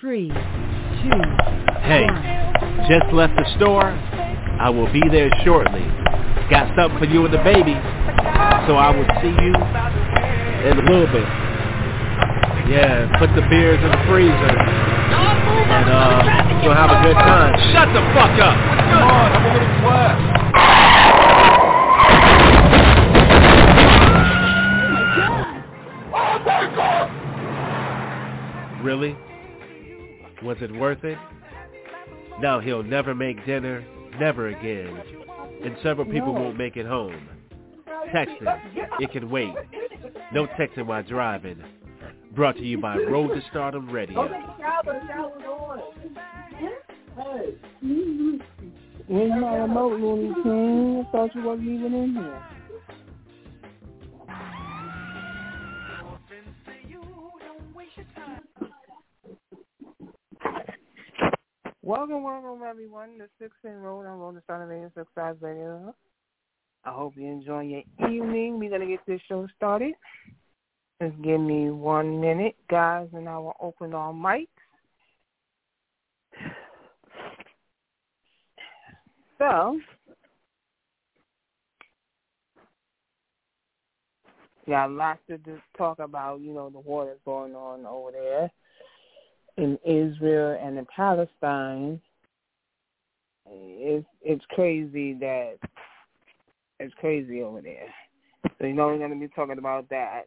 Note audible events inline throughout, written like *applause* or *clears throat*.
three, two, Hey, just left the store. I will be there shortly. Got something for you and the baby. So I will see you in a little bit. Yeah, put the beers in the freezer. And uh, we'll have a good time. Shut the fuck up! Come on, have a little class. Really? Was it worth it? Now he'll never make dinner, never again. And several people won't make it home. Texting, it can wait. No texting while driving. Brought to you by Road to Stardom Radio. Where's my remote, Looney Tunes? I thought you wasn't even in here. Welcome, welcome everyone to Six and Road on to Stardom Radio Six Radio. I hope you're enjoying your evening. We're gonna get this show started. Just give me one minute, guys, and I will open our mics. So, got lots to just talk about. You know, the war that's going on over there in Israel and in Palestine. It's it's crazy that it's crazy over there. So you know we're going to be talking about that.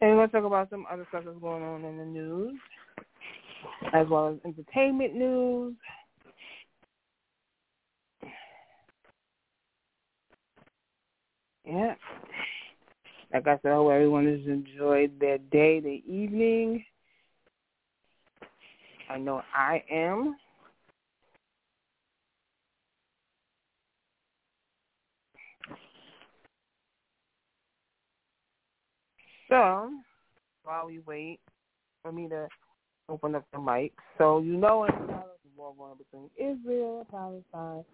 And we're going to talk about some other stuff that's going on in the news, as well as entertainment news. Yeah. Like I said, I hope everyone has enjoyed their day, their evening. I know I am. So, while we wait for me to open up the mic, so you know it's the war going between Israel and Palestine,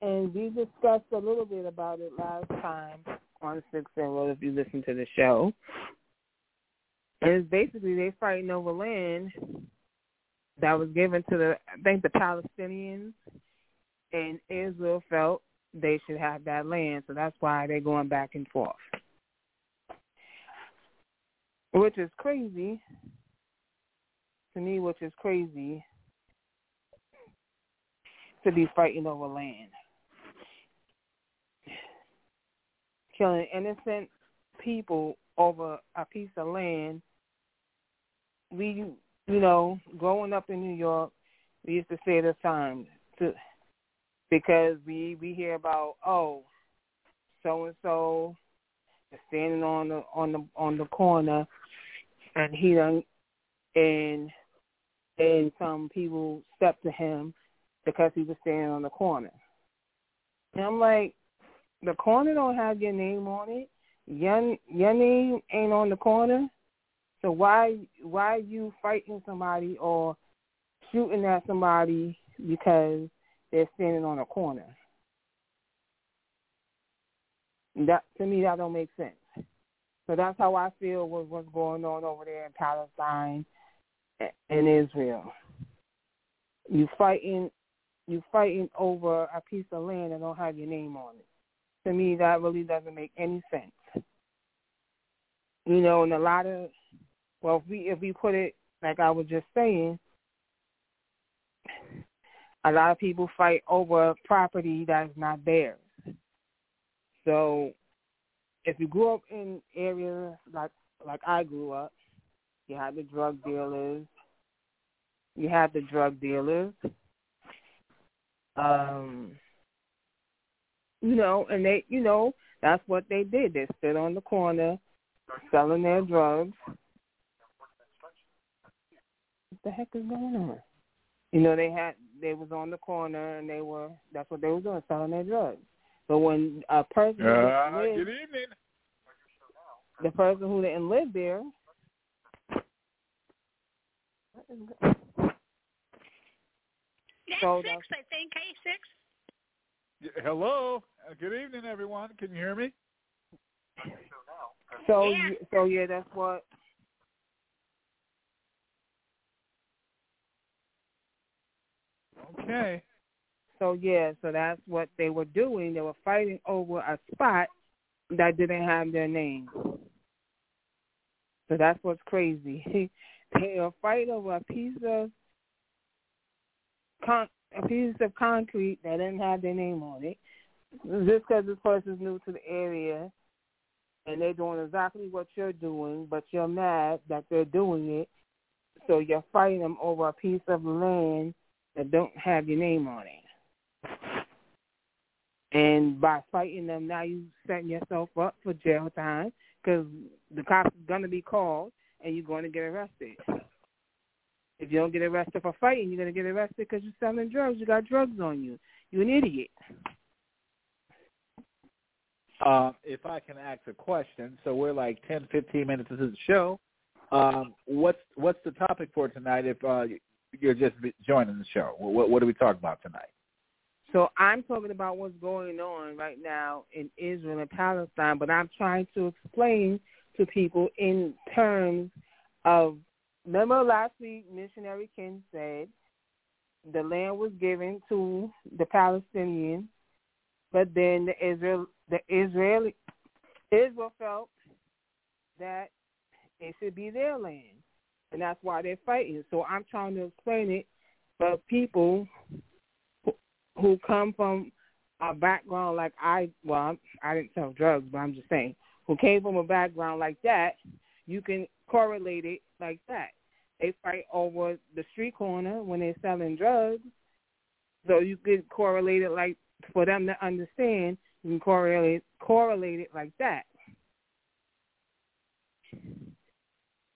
and we discussed a little bit about it last time on Six and Road if you listen to the show. It's basically they fighting over land that was given to the I think the Palestinians and Israel felt they should have that land, so that's why they're going back and forth. Which is crazy to me, which is crazy to be fighting over land. Killing innocent people over a piece of land. We, you know, growing up in New York, we used to say this time to because we we hear about oh, so and so standing on the on the on the corner, and he done and and some people stepped to him because he was standing on the corner. And I'm like, the corner don't have your name on it. Your your name ain't on the corner. So why why you fighting somebody or shooting at somebody because they're standing on a corner? That to me that don't make sense. So that's how I feel with what's going on over there in Palestine and Israel. You fighting you fighting over a piece of land that don't have your name on it to me that really doesn't make any sense. You know, and a lot of well, if we if we put it like I was just saying, a lot of people fight over property that's not theirs. So, if you grew up in areas like like I grew up, you had the drug dealers, you had the drug dealers. Um, you know, and they, you know, that's what they did. They stood on the corner selling their drugs. What the heck is going on? You know, they had they was on the corner and they were that's what they were doing, selling their drugs. But when a person Uh, lived, good evening. the person who didn't live there what is That's six, I think. Hey, six. Y- Hello. Uh, Good evening, everyone. Can you hear me? So Yeah. so yeah, that's what. Okay. So yeah, so that's what they were doing. They were fighting over a spot that didn't have their name. So that's what's crazy. *laughs* they were fighting over a piece of con- a piece of concrete that didn't have their name on it. Just because this person's new to the area and they're doing exactly what you're doing, but you're mad that they're doing it. So you're fighting them over a piece of land that don't have your name on it. And by fighting them, now you setting yourself up for jail time because the cops is going to be called and you're going to get arrested. If you don't get arrested for fighting, you're going to get arrested because you're selling drugs. You got drugs on you. You're an idiot. Um, if I can ask a question, so we're like 10, 15 minutes into the show. Um, what's what's the topic for tonight? If uh, you're just joining the show, what what are we talking about tonight? So I'm talking about what's going on right now in Israel and Palestine, but I'm trying to explain to people in terms of. Remember last week, missionary Ken said the land was given to the Palestinians, but then the Israel the Israeli Israel felt that it should be their land, and that's why they're fighting. So I'm trying to explain it but people who, come from a background like I. Well, I didn't sell drugs, but I'm just saying who came from a background like that. You can correlate it like that. They fight over the street corner when they're selling drugs, so you could correlate it like for them to understand you can correlate correlate it like that.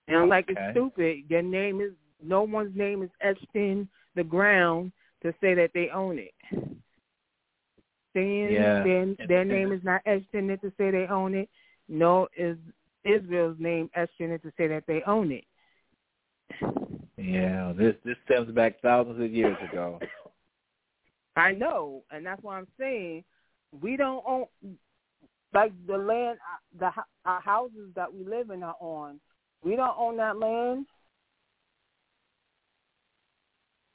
And like it's stupid. Your name is no one's name is etched in the ground to say that they own it. Saying Yeah. their their name is not etched in it to say they own it. No is Israel's name etched in it to say that they own it. Yeah, this this stems back thousands of years ago. I know, and that's why I'm saying we don't own like the land, uh, the our uh, houses that we live in are on. We don't own that land.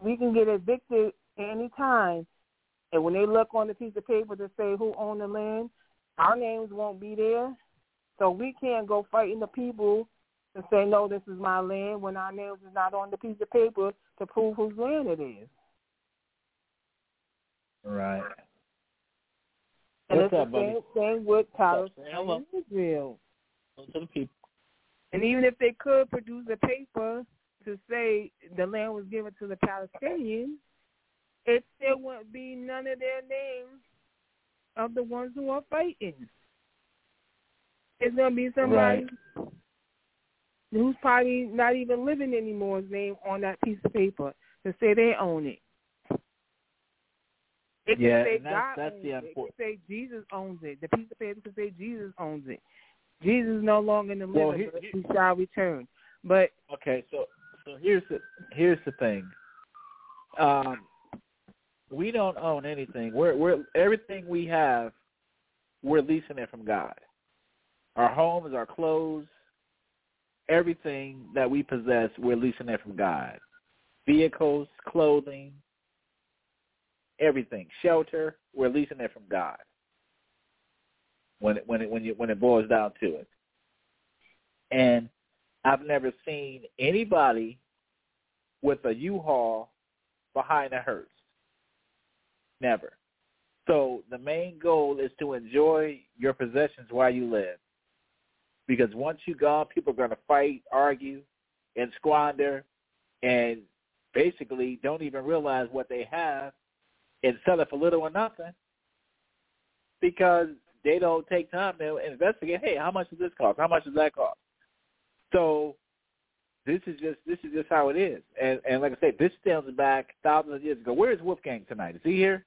We can get evicted any time, and when they look on the piece of paper to say who owned the land, our names won't be there. So we can't go fighting the people and say no, this is my land when our names is not on the piece of paper to prove whose land it is. Right. And What's it's up, the buddy? same thing with Palestine Hello. and Israel. To the people. And even if they could produce a paper to say the land was given to the Palestinians, it still wouldn't be none of their names of the ones who are fighting. It's gonna be somebody who's probably not even living anyore's name on that piece of paper to say they own it. It Yeah, can say that's- God that's owns the it. It can say Jesus owns it. The piece of paper can say Jesus owns it. Jesus is no longer in the Well, living, here- but here- he shall return. But Okay, so so here's the here's the thing. Um, we don't own anything. We're we're everything we have, we're leasing it from God. Our homes, our clothes, everything that we possess, we're leasing it from God. Vehicles, clothing, everything, shelter, we're leasing it from God. When it when it when you when it boils down to it, and I've never seen anybody with a U-Haul behind a hearse. Never. So the main goal is to enjoy your possessions while you live. Because once you gone, people are going to fight, argue, and squander, and basically don't even realize what they have and sell it for little or nothing because they don't take time to investigate. Hey, how much does this cost? How much does that cost? So this is just this is just how it is. And and like I said, this stems back thousands of years ago. Where is Wolfgang tonight? Is he here?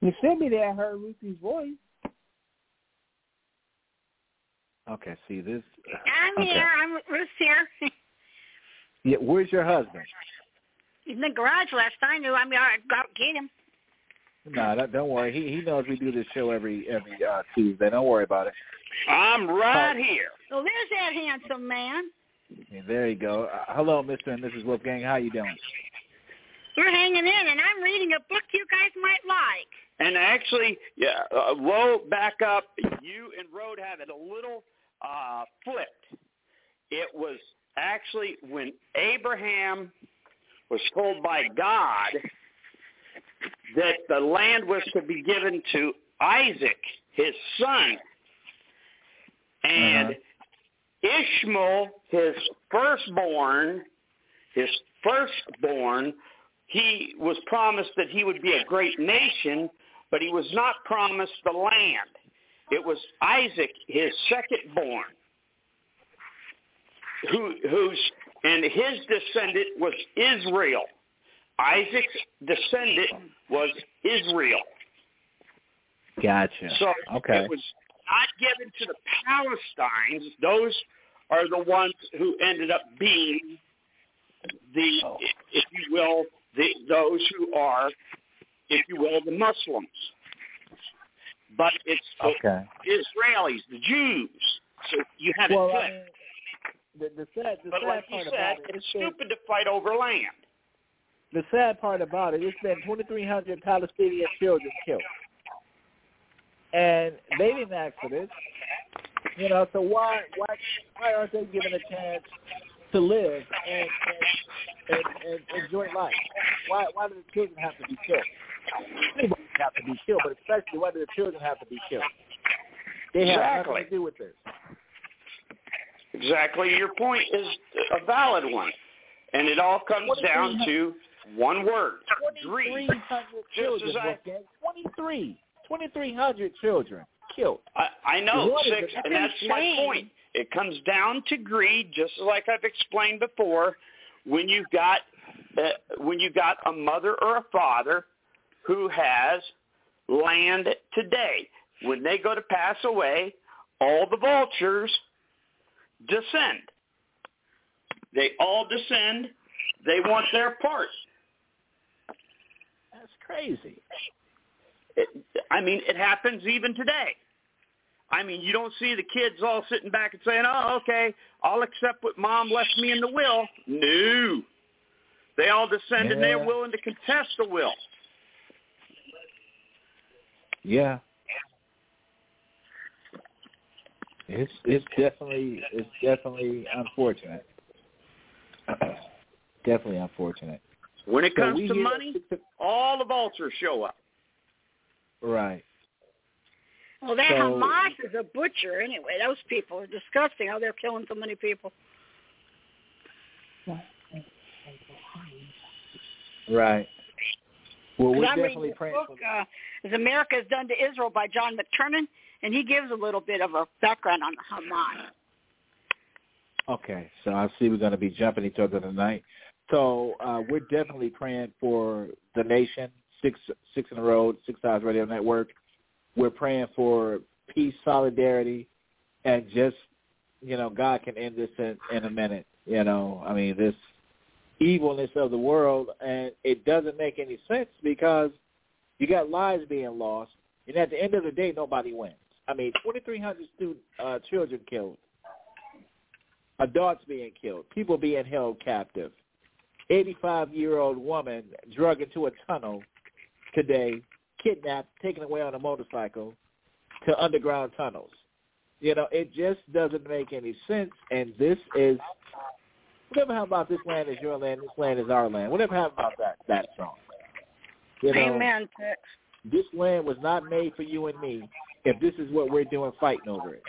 you should be there. I heard Ruthie's voice. Okay, see this. I'm okay. here. I'm Ruth here. Yeah, where's your husband? He's in the garage last I knew. I'm going to go get him. No, nah, don't worry. He he knows we do this show every every uh, Tuesday. Don't worry about it. I'm right here. So there's that handsome man. Yeah, there you go. Uh, hello, Mr. and Mrs. Wolfgang. How you doing? We're hanging in, and I'm reading a book you guys might like. And actually, yeah, uh, Ro, back up. You and Road have it a little uh, flipped. It was actually when Abraham was told by God that the land was to be given to Isaac, his son. And uh-huh. Ishmael, his firstborn, his firstborn, he was promised that he would be a great nation, but he was not promised the land. It was Isaac, his second born, who, whose and his descendant was Israel. Isaac's descendant was Israel. Gotcha. So okay. it was not given to the Palestines. Those are the ones who ended up being the, oh. if you will, the, those who are, if you will, the Muslims. But it's the okay. Israelis, the Jews. So you have well, it I mean, the, the sad, the but sad like part you about said, it, it's stupid to fight over land. The sad part about it, it's been 2,300 Palestinian children killed, and they didn't ask for this. You know, so why why why aren't they given a chance to live and and, and, and enjoy life? Why why do the children have to be killed? Anybody have to be killed, but especially whether the children have to be killed? They have exactly. nothing to do with this. Exactly. Your point is a valid one. And it all comes down to one word. Greed. 2,300 children, I, 23. 2,300 children killed. I, I know, What six, and that's my point. It comes down to greed, just like I've explained before. When you've got uh, when you got a mother or a father who has land today, when they go to pass away, all the vultures descend. They all descend. They want their part. That's crazy. It, I mean, it happens even today. I mean, you don't see the kids all sitting back and saying, "Oh, okay, I'll accept what mom left me in the will." No, they all descend and they're willing to contest the will. Yeah. It's it's definitely it's definitely unfortunate. *clears throat* definitely unfortunate. When it comes we to hear- money, all the vultures show up. Right. Well, that So- Hamas is a butcher anyway. Those people are disgusting. How they're killing so many people. Right. Well, we're I'm reading definitely this praying book, for uh, "As America Has Done to Israel" by John McTernan, and he gives a little bit of a background on Hamas. Okay, so I see we're going to be jumping each other tonight. So uh, we're definitely praying for the nation, six Six and Road, Six Eyes Radio Network. We're praying for peace, solidarity, and just you know, God can end this in, in a minute. You know, I mean, this evilness of the world, and it doesn't make any sense because you got lives being lost, and at the end of the day, nobody wins. I mean, 2,300 student uh, children killed adults being killed, people being held captive. 85-year-old woman drug into a tunnel today, kidnapped, taken away on a motorcycle to underground tunnels. You know, it just doesn't make any sense. And this is whatever happened about this land is your land, this land is our land. Whatever happened about that that song. You know, Amen. This land was not made for you and me. If this is what we're doing, fighting over it,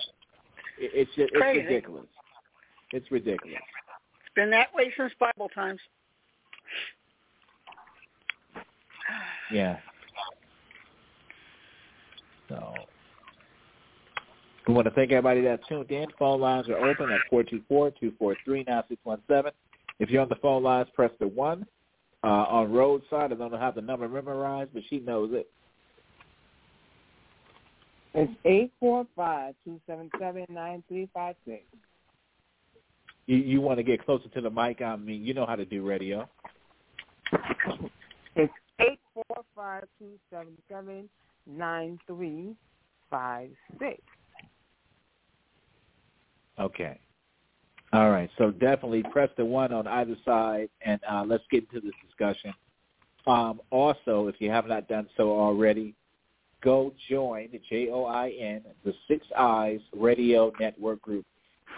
it it's just, it's Crazy. ridiculous. It's ridiculous. It's been that way since Bible times. *sighs* Yeah. So we want to thank everybody that tuned in. Phone lines are open at 424-243-9617. If you're on the phone lines, press the 1. Uh, on roadside, I don't know how the number memorized, but she knows it. It's eight four five two seven seven nine three five six. You, you want to get closer to the mic. I mean, you know how to do radio. It's eight four five two seven seven nine three five six. Okay. All right. So definitely press the one on either side, and uh, let's get into this discussion. Um, also, if you have not done so already, go join the J O I N the Six Eyes Radio Network group.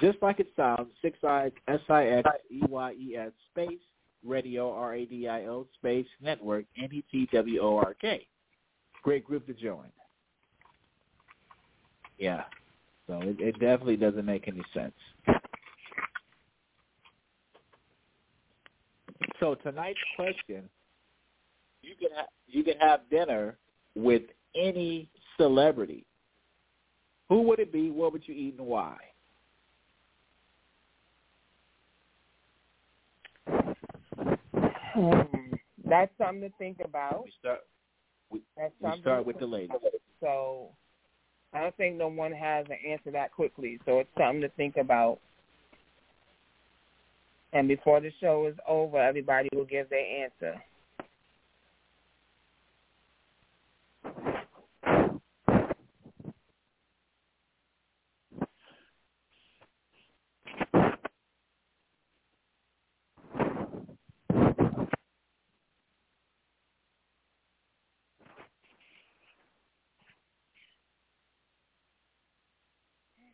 Just like it sounds, Six Eyes S I X E Y E S space Radio R A D I O space network N E T W O R K. Great group to join. Yeah. So it, it definitely doesn't make any sense. So tonight's question: You can ha- you can have dinner with any celebrity. Who would it be? What would you eat, and why? Hmm. That's something to think about. We start. That's We start with the ladies. So I don't think no one has an answer that quickly. So it's something to think about. And before the show is over, everybody will give their answer.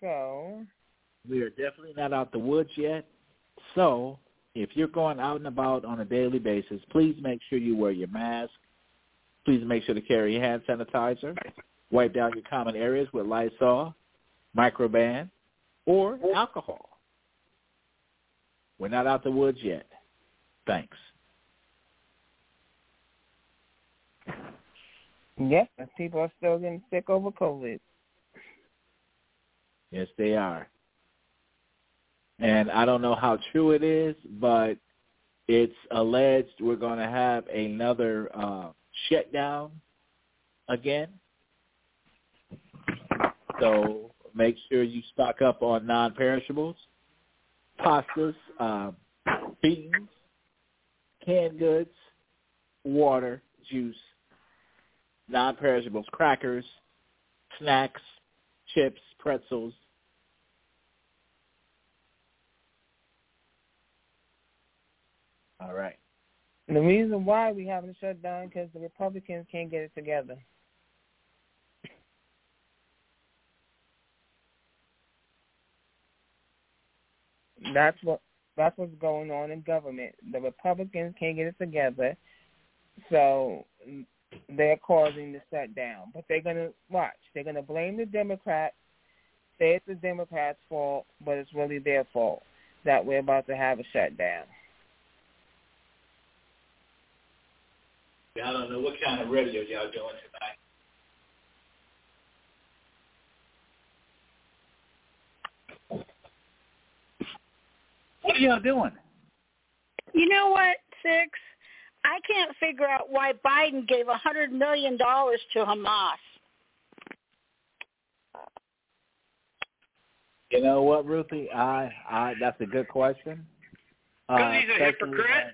So We are definitely not out the woods yet. So if you're going out and about on a daily basis, please make sure you wear your mask. Please make sure to carry your hand sanitizer. Wipe down your common areas with Lysol, Microban, or alcohol. We're not out the woods yet. Thanks. And people are still getting sick over COVID. Yes, they are. And I don't know how true it is, but it's alleged we're going to have another uh, shutdown again. So make sure you stock up on non-perishables, pastas, um, beans, canned goods, water, juice, non-perishables, crackers, snacks, chips, pretzels. All right. And The reason why we haven't shut down because the Republicans can't get it together. That's what that's what's going on in government. The Republicans can't get it together, so they're causing the shutdown. But they're gonna watch. They're gonna blame the Democrats. Say it's the Democrats' fault, but it's really their fault that we're about to have a shutdown. I don't know what kind of radio y'all doing tonight. What are y'all doing? You know what, Six? I can't figure out why Biden gave a hundred million dollars to Hamas. You know what, Ruthie? I, I that's a good question. Because Uh, he's a hypocrite.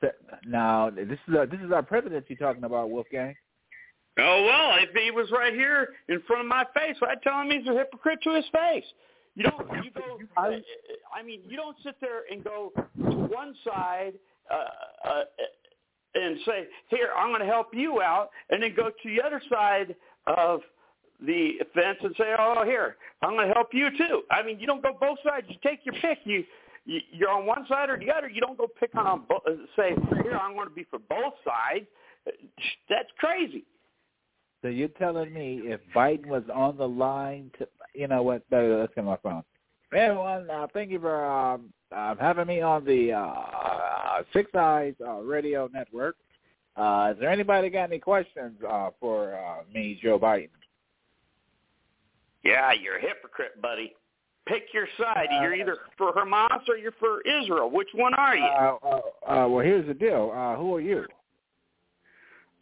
when- Now, this is our, this is our president you're talking about, Wolfgang. Oh well, if he was right here in front of my face, I'd tell him he's a hypocrite to his face. You don't. You go. *laughs* I, I mean, you don't sit there and go to one side uh, uh, and say, "Here, I'm going to help you out," and then go to the other side of the fence and say, "Oh, here, I'm going to help you too." I mean, you don't go both sides. You take your pick. You you- you're on one side or the other. You don't go pick on, on bo- uh, say, "Here, I'm going to be for both sides." That's crazy. So you're telling me if Biden was on the line to, you know what? Let's get my phone. Everyone, uh, thank you for um, uh, having me on the uh, Six Eyes uh, Radio Network. Uh, is there anybody got any questions uh, for uh, me, Joe Biden? Yeah, you're a hypocrite, buddy. Pick your side. You're either for Hamas or you're for Israel. Which one are you? Uh, uh, uh, well, here's the deal. Uh, who are you?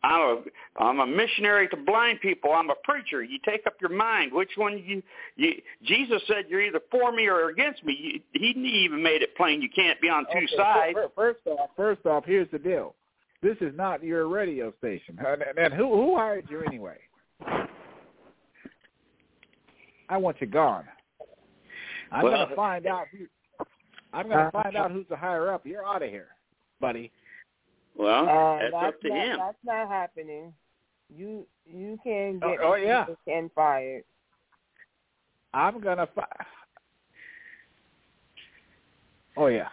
I'm a I'm a missionary to blind people. I'm a preacher. You take up your mind. Which one you you Jesus said you're either for me or against me. You, he even made it plain you can't be on two Okay, sides. fir- First off, first off, here's the deal. This is not your radio station. And, and who who hired you anyway? I want you gone. I'm Well- gonna find out. Who, I'm gonna find out who's the higher up. You're out of here, buddy. Well, Uh, that's that's up to not, him. That's not happening. You you can Oh, get oh, yeah. and fired. I'm gonna. fire. oh yeah,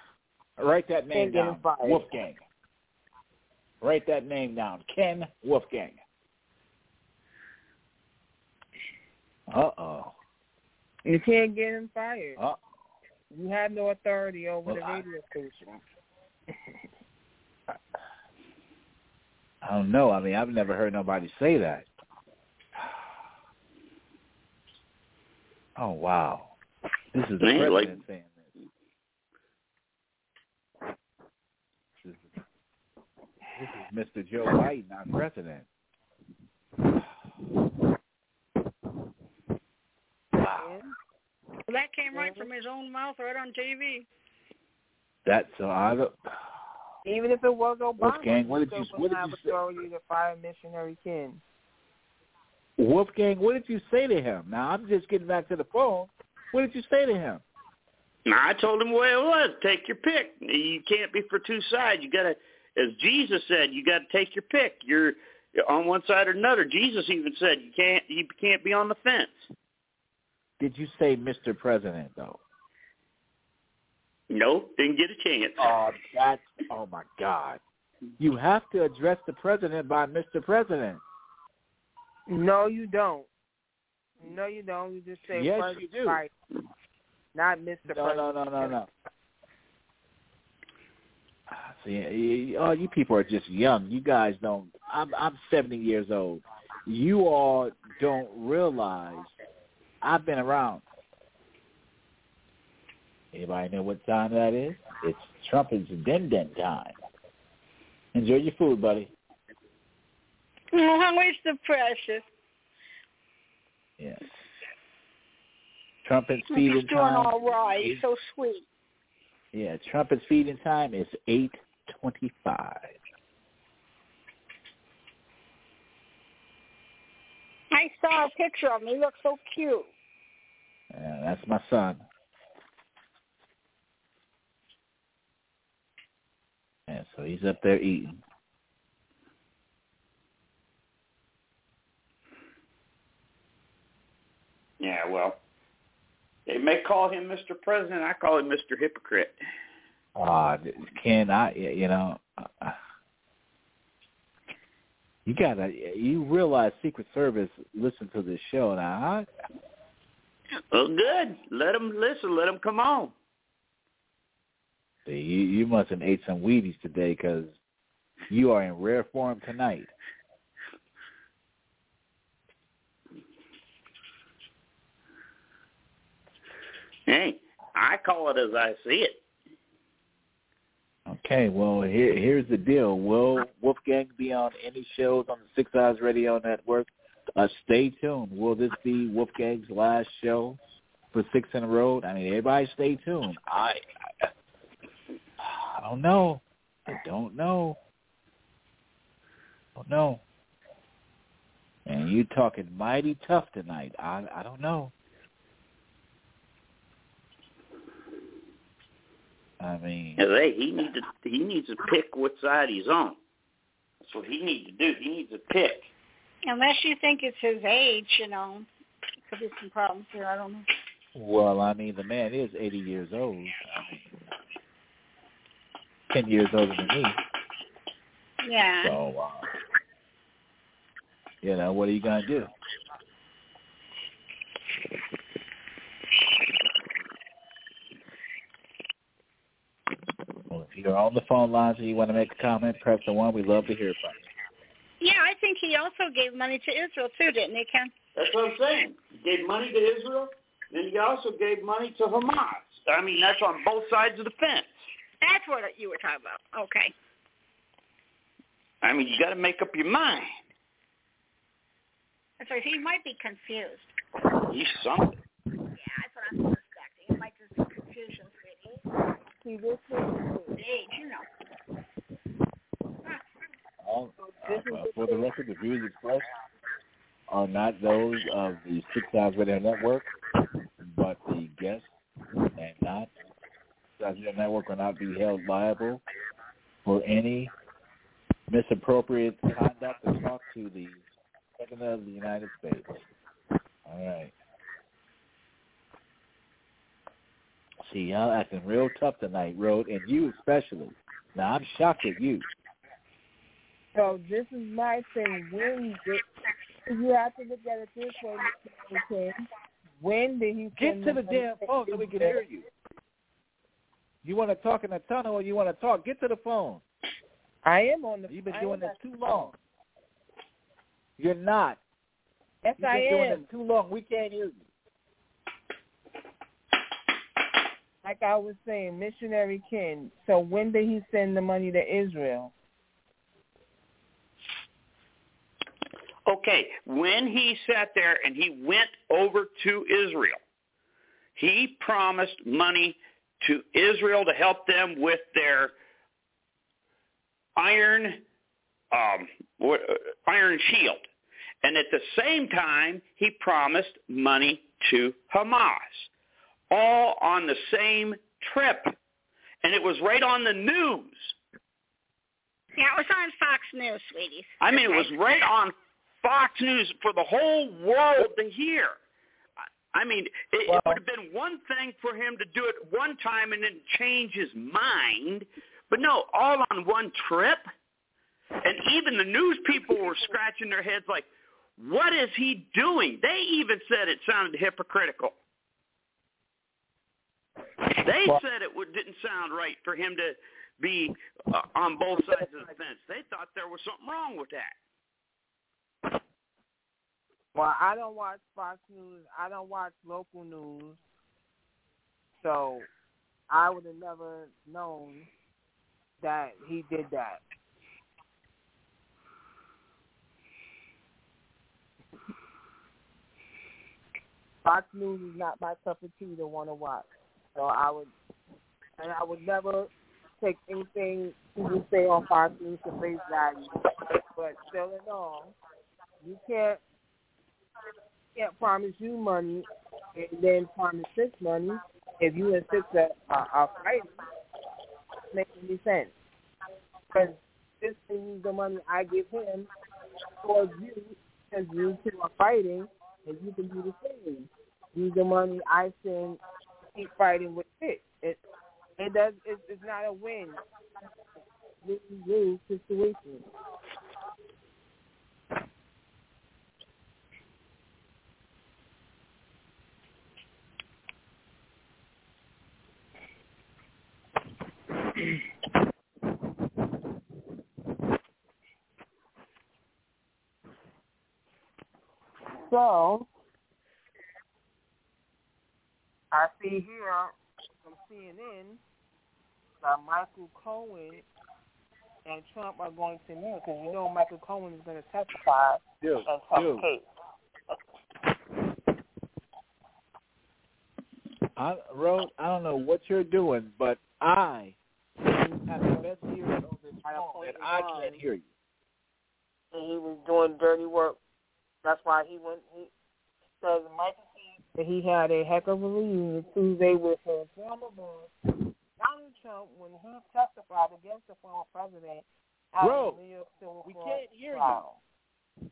write that name Can't get him down. fired. Wolfgang. Write that name down. Ken Wolfgang. Uh oh. You can't get him fired. Uh You have no authority over Well, the I- radio station. *laughs* I don't know. I mean, I've never heard nobody say that. *sighs* Oh wow. This is the Man, president like- saying this. This is, this is Mr. Joe Biden, our president. *sighs* Wow. That came right mm-hmm. from his own mouth, right on TV. That's so I don't. Even if it was Obama, Wolfgang, what did you- what did you say? authority to fire missionary Ken. Wolfgang, what did you say to him? Now I'm just getting back to the phone. What did you say to him? Now, I told him the way it was. Take your pick. You can't be for two sides. You got to, as Jesus said, you got to take your pick. You're on one side or another. Jesus even said you can't you can't be on the fence. Did you say Mr. President though? Nope, didn't get a chance. Oh, that's oh my God! You have to address the president by Mr. President. No, you don't. No, you don't. You just say Yes, you do. Biden, not Mr. No, President. no, no, no, no. Ah, See, y- all you people are just young. You guys don't. I'm I'm 70 years old. You all don't realize I've been around. Anybody know what time that is? It's Trumpet's den den time. Enjoy your food, buddy. How is the precious? Yes. Trumpet's He's feeding doing time. all right. is- So sweet. Yeah, Trumpet's feeding time is eight twenty-five. I saw a picture of him. He looks so cute. Yeah, that's my son. Yeah, so he's up there eating. Yeah, well, they may call him Mr. President. I call him Mr. Hypocrite. Ah, Ken, I you know, uh, you gotta you realize Secret Service listen to this show now. Huh? Well, good. Let them listen. Let them come on. See, You you must have ate some Wheaties today because you are in rare form tonight. Hey, I call it as I see it. Okay, well here here's the deal. Will Wolfgang be on any shows on the Six Eyes Radio Network? Uh, stay tuned. Will this be Wolfgang's last show for Six and Road? I mean, everybody stay tuned. I I, I don't know. I don't know. I don't know. And you talking mighty tough tonight. I I don't know. I mean, Hey, he needs to he needs to pick what side he's on. That's what he needs to do. He needs to pick. Unless you think it's his age, you know. Could be some problems here. I don't know. Well, I mean, the man is 80 years old. I mean, 10 years older than me. Yeah. So, uh, you know, what are you going to do? Well, if you're on the phone lines and you want to make a comment, press the one. We'd love to hear from you. Yeah, I think he also gave money to Israel too, didn't he, Ken? That's what I'm saying. He gave money to Israel, then he also gave money to Hamas. I mean, that's on both sides of the fence. That's what you were talking about. Okay. I mean, you got to make up your mind. That's right. He might be confused. He's something. Yeah, that's what I'm suspecting. It might just be confusion, sweetie. See, this is Age, you know. Uh, for the record, the views expressed are not those of the Six Eyes Radio Network, but the guests and not Six Eyes Radio Network will not be held liable for any misappropriate conduct or talk to the President of the United States. All right. See, y'all acting real tough tonight, Road, and you especially. Now, I'm shocked at you. So this is my thing. When did, you have to look at it this way, okay? When did he Get to the damn phone so we can hear you. You want to talk in the tunnel or you want to talk? Get to the phone. I am on the. You've been I doing this too long. You're not. Yes, You've I been doing am. this too long. We can't hear you. Like I was saying, missionary Ken. So when did he send the money to Israel? Okay, when he sat there and he went over to Israel, he promised money to Israel to help them with their iron um, uh, iron shield. And at the same time, he promised money to Hamas, all on the same trip. And it was right on the news. Yeah, it was on Fox News, sweeties. I mean, it was right on Fox News for the whole world to hear. I- I mean, it, Well- it would have been one thing for him to do it one time and then change his mind, but no, all on one trip. And even the news people were scratching their heads like, what is he doing? They even said it sounded hypocritical. They Well- said it would, didn't sound right for him to be uh, on both sides of the fence. They thought there was something wrong with that. Well, I don't watch Fox News. I don't watch local news. So I would have never known that he did that. Fox News is not my cup of tea to want to watch. So I would, and I would never take anything people say on Fox News to face value. But still in all, you can't can't promise you money and then promise six money if you and six are, are, are fighting. Make any sense? Because this use the money I give him towards you, because you two are fighting, and you can do the same. Use the money I send, keep fighting with it. It it does. It's, it's not a win. Lose lose situation. So, I see here from CNN that Michael Cohen and Trump are going to meet because you know Michael Cohen is going to testify Dude, in Trump's dude. case. I wrote, I don't know what you're doing, but I have the best ears on this I phone, and I can't hear you. And he was doing dirty work. That's why he went. He says Michael said that he had a heck of a reunion Tuesday with his former boss Donald Trump when he testified against the former president at Bro, the New York Civil we Court can't hear you.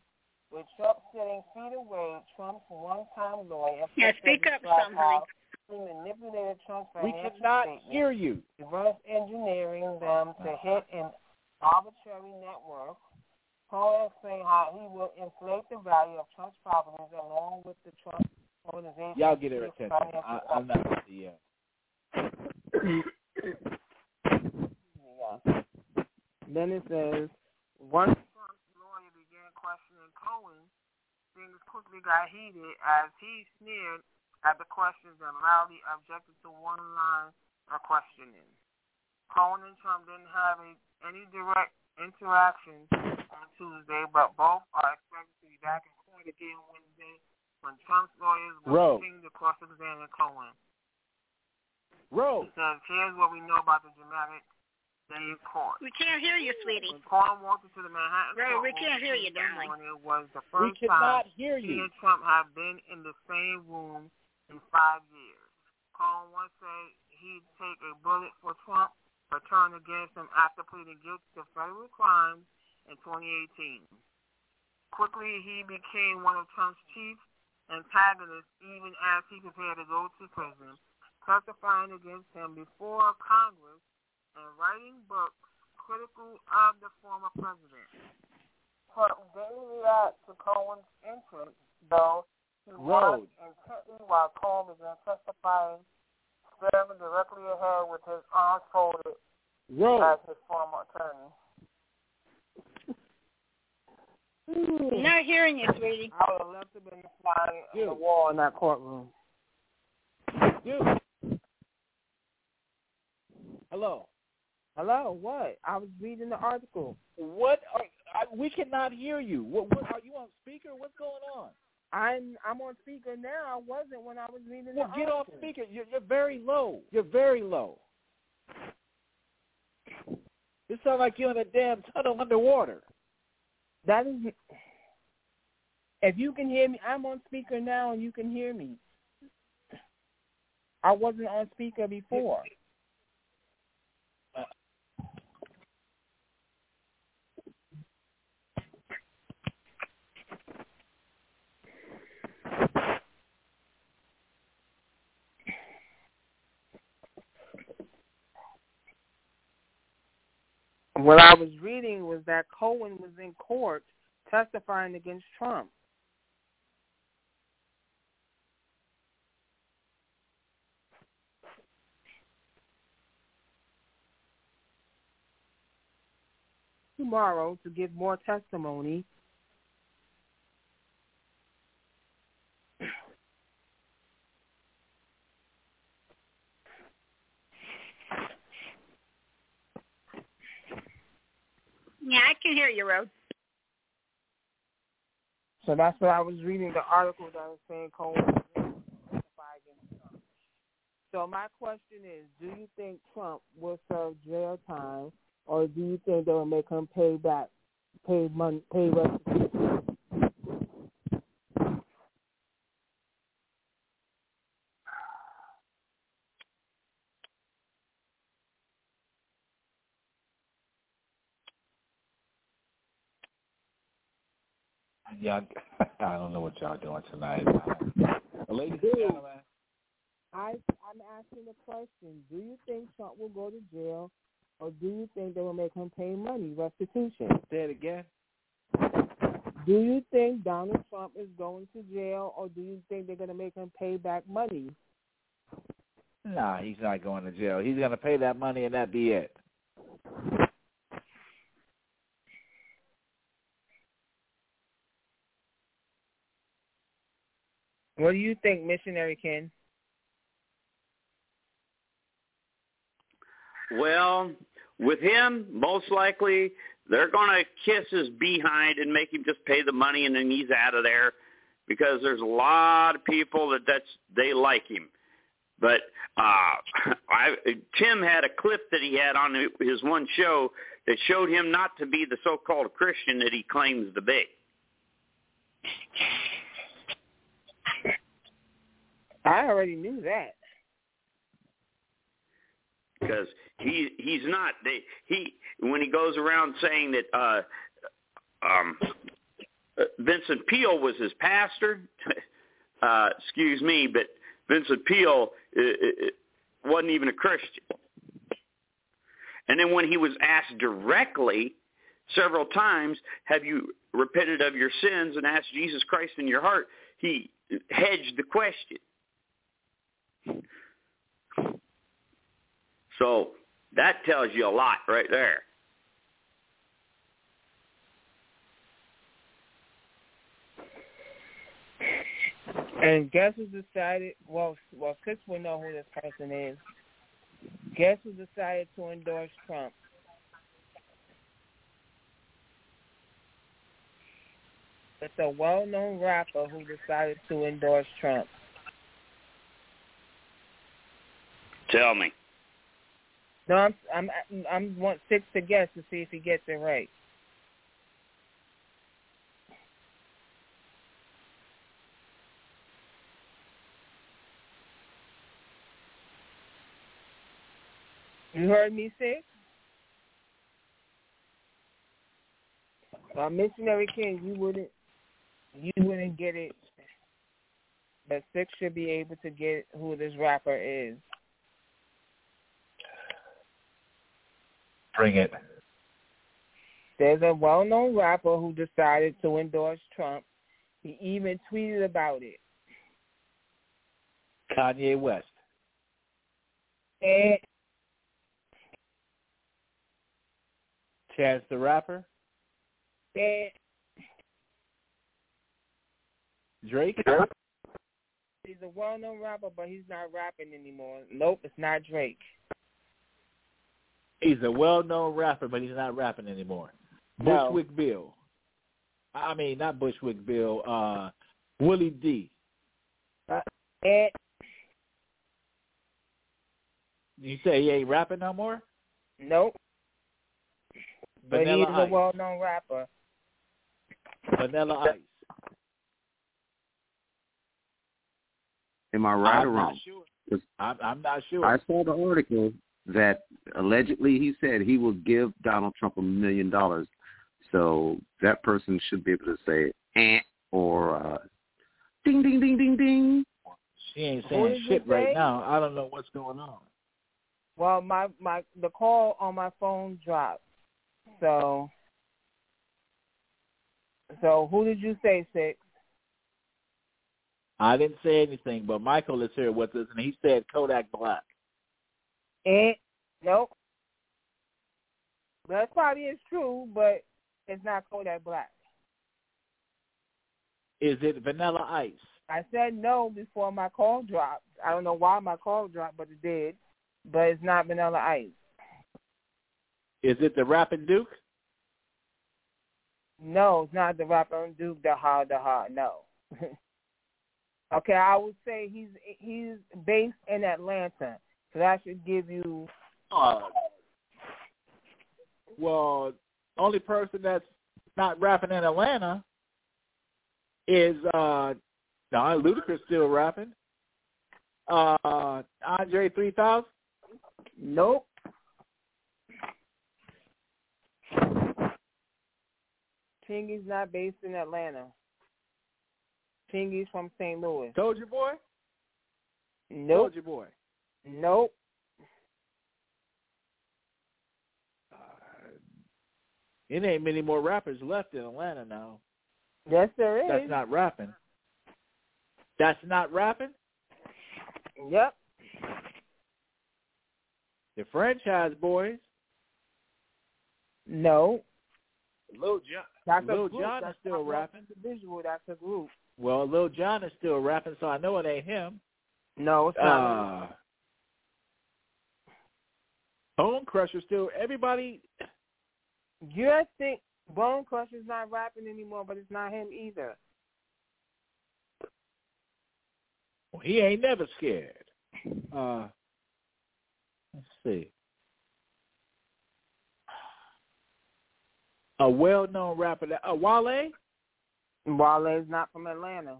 With Trump sitting feet away, Trump's one-time lawyer. Yeah, speak up described some, how honey. He manipulated Trump's We cannot hear you. reverse engineering them to hit an arbitrary net worth. Cohen explained how he will inflate the value of Trump's properties along with the Trump organization. Y'all get her attention. I, I'm not. Yeah. Yeah. Then it says, once Trump's lawyer began questioning Cohen, things quickly got heated as he sneered at the questions and loudly objected to one line of questioning. Cohen and Trump didn't have a, any direct interaction on Tuesday, but both are expected to be back in court again Wednesday when Trump's lawyers will Bro. continue to cross-examine Cohen. Bro, He says, here's what we know about the dramatic day in court. We can't hear you, sweetie. When Cohen walked into the Manhattan Bro, we can't hear you, Tuesday darling. it was the We first cannot time hear he you. and Trump have been in the same room in five years. Cohen once said he'd take a bullet for Trump, but turned against him after pleading guilty to federal crimes in 2018. Quickly, he became one of Trump's chief antagonists, even as he prepared to go to prison, testifying against him before Congress and writing books critical of the former president. Trump didn't react to Cohen's entrance, though he Road. watched intently while Cohen began testifying, staring directly ahead with his arms folded Road. as his former attorney. We're not hearing you, sweetie. I would have loved to have been flying on the wall in that courtroom. Dude. Hello. Hello, what? I was reading the article. What are I, we cannot hear you. What, what are you on speaker? What's going on? I'm I'm on speaker now. I wasn't when I was reading Well, the get off speaker. You're, you're very low. You're very low. You sound like you're in a damn tunnel underwater. That is. If you can hear me, I'm on speaker now, and you can hear me. I wasn't on speaker before. What I was reading was that Cohen was in court testifying against Trump. Tomorrow to give more testimony. Yeah, I can hear you, Rose. So that's what I was reading the article that was saying Cohen. So my question is, do you think Trump will serve jail time, or do you think they will make him pay back, pay money, pay restitution? Y'all, *laughs* I don't know what y'all doing tonight. Ladies and gentlemen, I I'm asking the question: Do you think Trump will go to jail, or do you think they will make him pay money restitution? say it again. Do you think Donald Trump is going to jail, or do you think they're going to make him pay back money? Nah, he's not going to jail. He's going to pay that money and that be it. What do you think, missionary Ken? Well, with him, most likely they're going to kiss his behind and make him just pay the money, and then he's out of there because there's a lot of people that that's they like him. But uh, *laughs* I, Tim had a clip that he had on his one show that showed him not to be the so-called Christian that he claims to be. I already knew that. because he he's not they he when he goes around saying that uh um uh, Vincent Peale was his pastor *laughs* uh excuse me but Vincent Peale uh, uh, wasn't even a Christian. And then when he was asked directly several times have you repented of your sins and asked Jesus Christ in your heart? he hedged the question So that tells you a lot right there. And guess who decided? Well, well, Chris will know who this person is. Guess who decided to endorse Trump? It's a well-known rapper who decided to endorse Trump. Tell me. No, I'm I'm I'm want six to guess to see if he gets it right. You heard me six? Uh, missionary King, you wouldn't you wouldn't get it, but six should be able to get who this rapper is. Bring it. There's a well-known rapper who decided to endorse Trump. He even tweeted about it. Kanye West. And Chance the Rapper. and Drake. he's a well-known rapper, but he's not rapping anymore. Nope, it's not Drake. He's a well-known rapper, but he's not rapping anymore. No. Bushwick Bill. I mean, not Bushwick Bill. Uh, Willie D. Uh, And You say he ain't rapping no more? nope, but Vanilla he's a well-known rapper. Vanilla Ice. Am I right I'm or not wrong? sure. 'Cause I'm, I'm not sure. I saw the article that allegedly he said he will give Donald Trump a million dollars. So that person should be able to say eh or uh, ding ding ding ding ding. she ain't saying did you shit right say? now. I don't know what's going on. Well, my my the call on my phone dropped. So so who did you say six? I didn't say anything, but Michael is here with us, and he said Kodak Black. Eh? Nope. That probably is true, but it's not Kodak Black. Is it Vanilla Ice? I said no before my call dropped. I don't know why my call dropped, but it did. But it's not Vanilla Ice. Is it the Rapping Duke? No, it's not the rapper Duke the Ha the Ha. No. *laughs* okay, I would say he's he's based in Atlanta, so that should give you. Uh, well, only person that's not rapping in Atlanta is uh no, Ludacris still rapping. Uh Andre three thousand. Nope. Chingy's not based in Atlanta. Chingy's from St. Louis. Soulja Boy. Nope. Soulja Boy. Nope. Uh, it ain't many more rappers left in Atlanta now. Yes, there is. That's not rapping. That's not rapping. Yep. The franchise boys. No. Lil Jon. That's Lil. Jon is still rapping. Individual. That's a group. Well, Lil Jon is still rapping, so I know it ain't him. No, it's not. Uh, Bone Crusher still. Everybody. you think Bone Crusher's not rapping anymore, but it's not him either. He ain't never scared. Uh, let's see. A well-known rapper, that, uh, Wale. Wale's not from Atlanta.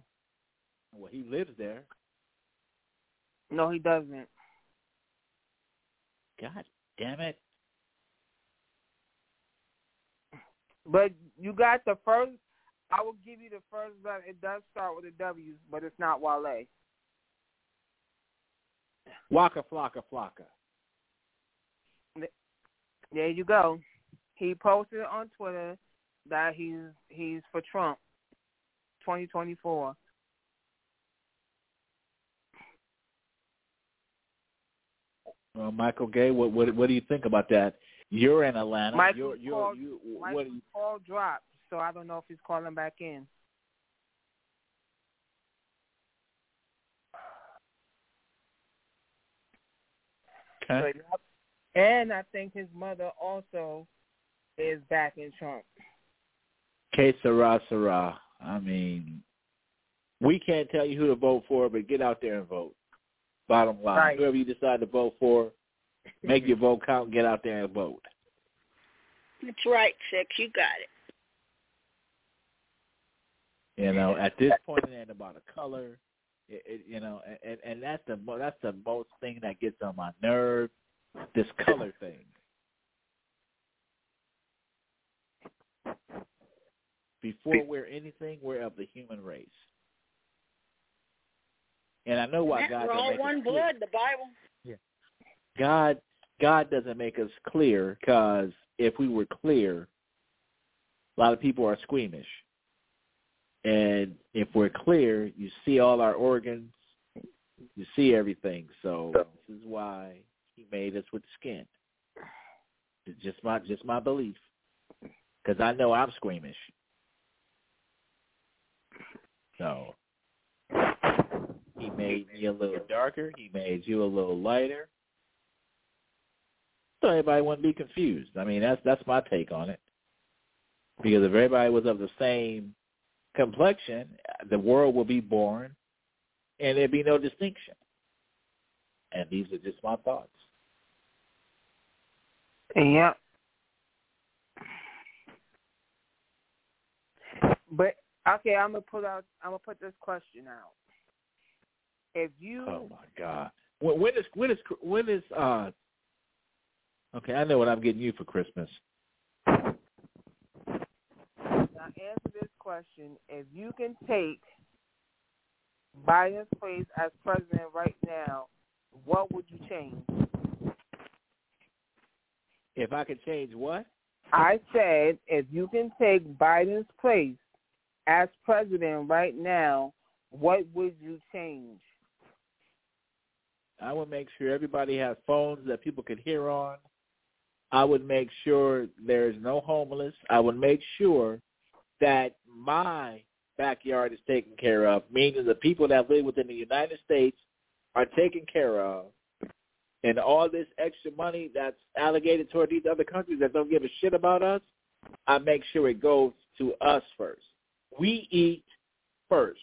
Well, he lives there. No, he doesn't. God damn it! But you got the first. I will give you the first letter. It does start with a W, but it's not Wale. Waka Flocka Flocka. There you go. He posted on Twitter that he's he's for Trump, 2024. Uh, Michael Gay, what, what what do you think about that? You're in Atlanta. Michael you're, you're, called- you, what Michael's you, call dropped, so I don't know if he's calling back in. okay. But. And I think his mother also is backing Trump. Que sera, sera. I mean, we can't tell you who to vote for, but get out there and vote. Bottom line, Right. whoever you decide to vote for, Make your vote count. Get out there and vote. That's right, Six. You got it. You know, at this point, it ain't about a color. It, it, you know, and and that's the mo- that's the most thing that gets on my nerve. This color thing. Before we're anything, we're of the human race. And I know why That- God We're don't all make us one clear. blood. The Bible. God God doesn't make us clear because if we were clear, a lot of people are squeamish. And if we're clear, you see all our organs, you see everything. So this is why He made us with skin. It's just my just my belief, because I know I'm squeamish. So He made me a little darker. He made you a little lighter. So everybody wouldn't be confused. I mean, that's that's my take on it. Because if everybody was of the same complexion, the world would be born, and there'd be no distinction. And these are just my thoughts. Yep. But okay, I'm gonna put out. I'm gonna put this question out. If you Oh my God! When, when is when is when is uh? Okay, I know what I'm getting you for Christmas. now answer this question, if you can take Biden's place as president right now, what would you change? If I could change what? I said if you can take Biden's place as president right now, what would you change? I would make sure everybody has phones that people could hear on. I would make sure there's no homeless. I would make sure that my backyard is taken care of, meaning the people that live within the United States are taken care of. And all this extra money that's allocated toward these other countries that don't give a shit about us, I make sure it goes to us first. We eat first.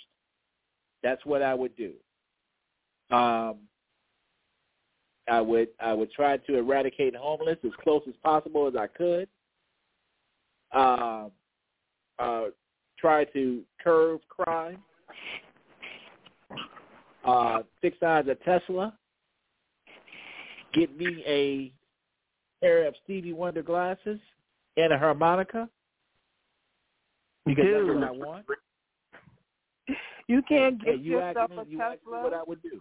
That's what I would do. Um, I would I would try to eradicate homeless as close as possible as I could. Um, uh, try to curb crime. Uh, Six Eyes at Tesla. Get me a pair of Stevie Wonder glasses and a harmonica. Because that's what I want. You can't Hey, get you yourself a you asked me what Tesla. I would do.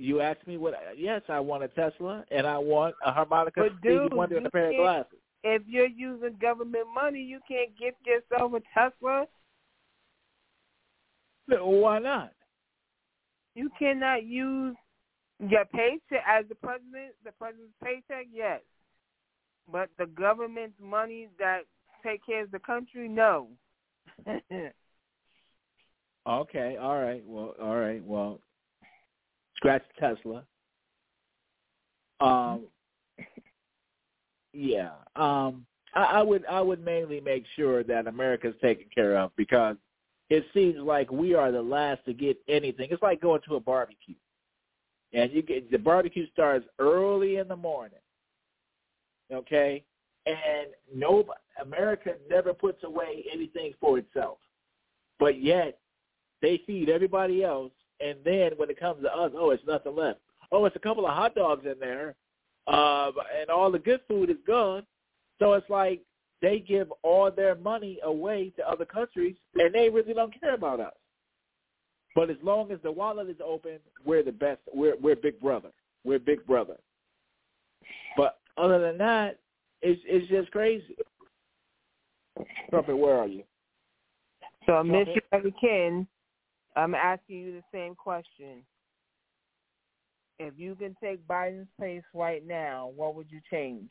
You asked me what? Yes, I want a Tesla and I want a harmonica, But dude, Wonder, and a pair of glasses. If you're using government money, you can't get yourself a Tesla. No, Why not? You cannot use your paycheck as the president, the president's paycheck, yes. But the government's money that take care of the country, no. *laughs* Okay, all right. Well, all right. Well, scratch Tesla. Um, yeah. Um, I, I would I would mainly make sure that America's taken care of because it seems like we are the last to get anything. It's like going to a barbecue, and you get the barbecue starts early in the morning. Okay, and no America never puts away anything for itself, but yet they feed everybody else, and then when it comes to us, oh, it's nothing left. Oh, it's a couple of hot dogs in there, uh, and all the good food is gone. So it's like they give all their money away to other countries, and they really don't care about us. But as long as the wallet is open, we're the best. We're we're Big Brother. We're Big Brother. But other than that, it's it's just crazy. Trumpet, where are you? so, I Miss you Mary Ken, I'm asking you the same question. If you can take Biden's place right now, what would you change?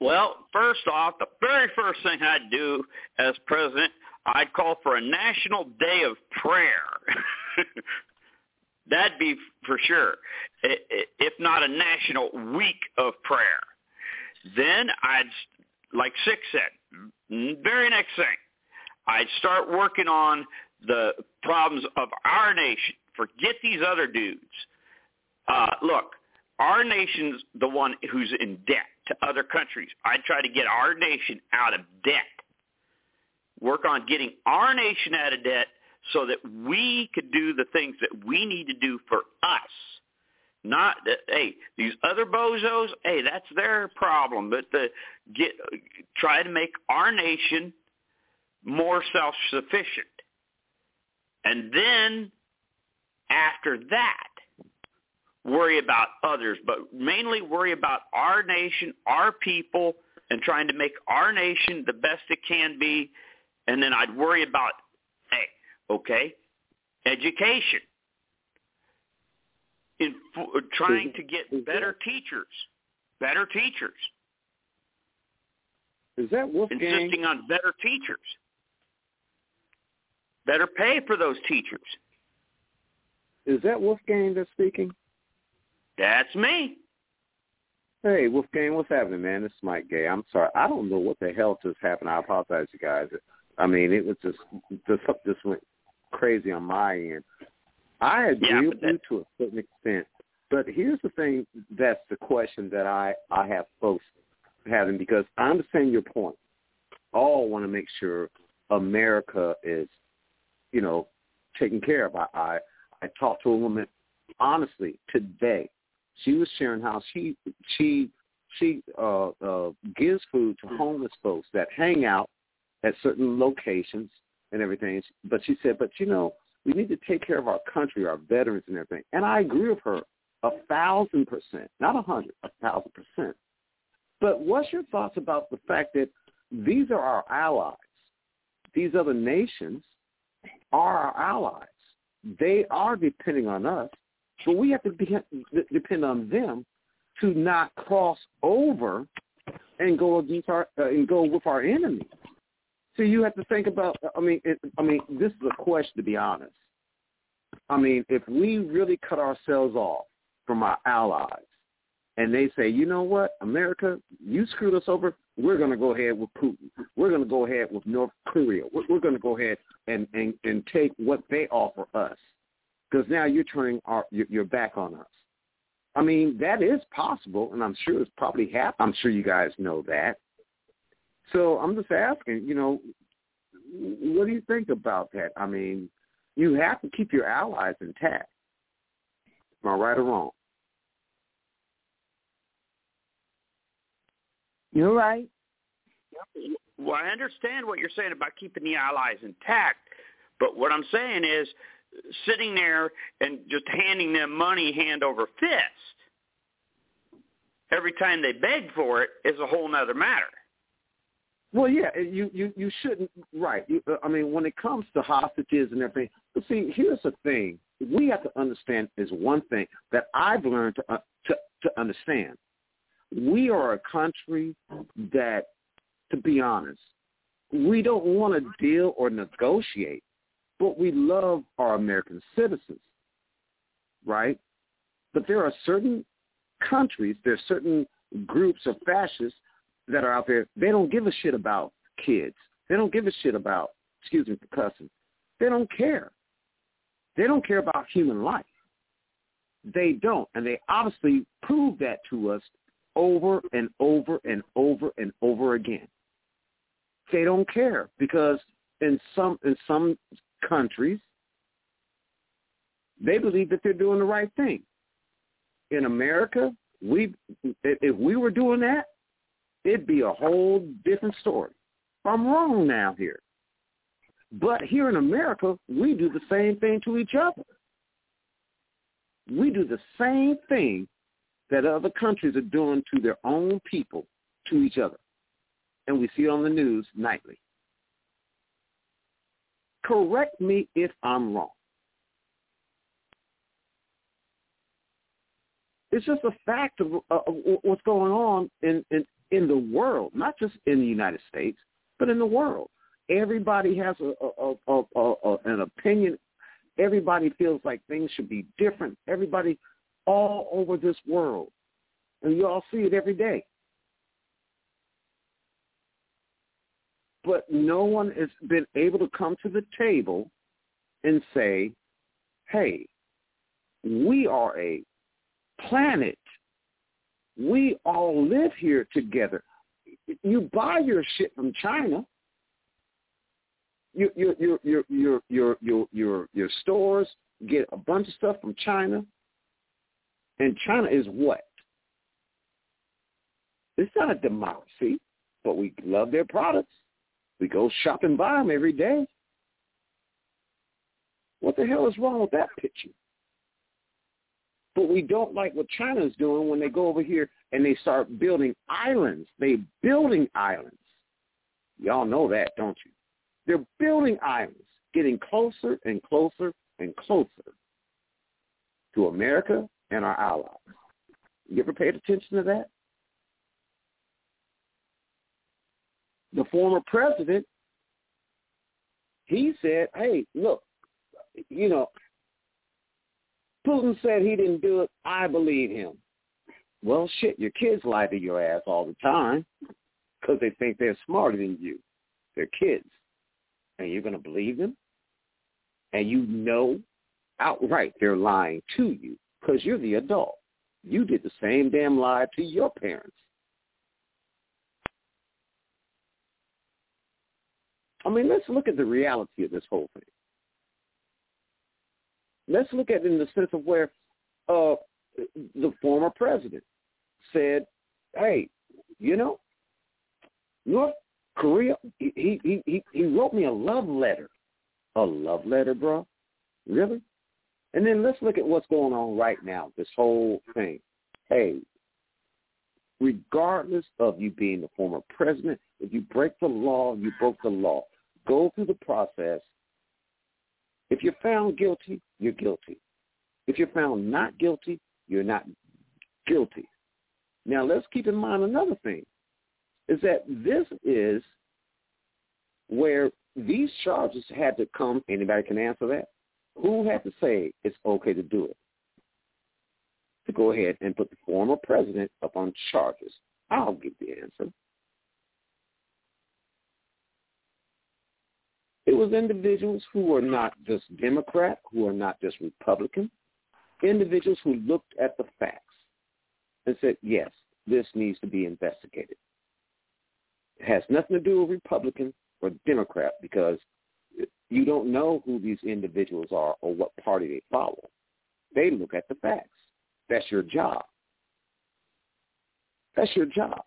Well, first off, the very first thing I'd do as president, I'd call for a national day of prayer. *laughs* That'd be for sure, if not a national week of prayer. Then I'd, like Six said, very next thing, I'd start working on the problems of our nation. Forget these other dudes. Uh, look, our nation's the one who's in debt to other countries. I try to get our nation out of debt. Work on getting our nation out of debt so that we could do the things that we need to do for us. Not that hey, these other bozos, hey, that's their problem. But the get try to make our nation more self-sufficient. And then after that, worry about others, but mainly worry about our nation, our people, and trying to make our nation the best it can be. And then I'd worry about, hey, okay, education, in trying to get better teachers, better teachers. Is that Wolfgang? Insisting on better teachers. Better pay for those teachers. Is that Wolfgang that's speaking? That's me. Hey, Wolfgang, what's happening, man? This is Mike Gay. I'm sorry. I don't know what the hell just happened. I apologize, you guys. I mean, it was just, just just went crazy on my end. I agree Yeah, with but you to a certain extent, but here's the thing that's the question that I, I have folks having because I understand your point. All want to make sure America is, you know, taken care of. I, I, I talked to a woman honestly today. She was sharing how she she she uh, uh, gives food to homeless folks that hang out at certain locations and everything. But she said, but you know, we need to take care of our country, our veterans and everything. And I agree with her a thousand percent, not a hundred, a thousand percent. But what's your thoughts about the fact that these are our allies? These other nations are our allies. They are depending on us, but we have to be, depend on them to not cross over and go against our uh, and go with our enemies. So you have to think about. I mean, it, I mean, this is a question to be honest. I mean, if we really cut ourselves off from our allies, and they say, you know what, America, you screwed us over. We're going to go ahead with Putin. We're going to go ahead with North Korea. We're, we're going to go ahead and, and and take what they offer us, because now you're turning our your, your back on us. I mean, that is possible, and I'm sure it's probably happened. I'm sure you guys know that. So I'm just asking, you know, what do you think about that? I mean, you have to keep your allies intact. Am I right or wrong? You're right. Well, I understand what you're saying about keeping the allies intact, but what I'm saying is sitting there and just handing them money hand over fist every time they beg for it is a whole nother matter. Well, yeah, you you you shouldn't. Right. You, uh, I mean, when it comes to hostages and everything, but see, here's the thing: we have to understand is one thing that I've learned to uh, to to understand. We are a country that, to be honest, we don't want to deal or negotiate, but we love our American citizens, right? But there are certain countries, there are certain groups of fascists that are out there, they don't give a shit about kids. They don't give a shit about, excuse me for cussing. They don't care. They don't care about human life. They don't. And they obviously prove that to us over and over and over and over again. They don't care because in some in some countries they believe that they're doing the right thing. In America, we if we were doing that, it'd be a whole different story. I'm wrong now here. But here in America, we do the same thing to each other. We do the same thing that other countries are doing to their own people, to each other. And we see it on the news nightly. Correct me if I'm wrong. It's just a fact of, of what's going on in, in, in the world, not just in the United States, but in the world. Everybody has a, a, a an opinion. Everybody feels like things should be different. Everybody all over this world. And you all see it every day. But no one has been able to come to the table and say, hey, we are a planet. We all live here together. You buy your shit from China. Your your your your your your your your, stores get a bunch of stuff from China. And China is what? It's not a democracy, but we love their products. We go shop and buy them every day. What the hell is wrong with that picture? But we don't like what China's doing when they go over here and they start building islands. They building islands. Y'all know that, don't you? They're building islands, getting closer and closer and closer to America and our allies. You ever paid attention to that? The former president, he said, hey, look, you know, Putin said he didn't do it. I believe him. Well, shit, your kids lie to your ass all the time because they think they're smarter than you. They're kids. And you're going to believe them? And you know outright they're lying to you because you're the adult. You did the same damn lie to your parents. I mean, let's look at the reality of this whole thing. Let's look at it in the sense of where uh, the former president said, "Hey, you know, North Korea." He he he he wrote me a love letter. A love letter, bro? Really? And then let's look at what's going on right now. This whole thing. Hey, regardless of you being the former president, if you break the law, you broke the law. Go through the process if you're found guilty, you're guilty. If you're found not guilty, you're not guilty. Now let's keep in mind another thing, is that this is where these charges had to come. Anybody can answer that? Who had to say it's okay to do it? To go ahead and put the former president up on charges. I'll give the answer. It was individuals who were not just Democrat, who are not just Republican, individuals who looked at the facts and said, yes, this needs to be investigated. It has nothing to do with Republican or Democrat because you don't know who these individuals are or what party they follow. They look at the facts. That's your job. That's your job.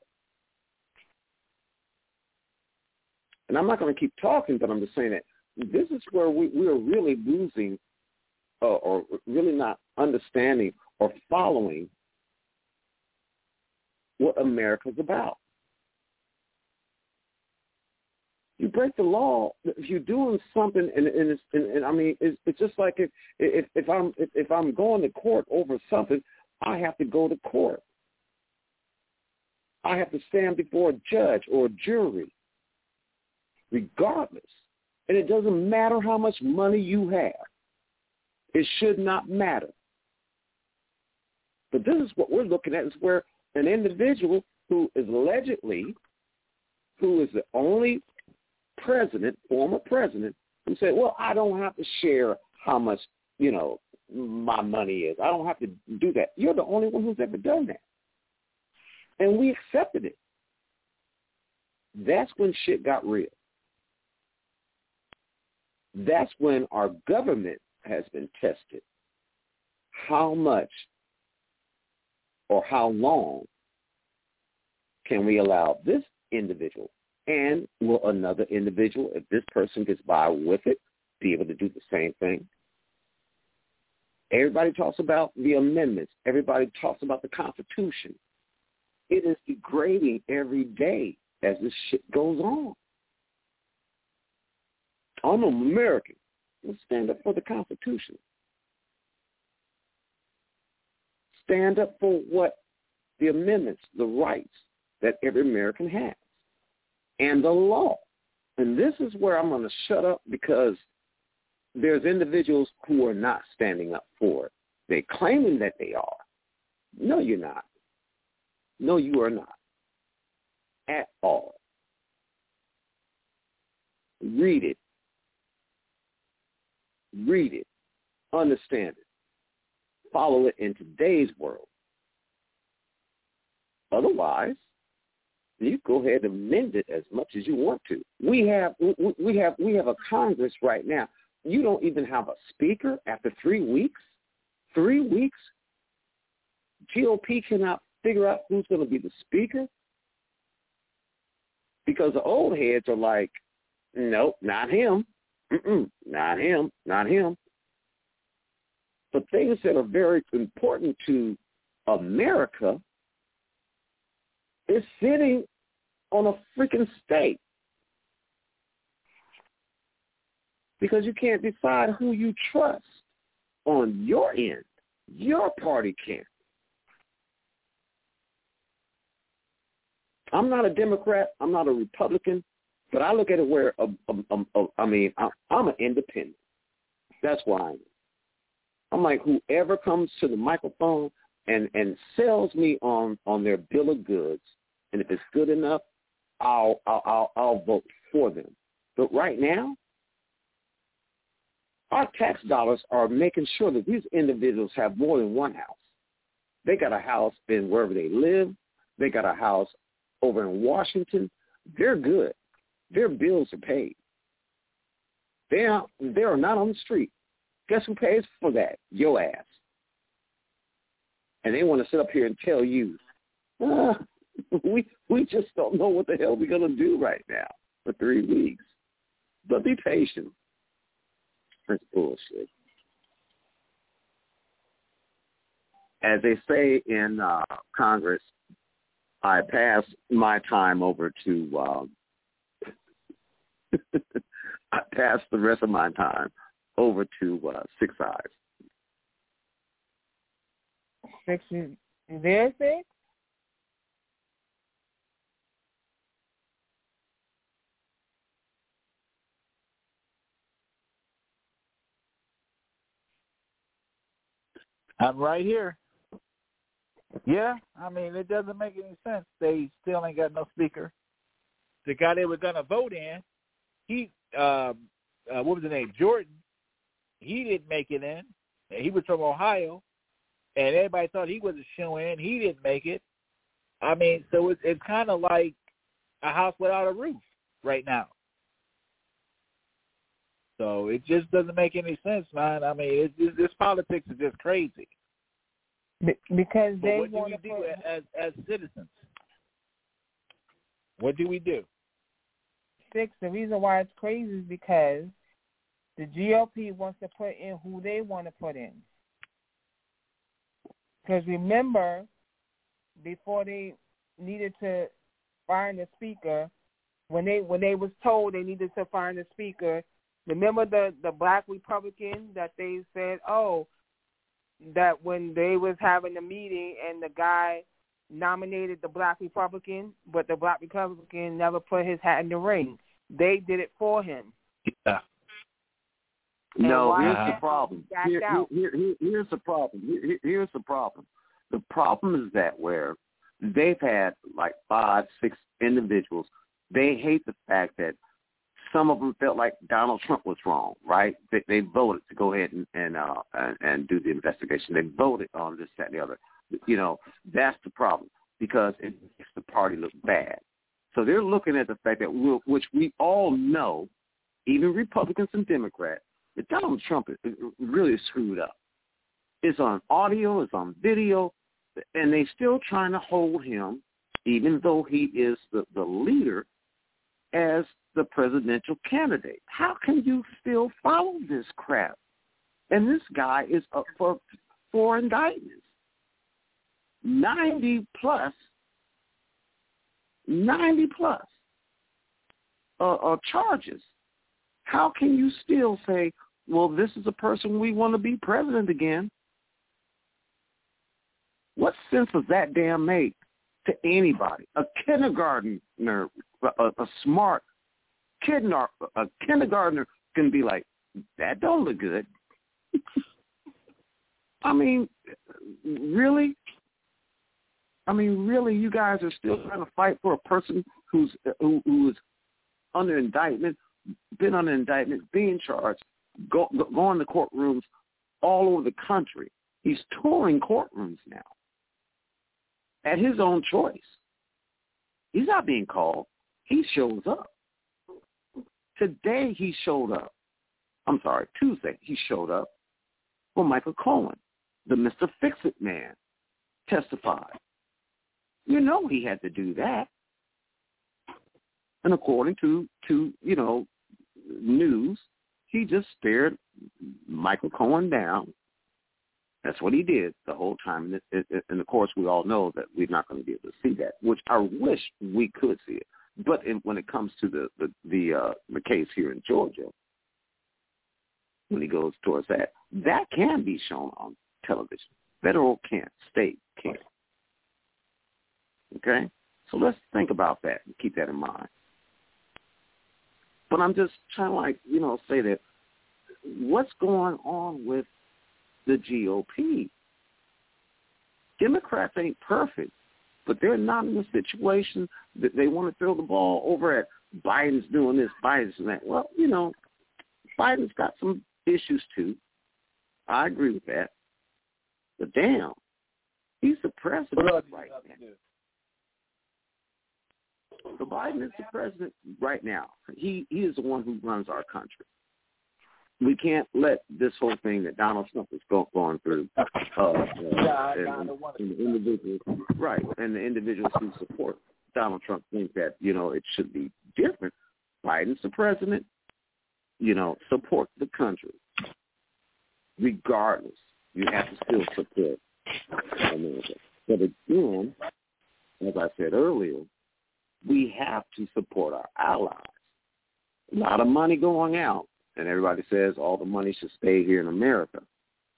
And I'm not going to keep talking, but I'm just saying that this is where we, we are really losing uh, or really not understanding or following what America's about. You break the law if you're doing something, and, and, it's, and, and I mean, it's, it's just like if, if if I'm if, if I'm going to court over something, I have to go to court. I have to stand before a judge or a jury regardless. And it doesn't matter how much money you have. It should not matter. But this is what we're looking at is where an individual who is allegedly, who is the only president, former president, who said, well, I don't have to share how much, you know, my money is. I don't have to do that. You're the only one who's ever done that. And we accepted it. That's when shit got real that's when our government has been tested. How much or how long can we allow this individual and will another individual, if this person gets by with it, be able to do the same thing? Everybody talks about the amendments. Everybody talks about the Constitution. It is degrading every day as this shit goes on. I'm an American. Let's stand up for the Constitution. Stand up for what the amendments, the rights that every American has, and the law. And this is where I'm going to shut up because there's individuals who are not standing up for it. They're claiming that they are. No, you're not. No, you are not. At all. Read it read it, understand it, follow it in today's world. Otherwise, you go ahead and amend it as much as you want to. We have we have we have a Congress right now. You don't even have a speaker after three weeks. Three weeks. GOP cannot figure out who's going to be the speaker because the old heads are like, nope, not him. Mm-mm, not him. Not him. But things that are very important to America is sitting on a freaking state. Because you can't decide who you trust on your end. Your party can't. I'm not a Democrat. I'm not a Republican. But I look at it where, uh, um, um, uh, I mean, I, I'm an independent. That's why I am. I'm like, whoever comes to the microphone and, and sells me on, on their bill of goods, and if it's good enough, I'll, I'll, I'll, I'll vote for them. But right now, our tax dollars are making sure that these individuals have more than one house. They got a house in wherever they live. They got a house over in Washington. They're good. Their bills are paid. They are, they are not on the street. Guess who pays for that? Your ass. And they want to sit up here and tell you, ah, *laughs* we we just don't know what the hell we're gonna do right now for three weeks. But be patient. That's bullshit. As they say in uh, Congress, I pass my time over to um, *laughs* I pass the rest of my time over to uh, Six Eyes. Six, is there, Six? I'm right here. Yeah, I mean it doesn't make any sense. They still ain't got no speaker. The guy they were gonna vote in, he um uh, what was the name? Jordan. He didn't make it in. He was from Ohio, and everybody thought he was a show in. He didn't make it. I mean, so it's it's kind of like a house without a roof right now. So it just doesn't make any sense, man. I mean, it's just, this politics is just crazy. Because they but what do we do put, as as citizens? What do we do? Six. The reason why it's crazy is because the GOP wants to put in who they want to put in. Because remember, before they needed to find a speaker, when they when they was told they needed to find a speaker, remember the the black Republican that they said, oh, that when they was having a meeting and the guy nominated the black Republican, but the black Republican never put his hat in the ring. They did it for him. Yeah. No, here's the problem. backed Here, here, here, here's the problem. Here, here's the problem. The problem is that where they've had like five, six individuals, they hate the fact that some of them felt like Donald Trump was wrong, right? They, they voted to go ahead and and, uh, and and do the investigation. They voted on this, that, and the other. You know, that's the problem because it makes the party look bad. So they're looking at the fact that, we which we all know, even Republicans and Democrats, that Donald Trump is really screwed up. It's on audio, it's on video, and they're still trying to hold him, even though he is the, the leader, as the presidential candidate. How can you still follow this crap? And this guy is up for four indictments. 90 plus, 90 plus uh, uh, charges. How can you still say, well, this is a person we want to be president again? What sense does that damn make to anybody? A kindergartner, a, a smart kindergartner, a kindergartner can be like, that don't look good. *laughs* I mean, really? I mean, really, you guys are still trying to fight for a person who's who, who is under indictment, been under indictment, being charged, go, go, going to courtrooms all over the country. He's touring courtrooms now. at his own choice. He's not being called. He shows up. Today he showed up. I'm sorry, Tuesday he showed up for Michael Cohen, the Mr. Fix-It man, testified. You know he had to do that. And according to, to you know, news, he just stared Michael Cohen down. That's what he did the whole time. And of course, we all know that we're not going to be able to see that, which I wish we could see it. But in, when it comes to the the the, uh, the case here in Georgia, when he goes towards that, that can be shown on television. Federal can't, state can't. Okay, so let's think about that and keep that in mind. But I'm just trying to like, you know, say that what's going on with the GOP? Democrats ain't perfect, but they're not in a situation that they want to throw the ball over at Biden's doing this, Biden's doing that. Well, you know, Biden's got some issues too. I agree with that. But damn, he's the president right now. So Biden is the president right now. He he is the one who runs our country. We can't let this whole thing that Donald Trump is go, going through, uh, uh, and, and the individuals, right, and the individuals who support Donald Trump think that you know it should be different. Biden's the president. You know, support the country, regardless. You have to still support America. But again, as I said earlier, we have to support our allies. A lot of money going out, and everybody says all the money should stay here in America.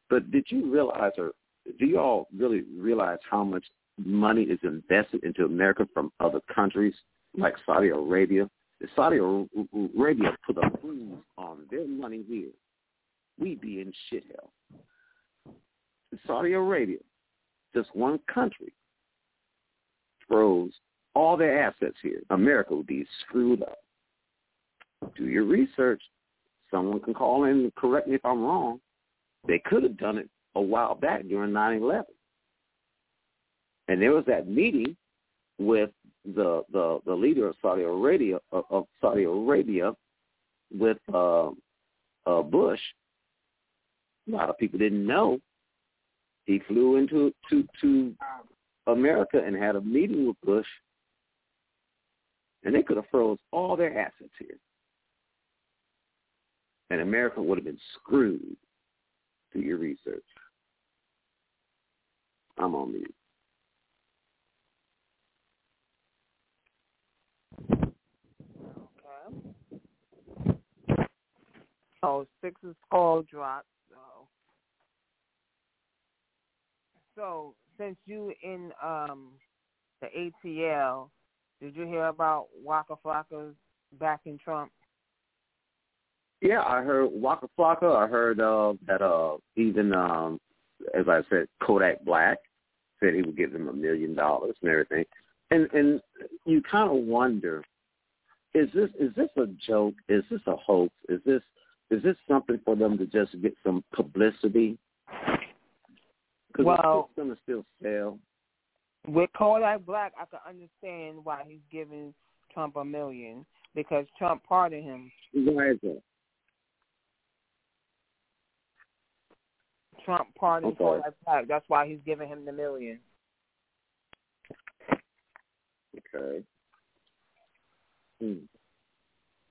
But did you realize, or do you all really realize how much money is invested into America from other countries like Saudi Arabia? Saudi Arabia put a freeze on their money here, we'd be in shit hell. Saudi Arabia, just one country, froze all their assets here. America would be screwed up. Do your research. Someone can call in and correct me if I'm wrong. They could have done it a while back during 9/11. And there was that meeting with the the, the leader of Saudi Arabia of, of Saudi Arabia with uh, uh, Bush. A lot of people didn't know he flew into to to America and had a meeting with Bush and they could have froze all their assets here. And America would have been screwed. Do your research. I'm on mute. Okay. Oh, Six's call dropped. So, so since you in um the ATL, did you hear about Waka Flocka's backing Trump? Yeah, I heard Waka Flocka. I heard uh, that uh, even, um, as I said, Kodak Black said he would give him a million dollars and everything. And and you kind of wonder, is this is this a joke? Is this a hoax? Is this is this something for them to just get some publicity? Because well, it's going to still sell. With Kodak Black, I can understand why he's giving Trump a million because Trump pardoned him. Why is that? Trump pardoned okay. Kodak Black. That's why he's giving him the million. Okay. Hmm.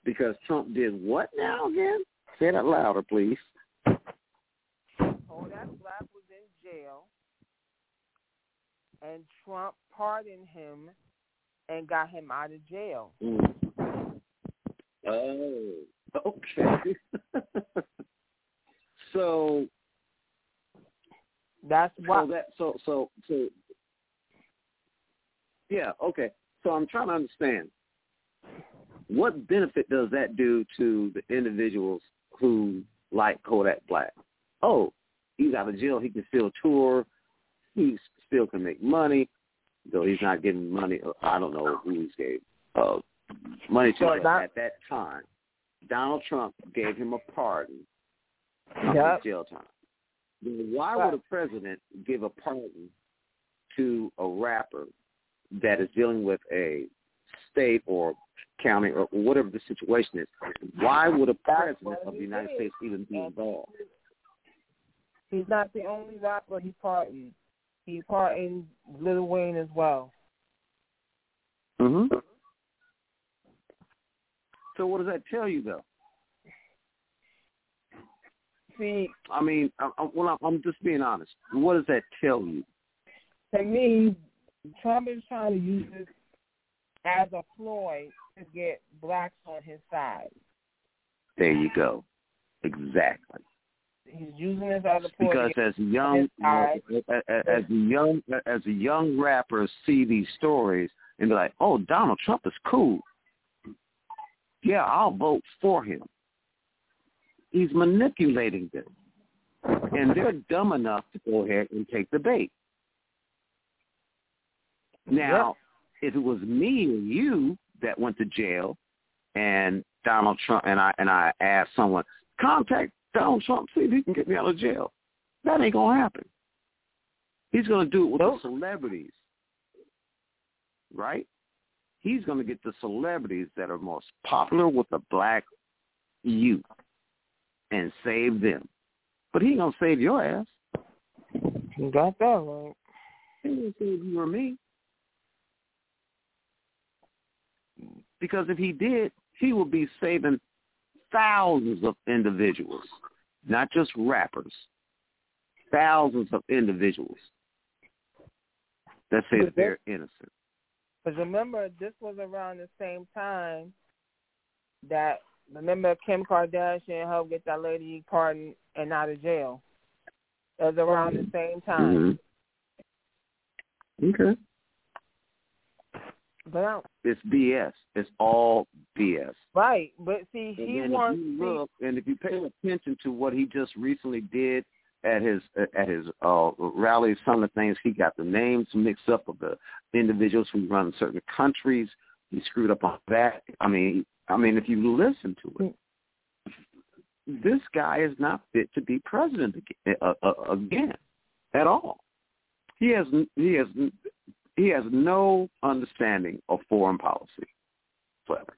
Because Trump did what now again? Say that louder, please. Kodak Black was in jail and Trump pardoned him and got him out of jail. Mm. Oh, okay. *laughs* so that's why. So that so so so. Yeah. Okay. So I'm trying to understand what benefit does that do to the individuals who like Kodak Black? Oh, he's out of jail. He can still tour. He still can make money, though he's not getting money. I don't know who he's gave uh, money to that, at that time. Donald Trump gave him a pardon yep. jail time. Why would a president give a pardon to a rapper that is dealing with a state or county or whatever the situation is, why would a president of the United States even be involved? He's not the only rapper he part in. He part in Lil Wayne as well. Mm-hmm. So what does that tell you, though? See, I mean, I, I, well, I'm just being honest. What does that tell you? to me, Trump is trying to use this as a ploy to get blacks on his side. There you go. Exactly. He's using this as a ploy. Because as young, as a young, as a young rapper see these stories and be like, "Oh, Donald Trump is cool. Yeah, I'll vote for him." He's manipulating them, and they're dumb enough to go ahead and take the bait. Now, if it was me or you that went to jail, and Donald Trump and I and I asked someone contact Donald Trump see if he can get me out of jail, that ain't gonna happen. He's gonna do it with Nope. the celebrities, right? He's gonna get the celebrities that are most popular with the black youth and save them. But he ain't gonna save your ass. You got that right. He ain't gonna save you or me. Because if he did, he would be saving thousands of individuals, not just rappers. Thousands of individuals that say that they're innocent. Because remember, this was around the same time that remember Kim Kardashian helped get that lady pardoned and out of jail. It was around the same time. Mhm. Okay. But I, It's BS. It's all BS. right, but see, he wants if you look, and if you pay attention to what he just recently did at his at his uh, rally, some of the things he got the names mixed up of the individuals who run certain countries. He screwed up on that. I mean, I mean, if you listen to it, this guy is not fit to be president again, uh, uh, again at all. He has he has he has no understanding of foreign policy whatsoever.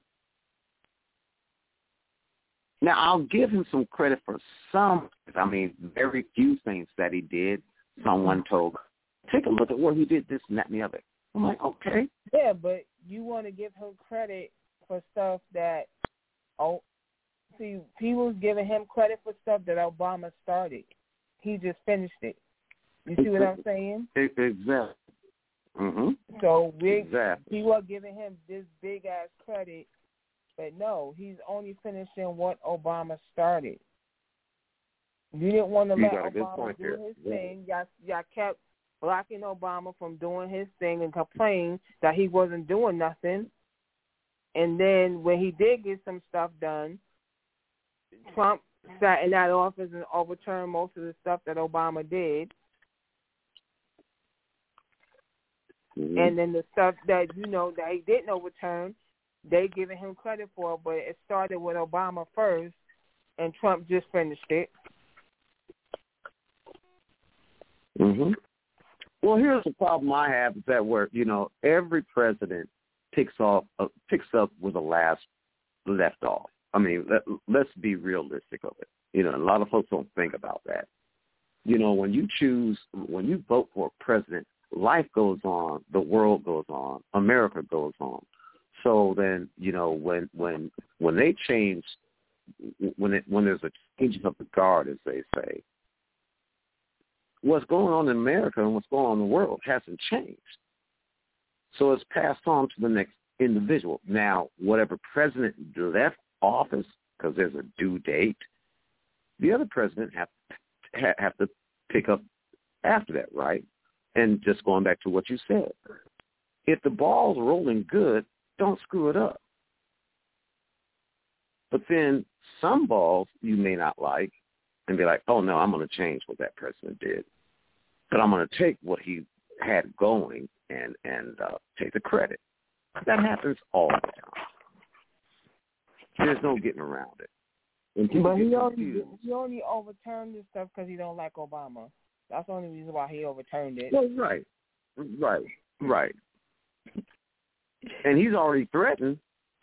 Now I'll give him some credit for some. I mean, very few things that he did. Someone told, take a look at what he did, this and that and the other. I'm like, okay, yeah, but you want to give him credit for stuff that oh, see, people's giving him credit for stuff that Obama started. He just finished it. You see what I'm saying? Exactly. Mhm. So we Exactly. he was giving him this big ass credit, but no, he's only finishing what Obama started. You didn't want to You let got a good Obama do there. his Yeah. thing. Y'all, y'all kept blocking Obama from doing his thing and complaining that he wasn't doing nothing. And then when he did get some stuff done, Trump sat in that office and overturned most of the stuff that Obama did. Mhm. And then the stuff that you know that he didn't overturn, they giving him credit for, but it started with Obama first, and Trump just finished it. hmm Well, here's the problem I have is that where you know every president picks off uh, picks up where the last left off. I mean, let, let's be realistic of it. You know, a lot of folks don't think about that. You know, when you choose, when you vote for a president, life goes on, the world goes on, America goes on. So then, you know, when when when they change, when it when there's a changing of the guard, as they say, what's going on in America and what's going on in the world hasn't changed. So it's passed on to the next individual. Now, whatever president left office, because there's a due date, the other president have have to pick up after that, right? And just going back to what you said, if the ball's rolling good, don't screw it up. But then some balls you may not like and be like, oh no, I'm going to change what that president did, but I'm going to take what he had going and and uh, take the credit. That happens all the time. There's no getting around it. But he only he only overturned this stuff because he don't like Obama. That's the only reason why he overturned it. Well, right. Right, right. And he's already threatened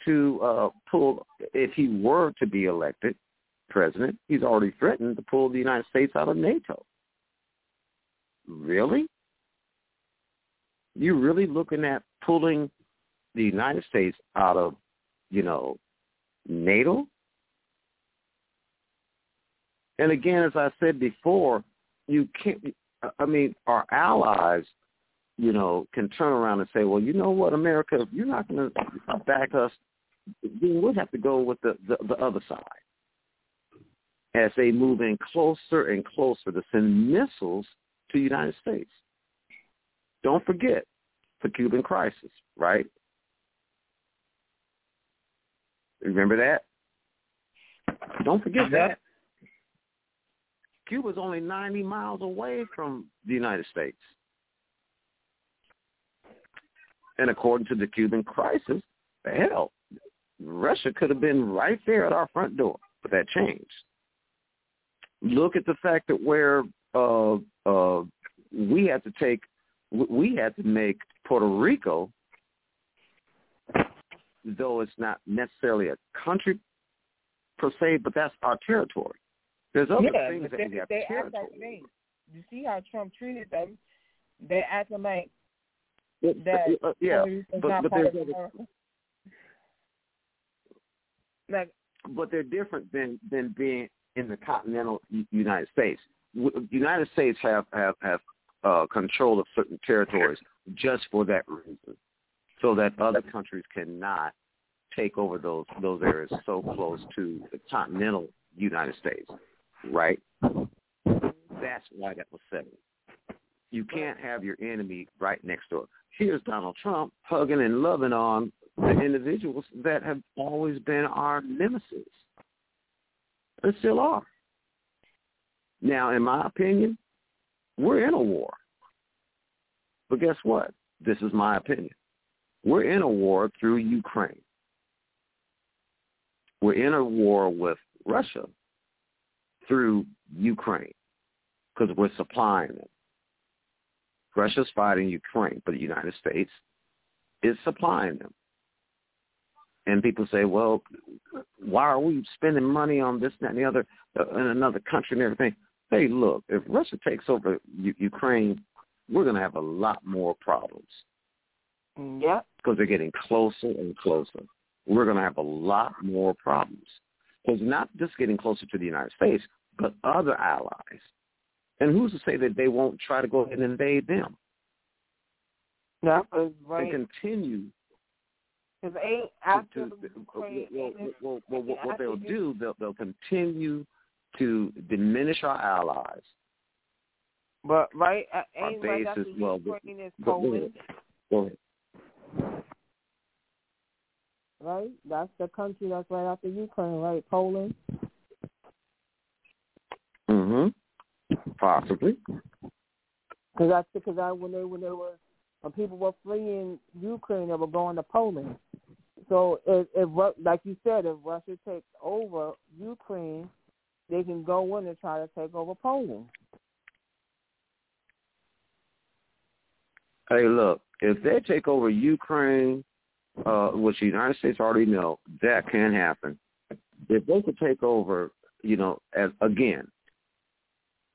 to uh, pull, if he were to be elected president, he's already threatened to pull the United States out of NATO. Really? You really looking at pulling the United States out of, you know, NATO? And again, as I said before, you can't. I mean, our allies, you know, can turn around and say, "Well, you know what, America, if you're not going to back us, then we'll have to go with the, the the other side." As they move in closer and closer to send missiles to the United States. Don't forget the Cuban crisis, right? Remember that? Don't forget that. Cuba's only 90 miles away from the United States. And according to the Cuban crisis, hell, Russia could have been right there at our front door, but that changed. Look at the fact that where uh, uh, we had to take, we had to make Puerto Rico, though it's not necessarily a country per se, but that's our territory. There's other yeah, things that they, we have they act territory. like they, you see how Trump treated them. They acting like that uh, yeah, but, but part there's of other, America. Like but they're different than than being in the continental United States. United States have have have uh, control of certain territories just for that reason, so that other countries cannot take over those those areas so close to the continental United States, right? That's why that was settled. You can't have your enemy right next door. Here's Donald Trump hugging and loving on the individuals that have always been our nemesis. They still are. Now, in my opinion, we're in a war. But guess what? This is my opinion. We're in a war through Ukraine. We're in a war with Russia through Ukraine because we're supplying them. Russia's fighting Ukraine, but the United States is supplying them. And people say, well, why are we spending money on this, that, and the other uh, in another country and everything? Hey, look, if Russia takes over U- Ukraine, we're going to have a lot more problems mm-hmm. yeah, because they're getting closer and closer. We're going to have a lot more problems because not just getting closer to the United States, but other allies. And who's to say that they won't try to go ahead and invade them that was right. and continue Because ain't to, after to the Ukraine, well, well, well, well, what they'll do, they'll, they'll continue to diminish our allies. but right, uh, Our right base after is- well, Ukraine is but go Poland, Go ahead. right? That's the country that's right after Ukraine, right? Poland. hmm Possibly. Because that's because I when they when they were when people were fleeing Ukraine, they were going to Poland. So if, if like you said, if Russia takes over Ukraine, they can go in and try to take over Poland. Hey, look, if they take over Ukraine, uh, which the United States already know, that can happen. If they could take over, you know, as again,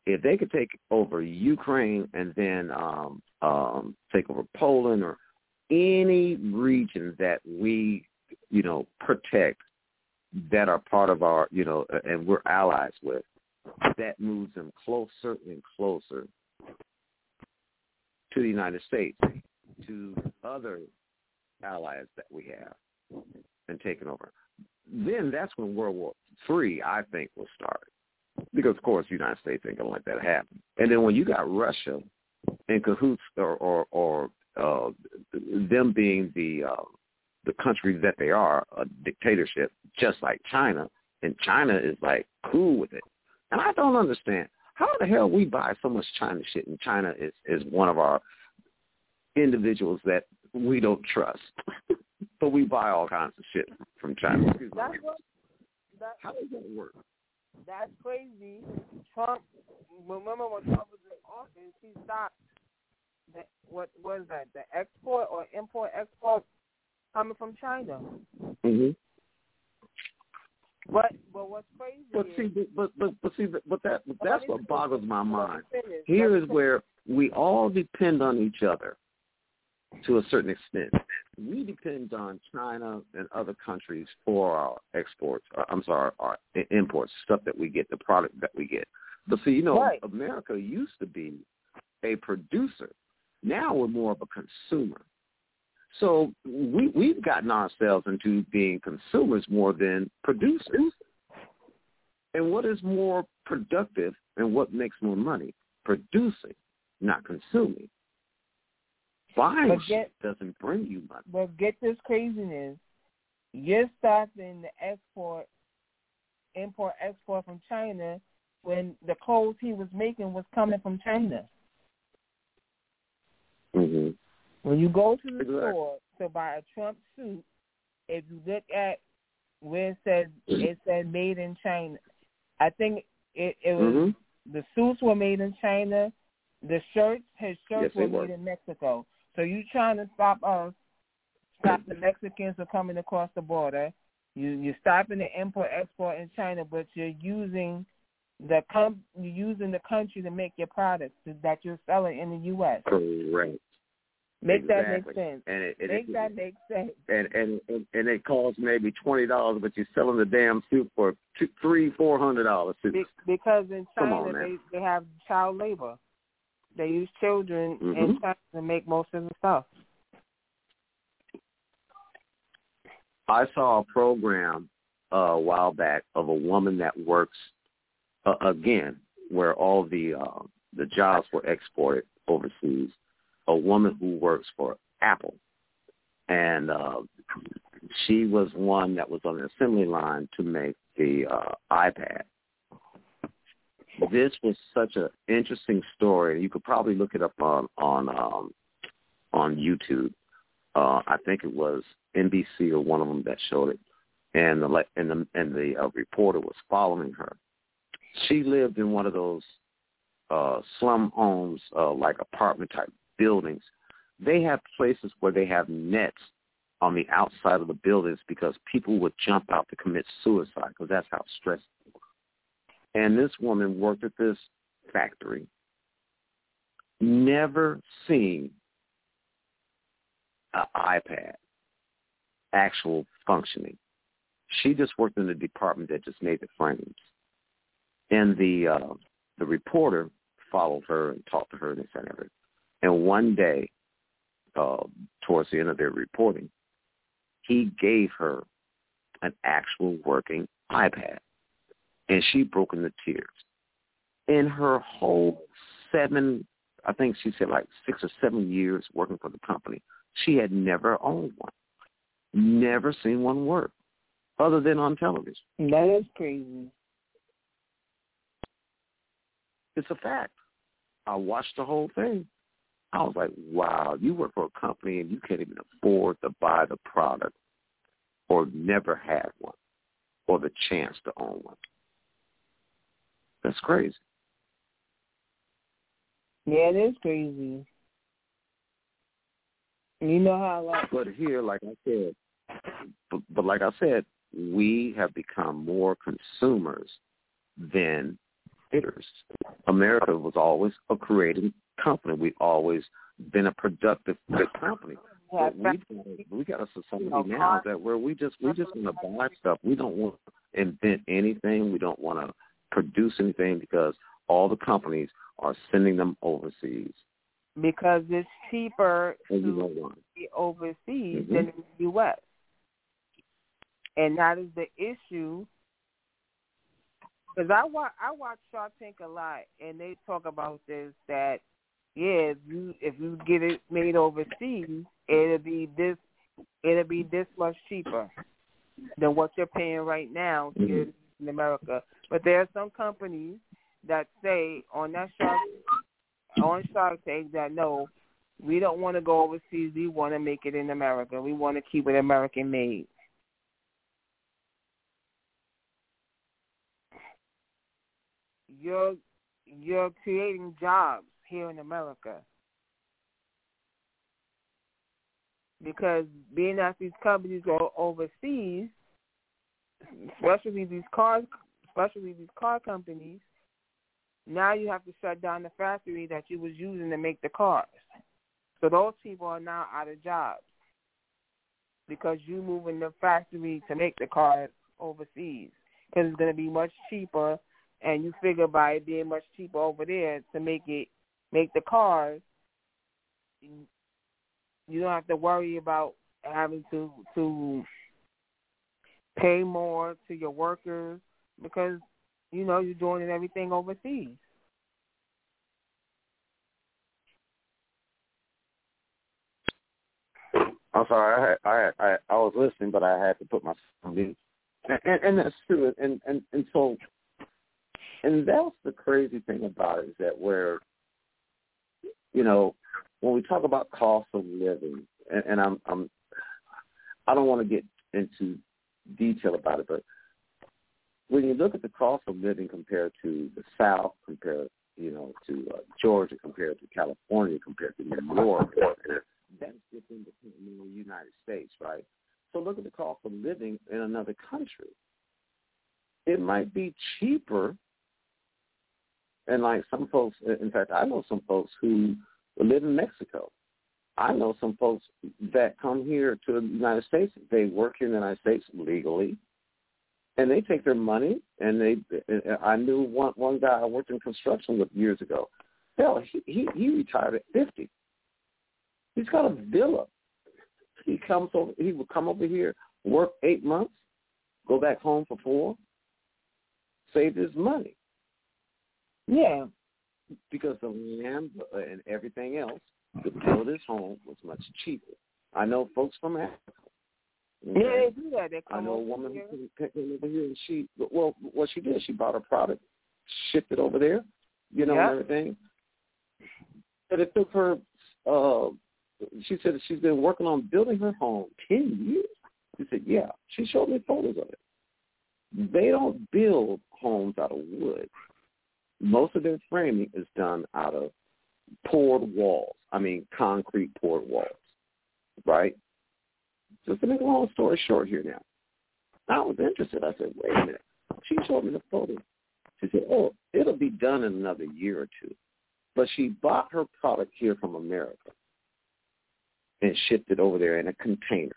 if they could take over Ukraine and then um, um, take over Poland or any region that we, you know, protect that are part of our, you know, and we're allies with, that moves them closer and closer to the United States, to other allies that we have, and taking over. Then that's when World War Three, I think, will start. Because of course, the United States ain't gonna let that happen. And then when you got Russia in cahoots, or or, or uh, them being the uh, the country that they are, a dictatorship, just like China, and China is like cool with it. And I don't understand how the hell we buy so much China shit, and China is is one of our individuals that we don't trust, *laughs* but we buy all kinds of shit from China. That's what that, How does that work? that's crazy. Trump. Remember when Trump was in office, he stopped the, what was that? The export or import export coming from China. Mm-hmm. But but what's crazy But is see, but but but see, but that but that's what boggles my mind. Here is where we all depend on each other to a certain extent. We depend on China and other countries for our exports. Or, I'm sorry, our imports, stuff that we get, the product that we get. But see, you know, Right. America used to be a producer. Now we're more of a consumer. So we we've gotten ourselves into being consumers more than producers. And what is more productive and what makes more money? Producing, not consuming. Buying get- doesn't bring you money. But get this craziness. You're stopping the export, import, export from China when the clothes he was making was coming from China. hmm When you go to the Exactly. store to buy a Trump suit, if you look at where it says it said made in China, I think it, it was hmm the suits were made in China, the shirts his shirts Yes, were were. made in Mexico. So you trying to stop us, stop the Mexicans from coming across the border. You you're stopping the import export in China, but you're using the com- you're using the country to make your products that you're selling in the U.S. Correct. Make that make sense. And it, it, Make it, that make sense. and, and and and it costs maybe twenty dollars, but you're selling the damn suit for two, three, four hundred dollars. Be- because in China on, they they have child labor. They use children in Mhm. China to make most of the stuff. I saw a program uh, a while back of a woman that works uh, again where all the uh, the jobs were exported overseas. A woman who works for Apple, and uh, she was one that was on the assembly line to make the uh, iPad. This was such an interesting story. You could probably look it up on on um, on YouTube. Uh, I think it was NBC or one of them that showed it, and the and the and the uh, reporter was following her. She lived in one of those uh, slum homes, uh, like apartment type buildings. They have places where they have nets on the outside of the buildings because people would jump out to commit suicide because that's how stressed. they were. And this woman worked at this factory, never seen an iPad actual functioning. She just worked in the department that just made the frames. And the uh, the reporter followed her and talked to her and this and everything. And one day, uh, towards the end of their reporting, he gave her an actual working iPad, and she broke into tears. In her whole seven, I think she said like six or seven years working for the company, she had never owned one, never seen one work, other than on television. That is crazy. It's a fact. I watched the whole thing. I was like, wow, you work for a company and you can't even afford to buy the product or never had one or the chance to own one. That's crazy. Yeah, it is crazy. You know how like But here, like I said, but, but like I said, we have become more consumers than hitters. America was always a creating company. We've always been a productive good company. yeah, But we we got a society now that where we just we just want to buy stuff. We don't want to invent anything. We don't want to produce anything because all the companies are sending them overseas. because it's cheaper And you know to be overseas Mhm. than in the U.S. And that is the issue. Because I watch I watch Shark Tank a lot, and they talk about this that yeah, if you if you get it made overseas, it'll be this it'll be this much cheaper than what you're paying right now here mm-hmm. in America. But there are some companies that say on that Shark on Shark Tank that no, we don't want to go overseas. We want to make it in America. We want to keep it American made. You're you're creating jobs here in America. because being that these companies go overseas, especially these cars, especially these car companies, now you have to shut down the factory that you was using to make the cars. So those people are now out of jobs because you moving the factory to make the cars overseas because it's going to be much cheaper, and you figure by it being much cheaper over there to make it make the cars, you don't have to worry about having to to pay more to your workers because you know you're doing everything overseas. I'm sorry, I had, I I I was listening, but I had to put my and, and, and that's true. And and and so, and that's the crazy thing about it is that where, you know, when we talk about cost of living, and, and I'm I'm I don't want to get into detail about it, but when you look at the cost of living compared to the South, compared you know to uh, Georgia, compared to California, compared to New York, that's just in the United States, right? So look at the cost of living in another country. It might be cheaper, and like some folks, in fact, I know some folks who live in Mexico. I know some folks that come here to the United States. They work in the United States legally, and they take their money. And they, I knew one one guy I worked in construction with years ago. Hell, he he, he retired at fifty. He's got a villa. He comes over. He would come over here, work eight months, go back home for four, save his money. Yeah, because the land and everything else to build his home was much cheaper. I know folks from Africa. Okay? Yeah, they do that. They I know a woman here. who came over here and she well what she did, she bought a product, shipped it over there, you know, Yeah. and everything. But it took her uh she said that she's been working on building her home ten years. She said, Yeah. She showed me photos of it. They don't build homes out of wood. Most of their framing is done out of poured walls. I mean, concrete poured walls, right? Just to make a long story short here now. I was interested. I said, wait a minute. She showed me the photo. She said, oh, it'll be done in another year or two. But she bought her product here from America and shipped it over there in a container.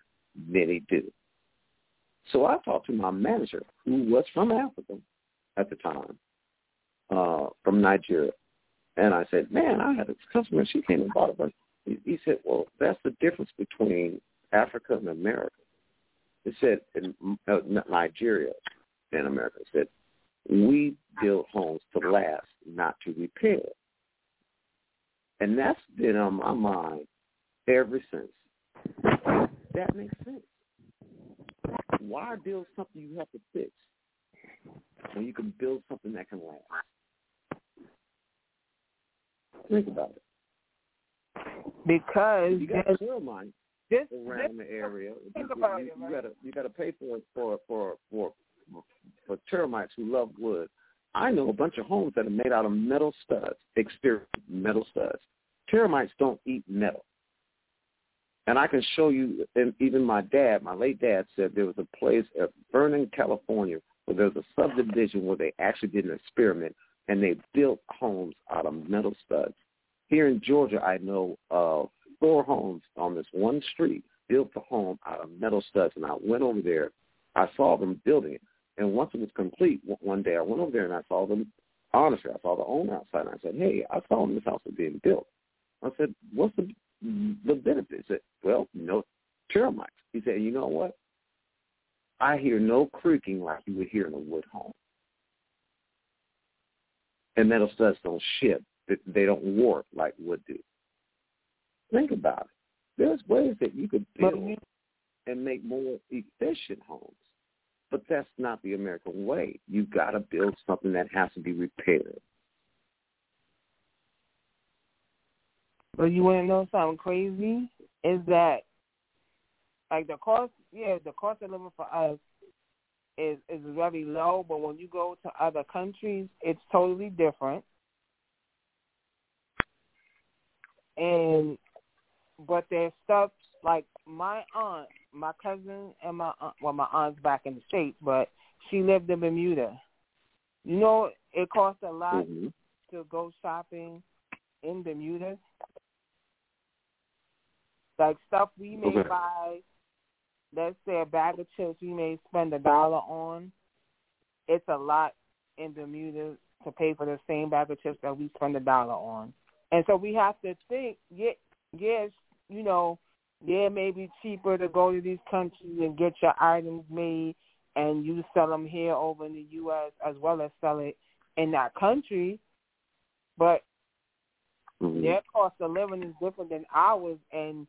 Many do. So I talked to my manager, who was from Africa at the time, uh, from Nigeria. And I said, man, I had a customer. She came and bought it. But he, he said, well, that's the difference between Africa and America. He said, in uh, Nigeria and America, he said, we build homes to last, not to repair. And that's been on my mind ever since. That makes sense. Why build something you have to fix when you can build something that can last? Think about it. because you got there's- coal this, around this the area, think you, about you, it, you gotta you gotta pay for for for for for termites who love wood. I know a bunch of homes that are made out of metal studs, exterior metal studs. Termites don't eat metal. And I can show you, and even my dad, my late dad said there was a place at Vernon, California, where there was a subdivision where they actually did an experiment and they built homes out of metal studs. Here in Georgia, I know of four homes on this one street built the home out of metal studs, and I went over there. I saw them building it, and once it was complete, one- day I went over there and I saw them. Honestly, I saw the owner outside, and I said, "Hey, I saw this house was being built." I said, "What's the the benefit?" He said, "Well, no termites." He said, "You know what? I hear no creaking like you would hear in a wood home, and metal studs don't ship; They- they don't warp like wood do." Think about it. There's ways that you could build and make more efficient homes. But that's not the American way. You've got to build something that has to be repaired. But you want to know something crazy? Is that like the cost? Yeah, the cost of living for us is is very low. But when you go to other countries, it's totally different. And but there's stuff like my aunt, my cousin, and my aunt, well, my aunt's back in the states, but she lived in Bermuda. You know, it costs a lot hmm to go shopping in Bermuda. Like stuff we may Okay. buy, let's say a bag of chips we may spend a dollar on. It's a lot in Bermuda to pay for the same bag of chips that we spend a dollar on. And so we have to think, yeah, yes, you know, yeah, it may be cheaper to go to these countries and get your items made and you sell them here over in the U.S. as well as sell it in that country. But hmm their cost of living is different than ours, and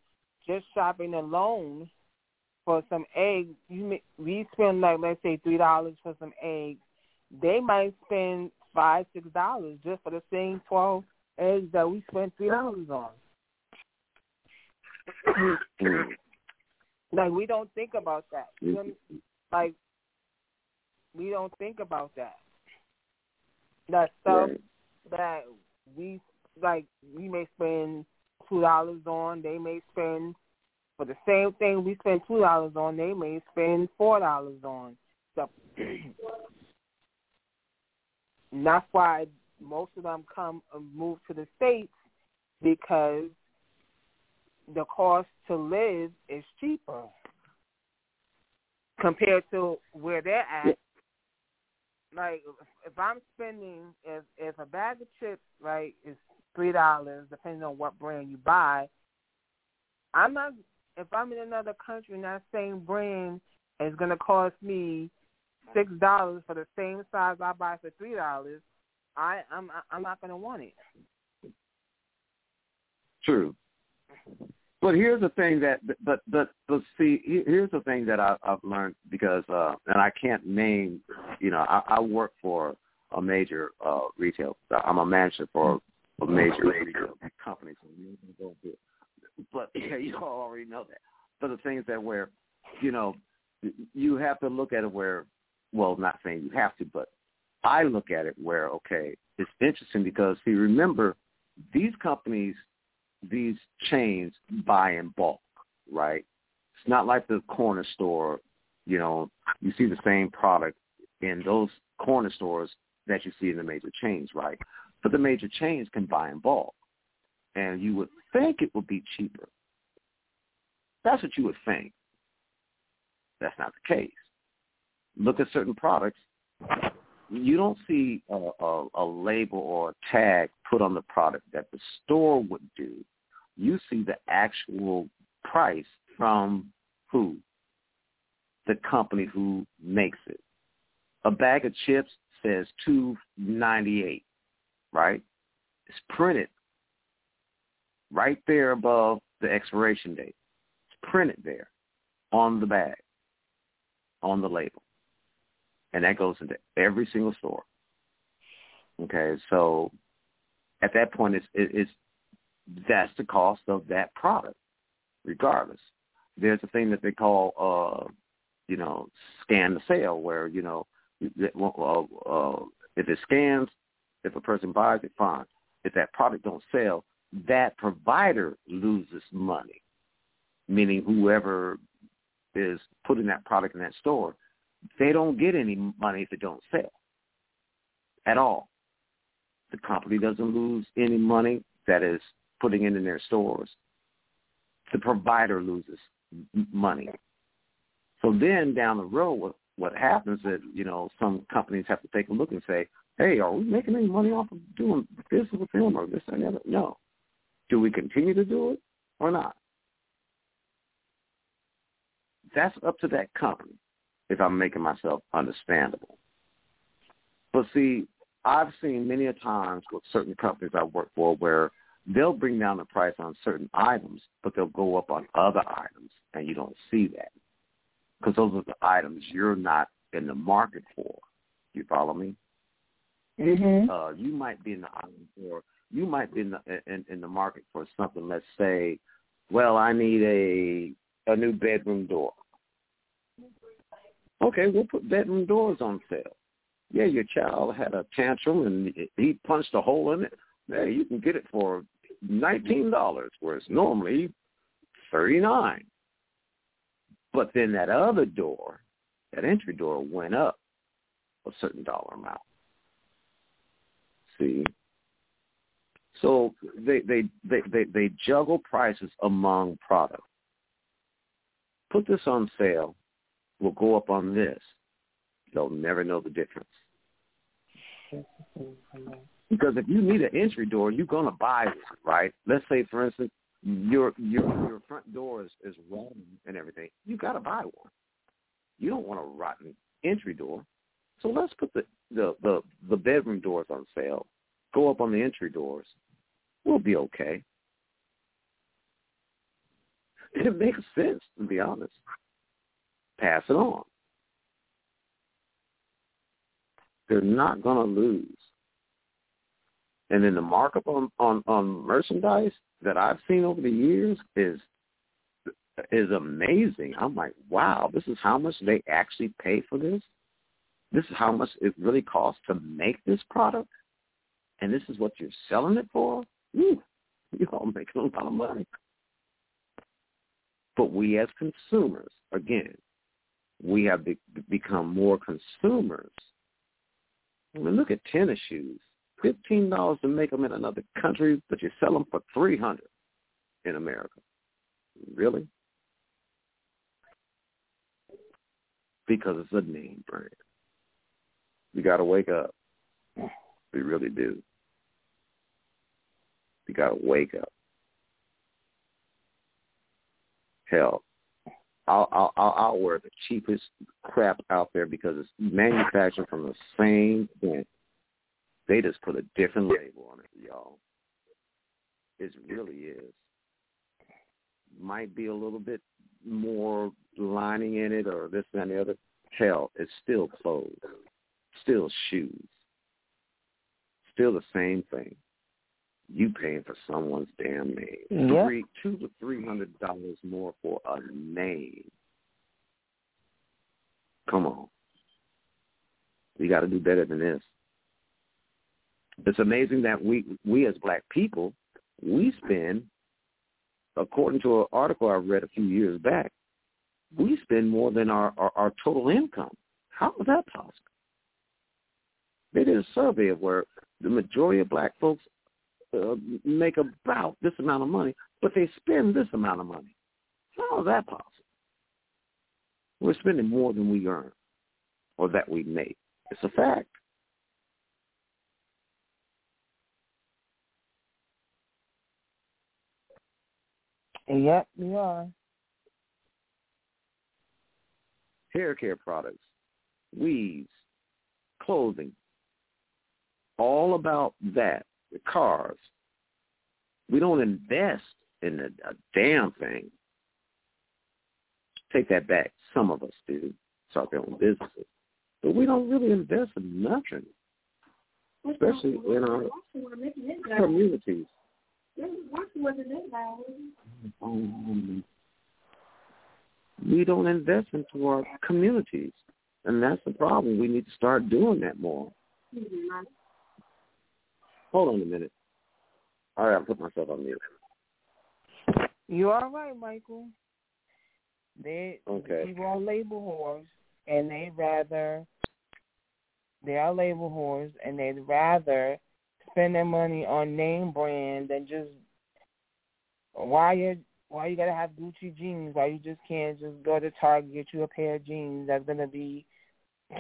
just shopping alone for some eggs, you may, we spend like let's say three dollars for some eggs. They might spend five, six dollars just for the same twelve eggs that we spent three dollars on. Like we don't think about that. You know, like we don't think about that. That stuff Right. that we like we may spend two dollars on, they may spend for the same thing we spend two dollars on, they may spend four dollars on. So and *clears throat* that's why most of them come and move to the states because the cost to live is cheaper compared to where they're at. Like if I'm spending if if a bag of chips right is three dollars depending on what brand you buy, I'm not if I'm in another country and that same brand is gonna cost me six dollars for the same size I buy for three dollars, I I'm I'm not gonna want it. True. But here's the thing that, but but but see, here's the thing that I, I've learned because, uh, and I can't name, you know, I, I work for a major uh, retail. I'm a manager for a major retail company, so go. But *laughs* yeah, you all already know that. But the thing is that where, you know, you have to look at it where, well, not saying you have to, but I look at it where, okay, it's interesting because see, remember, these companies these chains buy in bulk, right? It's not like the corner store, you know, you see the same product in those corner stores that you see in the major chains, right? But the major chains can buy in bulk. And you would think it would be cheaper. That's what you would think. That's not the case. Look at certain products. You don't see a, a, a label or a tag put on the product that the store would do. You see the actual price from who? The company who makes it. A bag of chips says two ninety eight, right? It's printed right there above the expiration date. It's printed there on the bag, on the label. And that goes into every single store. Okay, so at that point, it's, it's that's the cost of that product, regardless. There's a thing that they call, uh, you know, scan the sale, where you know, uh, uh, if it scans, if a person buys it, fine. If that product don't sell, that provider loses money, meaning whoever is putting that product in that store, they don't get any money if it don't sell at all. The company doesn't lose any money that is putting it in their stores. The provider loses money. So then down the road, what, what happens is, you know, some companies have to take a look and say, hey, are we making any money off of doing business with them or this the other? No. Do we continue to do it or not? That's up to that company if I'm making myself understandable. But see, I've seen many a times with certain companies I work for where they'll bring down the price on certain items, but they'll go up on other items, and you don't see that because those are the items you're not in the market for. You follow me? Mhm. Uh, you might be in the item for you might be in the in, in the market for something. Let's say, well, I need a a new bedroom door. Okay, we'll put bedroom doors on sale. Yeah, your child had a tantrum and he punched a hole in it. Hey, you can get it for nineteen dollars, whereas normally thirty nine. But then that other door, that entry door went up a certain dollar amount. See? So they they they they, they juggle prices among products. Put this on sale, we'll go up on this. They'll never know the difference. Because if you need an entry door, you're gonna buy one, right? Let's say, for instance, your your your front door is, is rotten and everything. You gotta buy one. You don't want a rotten entry door. So let's put the the the, the bedroom doors on sale. Go up on the entry doors. We'll be okay. It makes sense, to be honest. Pass it on. They're not going to lose. And then the markup on, on, on merchandise that I've seen over the years is is amazing. I'm like, wow, this is how much they actually pay for this. This is how much it really costs to make this product, and this is what you're selling it for. Ooh, you're all making a lot of money. But we as consumers, again, we have be- become more consumers. I mean, look at tennis shoes. Fifteen dollars to make them in another country, but you sell them for three hundred in America. Really? Because it's a name brand. We got to wake up. We really do. We got to wake up. Hell, I'll, I'll I'll wear the cheapest crap out there because it's manufactured from the same thing. They just put a different label on it, y'all. It really is. Might be a little bit more lining in it or this and the other. Hell, it's still clothes, still shoes, still the same thing. You paying for someone's damn name. Yep. Three, two to three hundred dollars more for a name. Come on. We got to do better than this. It's amazing that we we as black people we spend, according to an article I read a few years back, we spend more than our, our, our total income. How is that possible? They did a survey of where the majority of black folks uh, make about this amount of money, but they spend this amount of money. How is that possible? We're spending more than we earn or that we make. It's a fact. Yep, we are. Hair care products, weaves, clothing, all about that. The cars. We don't invest in a, a damn thing. Take that back. Some of us do. Start their own businesses. But we don't really invest in nothing, especially in our communities. We don't invest into our communities, and that's the problem. We need to start doing that more. Hold on a minute. All right, I'll put myself on mute. You all right, Michael? They Okay. people are label whores, and they rather they are label whores, and they'd rather spend their money on name brand than just why you why you gotta have Gucci jeans? Why you just can't just go to Target get you a pair of jeans that's gonna be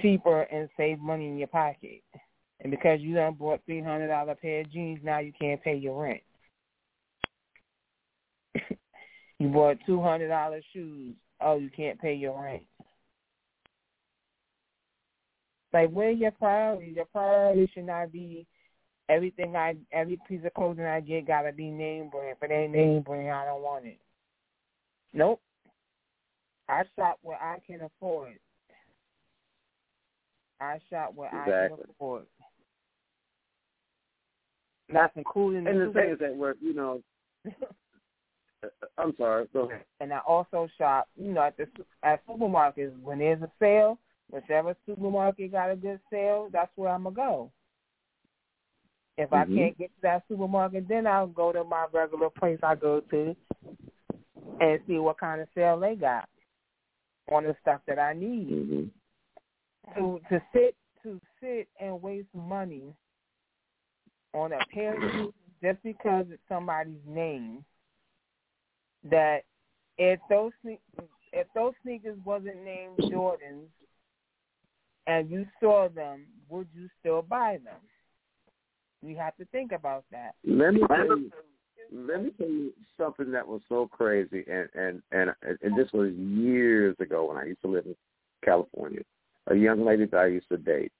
cheaper and save money in your pocket? And because you done bought three hundred dollar pair of jeans, now you can't pay your rent. *laughs* you bought two hundred dollar shoes. Oh, you can't pay your rent. Like, where your priorities? Your priority should not be everything I, every piece of clothing I get gotta be name brand. If it ain't name brand, I don't want it. Nope. I shop where I can afford. I shop where I can afford. That's including the And the super- thing is that we're, you know, I'm sorry. Go ahead. and I also shop, you know, at the at supermarkets when there's a sale. Whichever supermarket got a good sale, that's where I'm gonna go. If I Mhm. can't get to that supermarket, then I'll go to my regular place I go to. and see what kind of sale they got on the stuff that I need. Mm-hmm. To to sit to sit and waste money on a pair just because it's somebody's name. That if those if those sneakers wasn't named Jordans and you saw them, would you still buy them? You have to think about that. Let me tell you, let me tell you something that was so crazy, and and and and this was years ago when I used to live in California. A young lady that I used to date,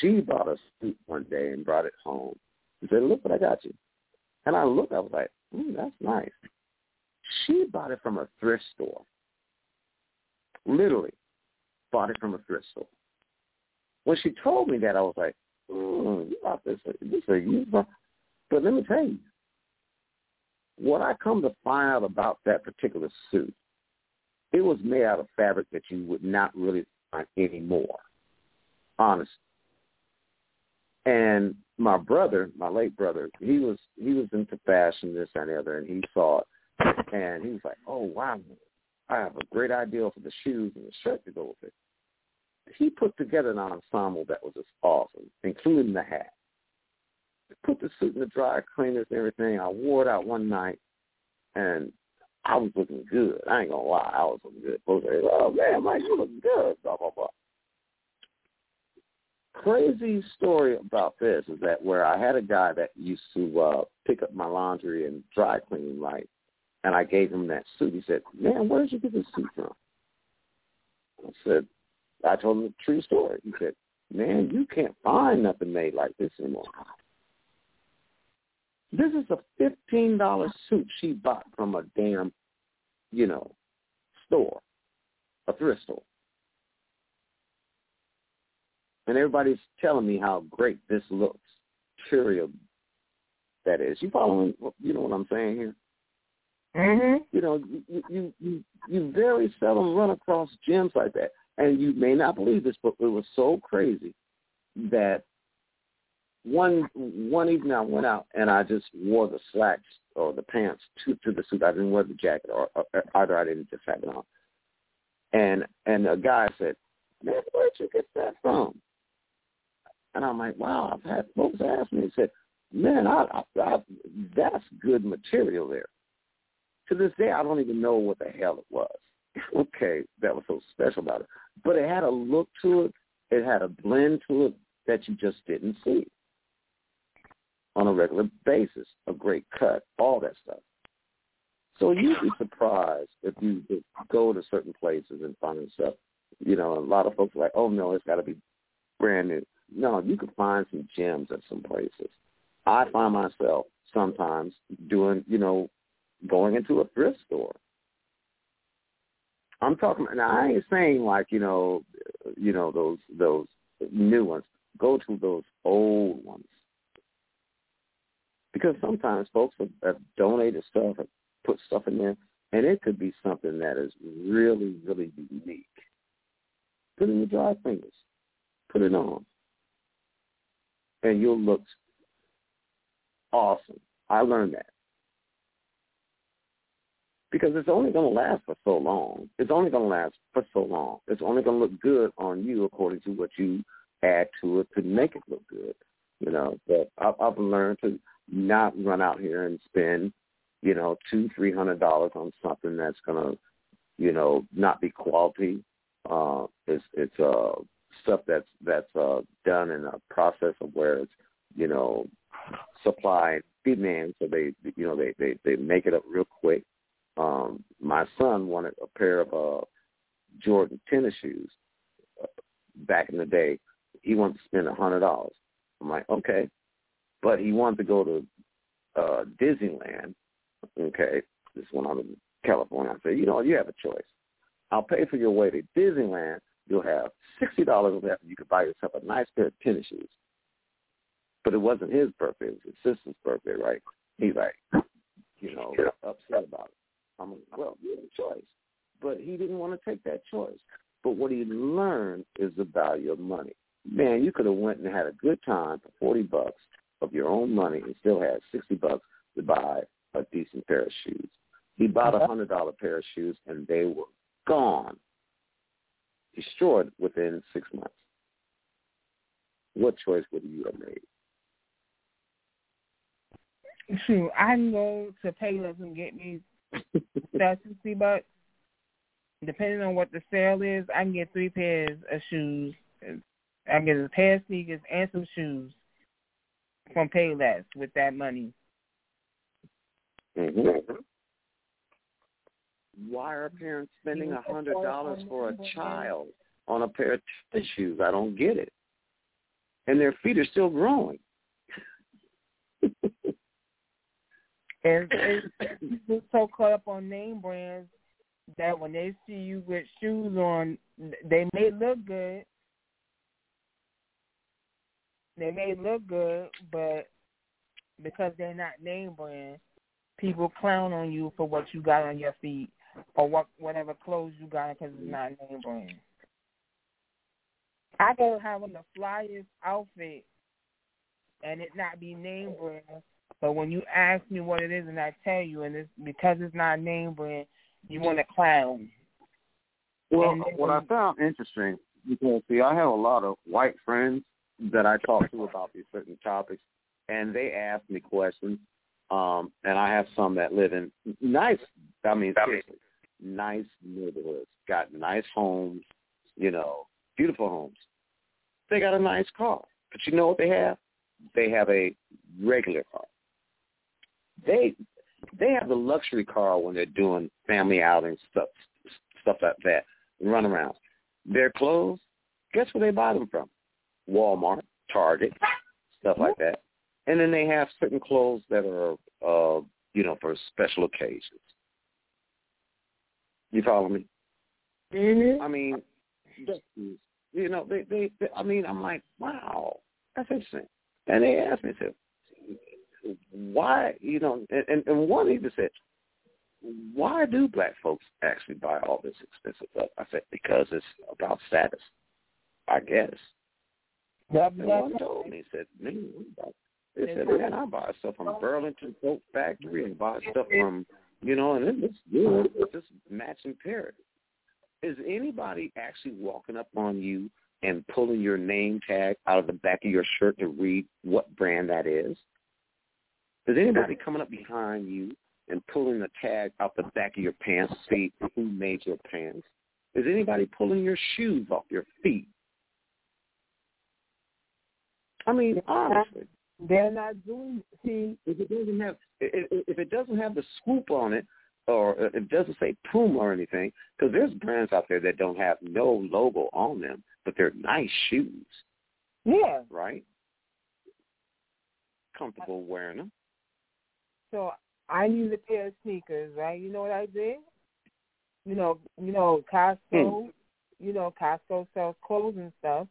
she bought a suit one day and brought it home. She said, "Look what I got you," and I looked. I was like, "Ooh, that's nice." She bought it from a thrift store. Literally, bought it from a thrift store. When she told me that, I was like, mm, "You bought this? This a used one?" But let me tell you, what I come to find out about that particular suit, it was made out of fabric that you would not really find anymore. Honest. And my brother, my late brother, he was he was into fashion, this and the other, and he saw it, and he was like, "Oh wow, I have a great idea for the shoes and the shirt to go with it." He put together an ensemble that was just awesome, including the hat put the suit in the dry cleaners and everything. I wore it out one night, and I was looking good. I ain't gonna lie, I was looking good. Folks say, "Oh man, Mike, you look good." Blah blah blah. Crazy story about this is that where I had a guy that used to uh pick up my laundry and dry clean, right? And I gave him that suit. He said, "Man, where did you get this suit from?" I said, "I told him the true story." He said, "Man, you can't find nothing made like this anymore." This is a fifteen dollar suit she bought from a damn, you know, store, a thrift store. And everybody's telling me how great this looks. Material that is. You following? You know what I'm saying here? Mhm. You know, you you you, you very seldom run across gems like that, and you may not believe this, but it was so crazy that one one evening I went out and I just wore the slacks or the pants to to the suit. I didn't wear the jacket, or, or either I didn't just have it on. And and a guy said, "Man, where'd you get that from?" And I'm like, "Wow, I've had folks ask me." He said, "Man, I, I, I that's good material there." To this day, I don't even know what the hell it was. *laughs* okay, that was so special about it, but it had a look to it. It had a blend to it that you just didn't see on a regular basis, a great cut, all that stuff. So you'd be surprised if you go to certain places and find stuff. You know, a lot of folks are like, oh no, it's got to be brand new. No, you can find some gems at some places. I find myself sometimes doing, you know, going into a thrift store. I'm talking, and I ain't saying like, you know, you know those those new ones. Go to those old ones because sometimes folks have, have donated stuff and put stuff in there, and it could be something that is really, really unique. Put in the dry fingers. Put it on. And you'll look awesome. I learned that. Because it's only going to last for so long. It's only going to last for so long. It's only going to look good on you according to what you add to it to make it look good. You know, but I've, I've learned to not run out here and spend, you know, two, three hundred dollars on something that's gonna, you know, not be quality. Uh it's it's uh stuff that's that's uh done in a process of where it's, you know, supply and demand so they you know, they, they, they make it up real quick. Um my son wanted a pair of uh Jordan tennis shoes uh, back in the day. He wanted to spend a hundred dollars. I'm like, okay, but he wanted to go to uh Disneyland. Okay, this one I'm in California. I said, you know, you have a choice. I'll pay for your way to Disneyland. You'll have sixty dollars left. and You could buy yourself a nice pair of tennis shoes. But it wasn't his birthday; it was his sister's birthday, right? He's like, you know, upset about it. I'm like, well, you have a choice, but he didn't want to take that choice. But what he learned is the value of money. Man, you could have went and had a good time for forty bucks of your own money and still had 60 bucks to buy a decent pair of shoes. He bought a uh-huh. hundred dollar pair of shoes and they were gone, destroyed within six months. What choice would you have made? Shoot, I can go to Payless and get me *laughs* specialty, but depending on what the sale is, I can get three pairs of shoes. I can get a pair of sneakers and some shoes from Payless with that money. Mm-hmm. Why are parents spending a hundred dollars for a child on a pair of tennis shoes? I don't get it. And their feet are still growing. *laughs* And people so caught up on name brands that when they see you with shoes on, they may look good. They may look good, but because they're not name brand, people clown on you for what you got on your feet or what whatever clothes you got because it's not name brand. I go having the flyest outfit and it not be name brand, but when you ask me what it is and I tell you, and it's because it's not name brand, you want to clown. Well, then what I found interesting because see, I have a lot of white friends that I talk to about these certain topics, and they ask me questions. Um, and I have some that live in nice, I mean, seriously, nice neighborhoods, got nice homes, you know, beautiful homes. They got a nice car, but you know what they have? They have a regular car. They they have the luxury car when they're doing family outings, stuff stuff like that, run around. Their clothes, guess where they buy them from? Walmart, Target, stuff like that. And then they have certain clothes that are, uh, you know, for special occasions. You follow me? Mm-hmm. I mean, you know, they, they, they, I mean, I'm like, wow, that's interesting. And they asked me to, why, you know, and, and, and one even said, why do black folks actually buy all this expensive stuff? I said, because it's about status, I guess. Yep, And one told me, he said, man, they said, man, I buy stuff from Burlington Coat Factory and buy stuff from, you know, and it looks good. It's just matching parity. Is anybody actually walking up on you and pulling your name tag out of the back of your shirt to read what brand that is? Is anybody coming up behind you and pulling the tag out the back of your pants to see who made your pants? Is anybody pulling your shoes off your feet? I mean, honestly, They're not doing. See, if it doesn't have if if it doesn't have the swoop on it, or if it doesn't say Puma or anything, because there's brands out there that don't have no logo on them, but they're nice shoes, yeah. right? Comfortable wearing them. So I need a pair of sneakers, right? You know what I did? You know, you know, Costco. Hmm. You know, Costco sells clothes and stuff.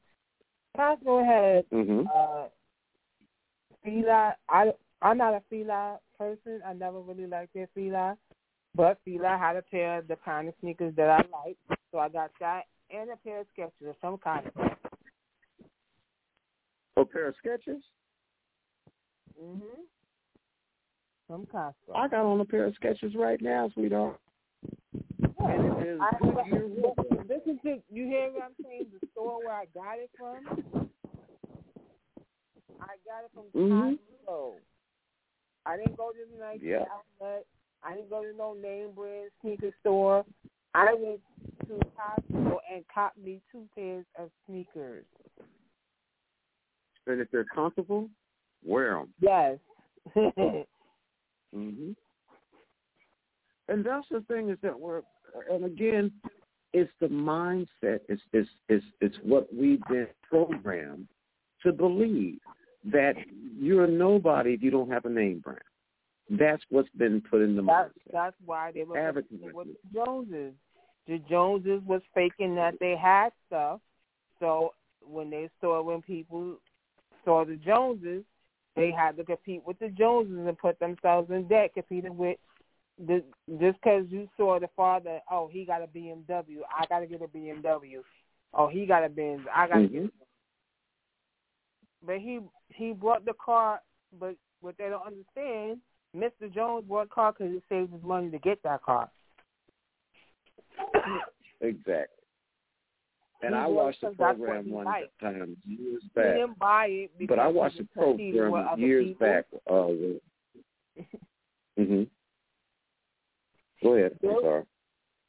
Costco had hmm uh Fila. I I'm not a Fila person. I never really liked their Fila, but Fila had a pair of the kind of sneakers that I like, so I got that and a pair of Skechers from Costco. A pair of Skechers. Mhm. From Costco. I got on a pair of Skechers right now, sweetheart. And it is I, this is the, you hear what I'm saying? The store where I got it from. I got it from Mhm. Costco. I didn't go to the nice Yeah. outlet. I didn't go to no name brand sneaker store. I went to Costco and caught me two pairs of sneakers. And if they're comfortable, wear them. Yes. hmm And that's the thing is that we're, and again, it's the mindset. It's it's it's it's what we've been programmed to believe that you're a nobody if you don't have a name brand. That's what's been put in the that's mindset. that's why they were Advertising. with the Joneses. The Joneses was faking that they had stuff. So when they saw when people saw the Joneses, they had to compete with the Joneses and put themselves in debt competing with the just because you saw the father, oh he got a BMW, I got to get a BMW. Oh he got a Benz, I got to get. Mm-hmm. Mhm. But he he brought the car, but what they don't understand, Mr. Jones bought a car because he saved his money to get that car. exactly. And He I watched the program he one liked. time years He back. didn't buy it because But I watched the program years people. back. Uh, *laughs* hmm Go ahead. I'm sorry.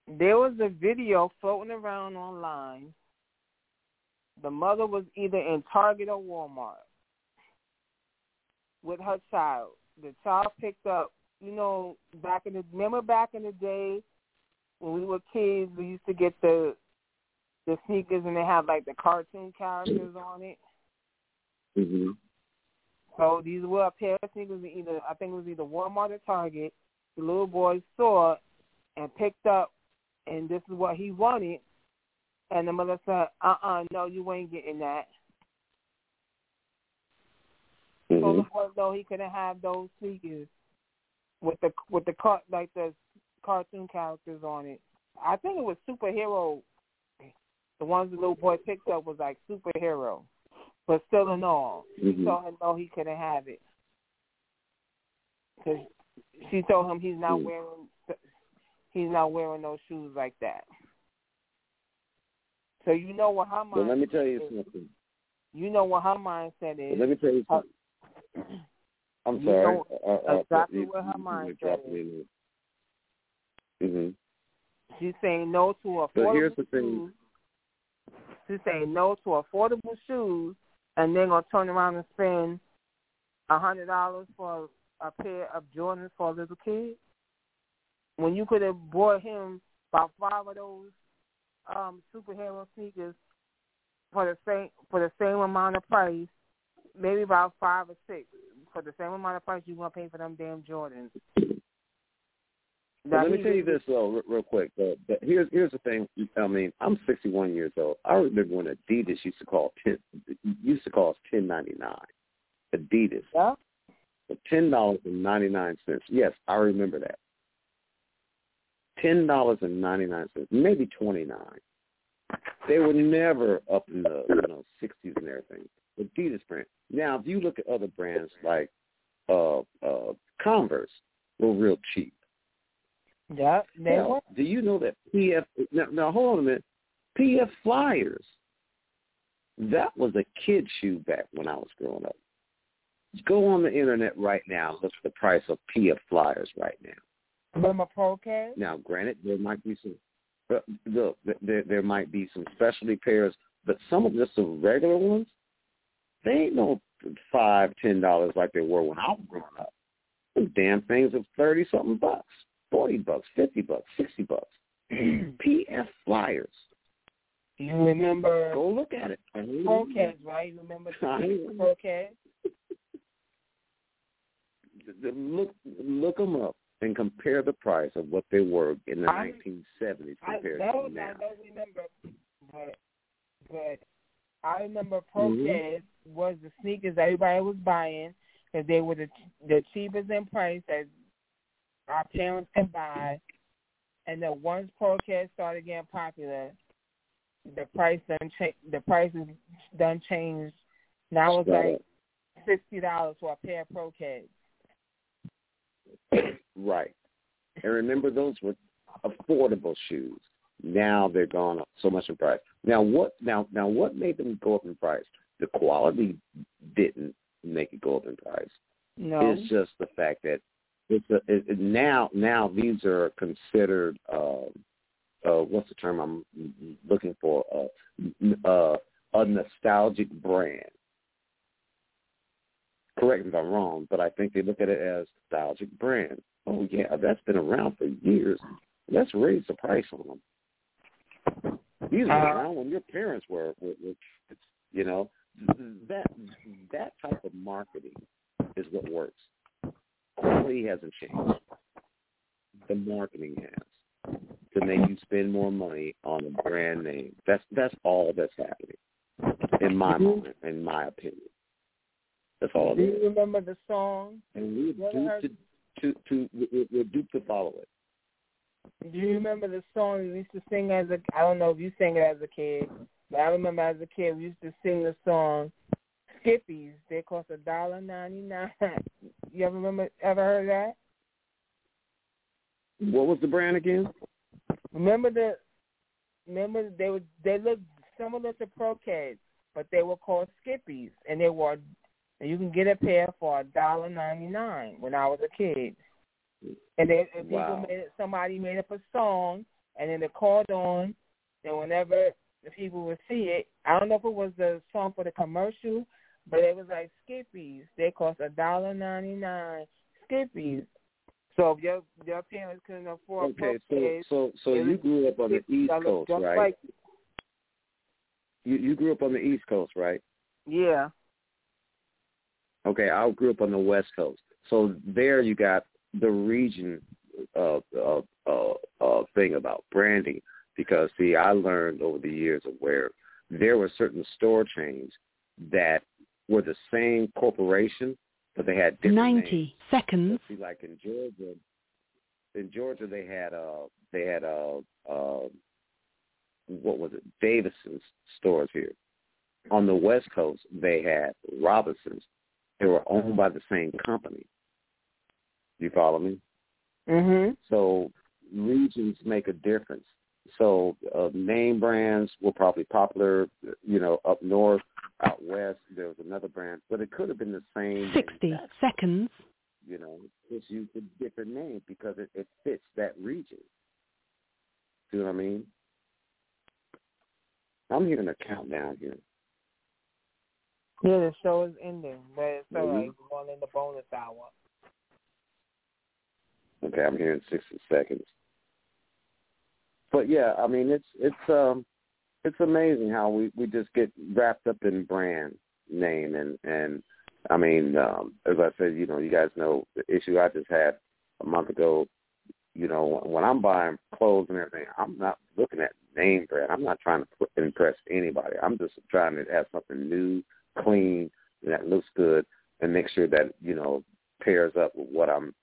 There was a video floating around online. The mother was either in Target or Walmart with her child. The child picked up, you know, back in the remember back in the day when we were kids, we used to get the the sneakers and they had like the cartoon characters on it. hmm So these were a pair of sneakers, either I think it was either Walmart or Target. The little boy saw and picked up, and this is what he wanted. And the mother said, "Uh-uh, no, you ain't getting that." So hmm the boy know he couldn't have those sneakers with the with the car like the cartoon characters on it. I think it was superhero. The ones the little boy picked up was like superhero, but still in all, she Mhm. told him no, he couldn't have it because she told him he's not Mm. wearing he's not wearing those shoes like that. So you know what her But let me tell you something. you know what her mindset is. let me tell you Uh, something. I'm you sorry. know uh, uh, exactly you- what her mindset is. me in there. Mhm. She's saying no to affordable But here's the thing. shoes. She's saying no to affordable shoes, and then gonna turn around and spend a hundred dollars for a pair of Jordans for a little kid. When you could have bought him about five of those um superhero sneakers for the same for the same amount of price, maybe about five or six for the same amount of price you gonna pay for them damn Jordans. But Now, let me tell you this though, re- real quick. Uh, but here's here's the thing. I mean, I'm 61 years old. I remember when Adidas used to call ten used to cost 10.99. Adidas Yeah. for ten dollars and ninety nine cents. Yes, I remember that. Ten dollars and ninety nine cents, maybe twenty nine. They were never up in the you know sixties and everything. But Adidas brand. Now, if you look at other brands like uh uh Converse, were real cheap. Yeah, they Now, were. do you know that PF? Now, now hold on a minute. PF Flyers. That was a kid shoe back when I was growing up. Go on the internet right now. Look at the price of PF Flyers right now. Remember Pro-Keds? Now, granted, there might be some. uh, Look, there there might be some specialty pairs, but some of just the regular ones, they ain't no five, ten dollars like they were when I was growing up. Those damn things are thirty something bucks, forty bucks, fifty bucks, sixty bucks. *clears throat* PF Flyers. You remember Go look at it. Pro-Keds, right? You remember *laughs* I- Pro-Keds? *laughs* Look, look them up and compare the price of what they were in the I- 1970s I compared know, to I now. don't remember, but but I remember Mm-hmm. Was the sneakers everybody was buying because they were the the cheapest in price that our parents could buy, and then once Pro-Keds started getting popular, the price done cha- the prices done changed. Now it's like sixty dollars for a pair of Pro-Keds. *clears throat* Right. And remember, those were affordable shoes. Now they're gone up so much in price. Now what? Now now what made them go up in price? The quality didn't make it go up in price. No, It's just the fact that it's a, it, it- now now these are considered uh, uh, what's the term I'm looking for? Uh, uh, a nostalgic brand. Correct me if I'm wrong, but I think they look at it as nostalgic brand. Oh yeah, that's been around for years. Let's raise the price on them. These were Uh, around when your parents were, were, were you know. That that type of marketing is what works. Quality hasn't changed. The marketing has to make you spend more money on a brand name. That's that's all that's happening, in my Mhm. mind, in my opinion. That's all it do you remember the song? And we're You ever duped heard- to, to, to we're, we're duped to follow it. Do you remember the song we used to sing as a? I don't know if you sang it as a kid, but I remember as a kid we used to sing the song Skippies. They cost a dollar ninety nine. *laughs* You ever remember ever heard that? What was the brand again? Remember the remember they were they looked similar to Pro Kids, but they were called Skippies, and they were and you can get a pair for a dollar ninety nine when I was a kid. And then and people Wow. made it, somebody made up a song, and then it called on, and whenever the people would see it, I don't know if it was the song for the commercial, but it was like Skippies. They cost a dollar ninety nine. Skippies. So if your your parents couldn't afford Okay, so Pro-Keds, so so you grew up on the East Coast, right? Like, You you grew up on the East Coast, right? yeah. Okay, I grew up on the West Coast. So there you got the region uh, uh, uh, uh, thing about branding because see, I learned over the years of where there were certain store chains that were the same corporation, but they had different 90 names. seconds. See, like in Georgia, in Georgia they had uh they had uh uh what was it Davison's stores here. On the West Coast they had Robinsons. They were owned by the same company. You follow me? Mhm. So regions make a difference. So uh, name brands were probably popular, you know, up north, out west. There was another brand, but it could have been the same. 60 seconds. you know, it's used a different name because it, it fits that region. See what I mean? I'm hearing a countdown here. Yeah, the show is ending, but it's all Mhm. right. We're going in the bonus hour. Okay, I'm hearing sixty seconds. But yeah, I mean it's it's um it's amazing how we we just get wrapped up in brand name and and I mean um as I said, you know, you guys know the issue I just had a month ago. You know, when I'm buying clothes and everything, I'm not looking at name brand. I'm not trying to put, impress anybody. I'm just trying to have something new, clean, and that looks good, and make sure that you know pairs up with what I'm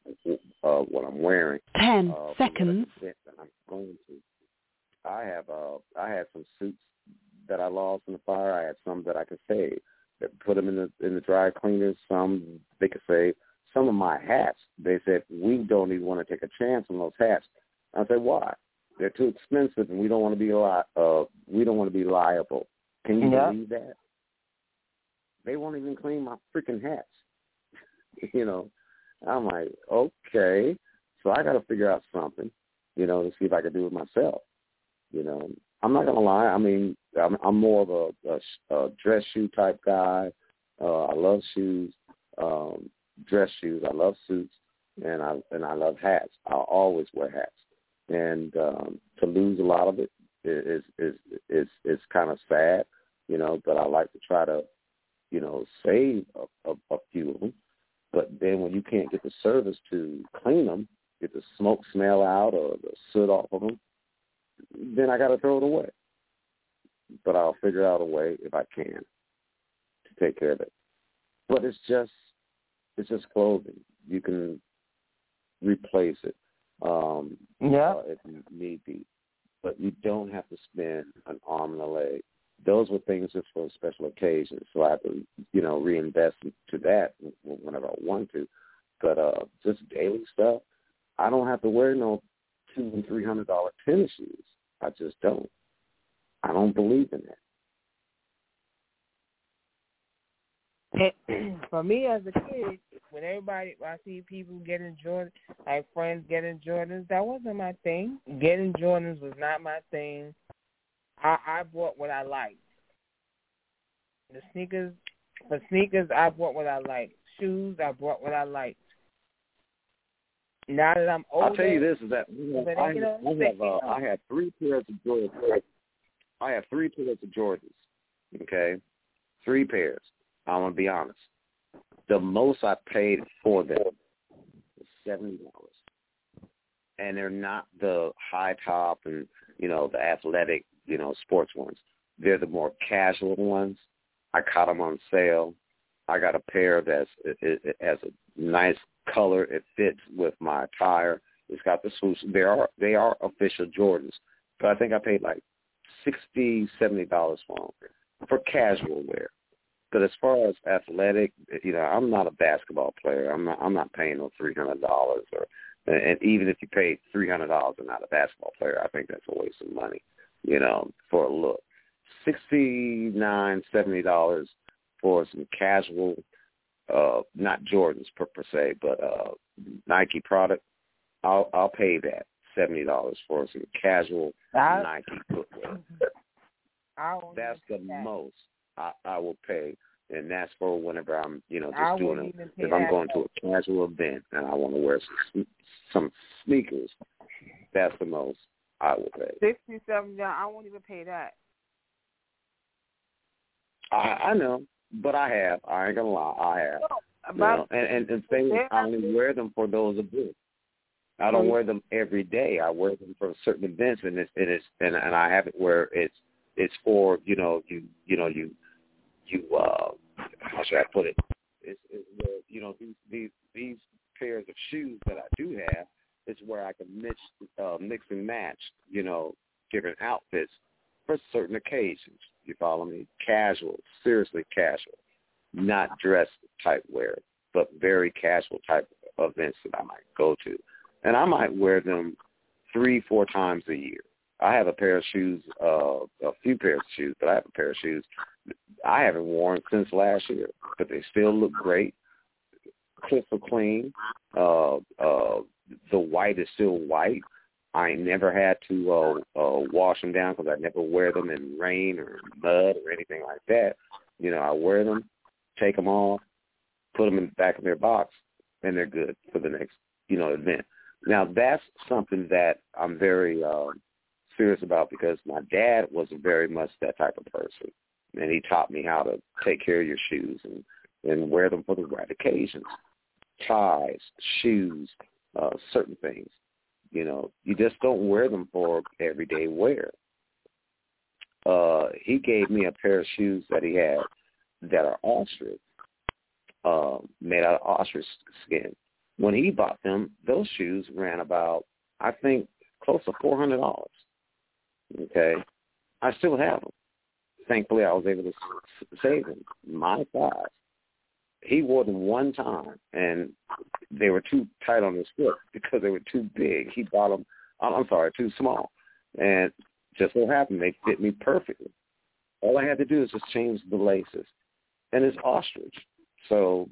uh, what I'm wearing. 10 uh, seconds. that I'm going to. I have uh I had some suits that I lost in the fire. I had some that I could save. That put them in the in the dry cleaners. Some they could save. Some of my hats, they said we don't even want to take a chance on those hats. I said why? They're too expensive, and we don't want to be li- uh we don't want to be liable. Can you Yeah. believe that? They won't even clean my freaking hats. *laughs* you know, I'm like, okay. So I got to figure out something, you know, to see if I can do it myself. You know, I'm not gonna lie. I mean, I'm, I'm more of a, a, a dress shoe type guy. Uh, I love shoes, um, dress shoes. I love suits, and I and I love hats. I'll always wear hats. And um, to lose a lot of it is is is is is kind of sad, you know. But I like to try to, you know, save a, a, a few of them. But then when you can't get the service to clean them, get the smoke smell out or the soot off of them, then I got to throw it away. But I'll figure out a way if I can to take care of it. But it's just it's just clothing. You can replace it um, Yeah. uh, if need be, but you don't have to spend an arm and a leg. Those were things just for special occasions, so I to you know reinvest into that whenever I want to. But uh, just daily stuff, I don't have to wear no two and three hundred dollar tennis shoes. I just don't. I don't believe in that. *clears throat* For me as a kid, when everybody, I see people getting Jordans, like friends getting Jordans, that wasn't my thing. Getting Jordans was not my thing. I, I bought what I liked. The sneakers, for sneakers, I bought what I liked. Shoes, I bought what I liked. Now that I'm older, I'll tell you this is that I, you know, I have uh, I had three pairs of Jordans. I have three pairs of Jordans. Okay, three pairs. I'm gonna be honest. The most I paid for them was seventy dollars, and they're not the high top and you know the athletic you know sports ones. They're the more casual ones. I caught them on sale. I got a pair that's it, it, has a nice color. It fits with my attire. It's got the swoosh. They are they are official Jordans, but I think I paid like sixty, seventy dollars for them for casual wear. But as far as athletic, you know, I'm not a basketball player. I'm not. I'm not paying no three hundred dollars, or and even if you pay three hundred dollars and not a basketball player, I think that's a waste of money. You know, for a look, sixty nine, seventy dollars for some casual, uh, not Jordans per, per se, but uh, Nike product. I'll I'll pay that seventy dollars for some casual I, Nike footwear. *laughs* I That's the that. most I, I will pay, and that's for whenever I'm, you know, I just doing wouldn't it. If I'm going to a casual event and I want to wear some, some sneakers, that's the most I will pay. Sixty seven dollars. I won't even pay that. I, I know, but I have. I ain't gonna lie, I have. You know, and and, and things, I only wear them for those events. I don't Mm. wear them every day. I wear them for certain events, and it's and it's and, and I have it where it's it's for you know you you know you you uh how should I put it? It's, it's where you know these these these pairs of shoes that I do have. It's where I can mix uh, mix and match you know different outfits for certain occasions. You follow me? Casual, seriously casual, not dress type wear, but very casual type events that I might go to and I might wear them three, four times a year. I have a pair of shoes, uh, a few pairs of shoes, but I have a pair of shoes I haven't worn since last year, but they still look great, crystal clean. Uh, uh, the white is still white. I never had to uh, uh, wash them down because I never wear them in rain or mud or anything like that. You know, I wear them, take them off, put them in the back of their box, and they're good for the next, you know, event. Now that's something that I'm very uh, serious about because my dad was very much that type of person, and he taught me how to take care of your shoes and and wear them for the right occasions, ties, shoes, uh, certain things. You know, you just don't wear them for everyday wear. Uh, he gave me a pair of shoes that he had that are ostrich, uh, made out of ostrich skin when he bought them, those shoes ran about, I think, close to four hundred dollars. Okay, I still have them. Thankfully, I was able to save them. My size. He wore them one time, and they were too tight on his foot because they were too big. He bought them. I'm sorry, too small, and just so happened they fit me perfectly. All I had to do is just change the laces, and it's ostrich. So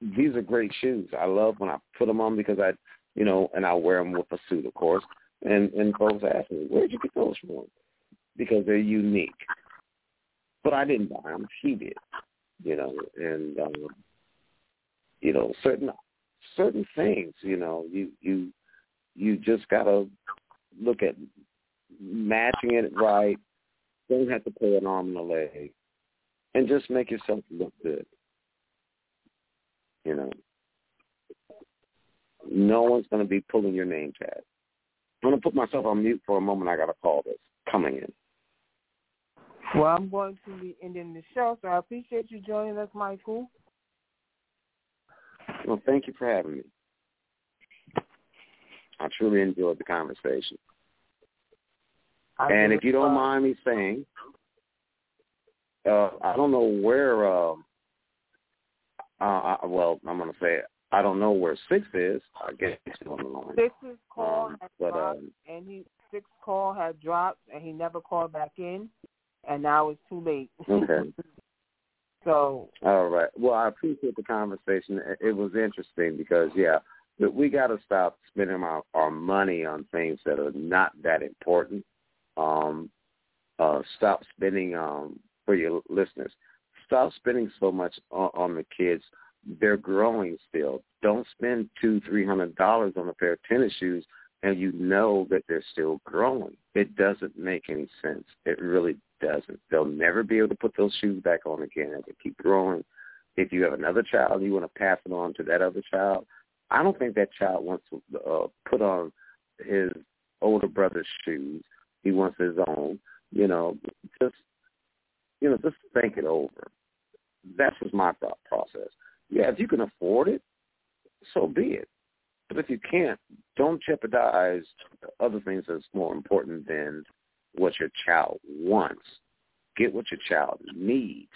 these are great shoes. I love when I put them on because I, you know, and I wear them with a suit, of course. And and folks ask me, where'd you get those from? Because they're unique. But I didn't buy them. She did, you know. And um, you know, certain certain things, you know, you you you just gotta look at matching it right. Don't have to put an arm and a leg, and just make yourself look good. You know, no one's to be pulling your name tag. I'm to put myself on mute for a moment. I got a call that's coming in. Well, I'm going to be ending the show, so I appreciate you joining us, Michael. Well, thank you for having me. I truly enjoyed the conversation. I and if you don't uh, mind me saying, uh, I don't know where. Uh, uh, I, well, I'm going to say. I don't know where six is. I guess he's on the line. Six's call Um, had but, dropped, um, and he six call had dropped, and he never called back in, and now it's too late. *laughs* Okay. so All right. Well, I appreciate the conversation. It- was interesting because, yeah, we got to stop spending our, our money on things that are not that important. Um, uh, stop spending um, for your listeners. Stop spending so much on, on the kids. They're growing still. Don't spend two, three hundred dollars on a pair of tennis shoes, and you know that they're still growing. It doesn't make any sense. It really doesn't. They'll never be able to put those shoes back on again as they keep growing. If you have another child, you want to pass it on to that other child. I don't think that child wants to uh, put on his older brother's shoes. He wants his own. You know, just you know, just think it over. That's just my thought process. Yeah, if you can afford it, so be it. But if you can't, don't jeopardize other things that's more important than what your child wants. Get what your child needs.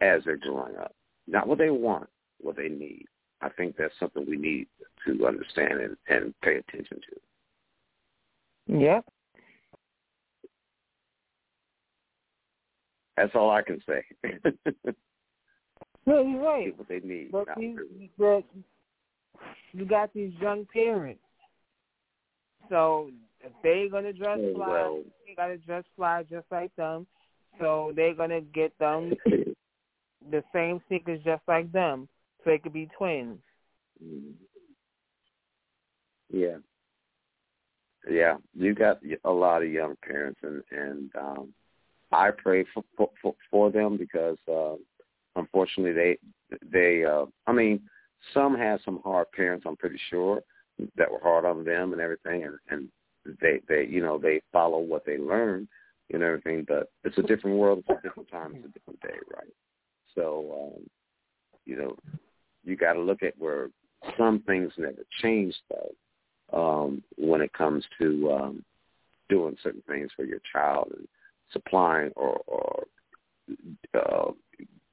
as they're growing up. Not what they want, what they need. I think that's something we need to understand and, and pay attention to. Yep. That's all I can say. no, you're right. *laughs* Get what they need. But you, but you got these young parents. So if they're gonna dress Oh, fly, well. they gotta dress fly just like them. So they're gonna get them *laughs* the same sneakers just like them, so they could be twins. Mm. Yeah. Yeah, you got a lot of young parents, and and um, I pray for for for them because uh, unfortunately they they uh, I mean some have some hard parents. I'm pretty sure that were hard on them and everything, and, and they they you know they follow what they learn and everything. But it's a different world, it's a different time, it's a different day, right? So um, you know you got to look at where some things never change though um, when it comes to um, doing certain things for your child and supplying or, or uh,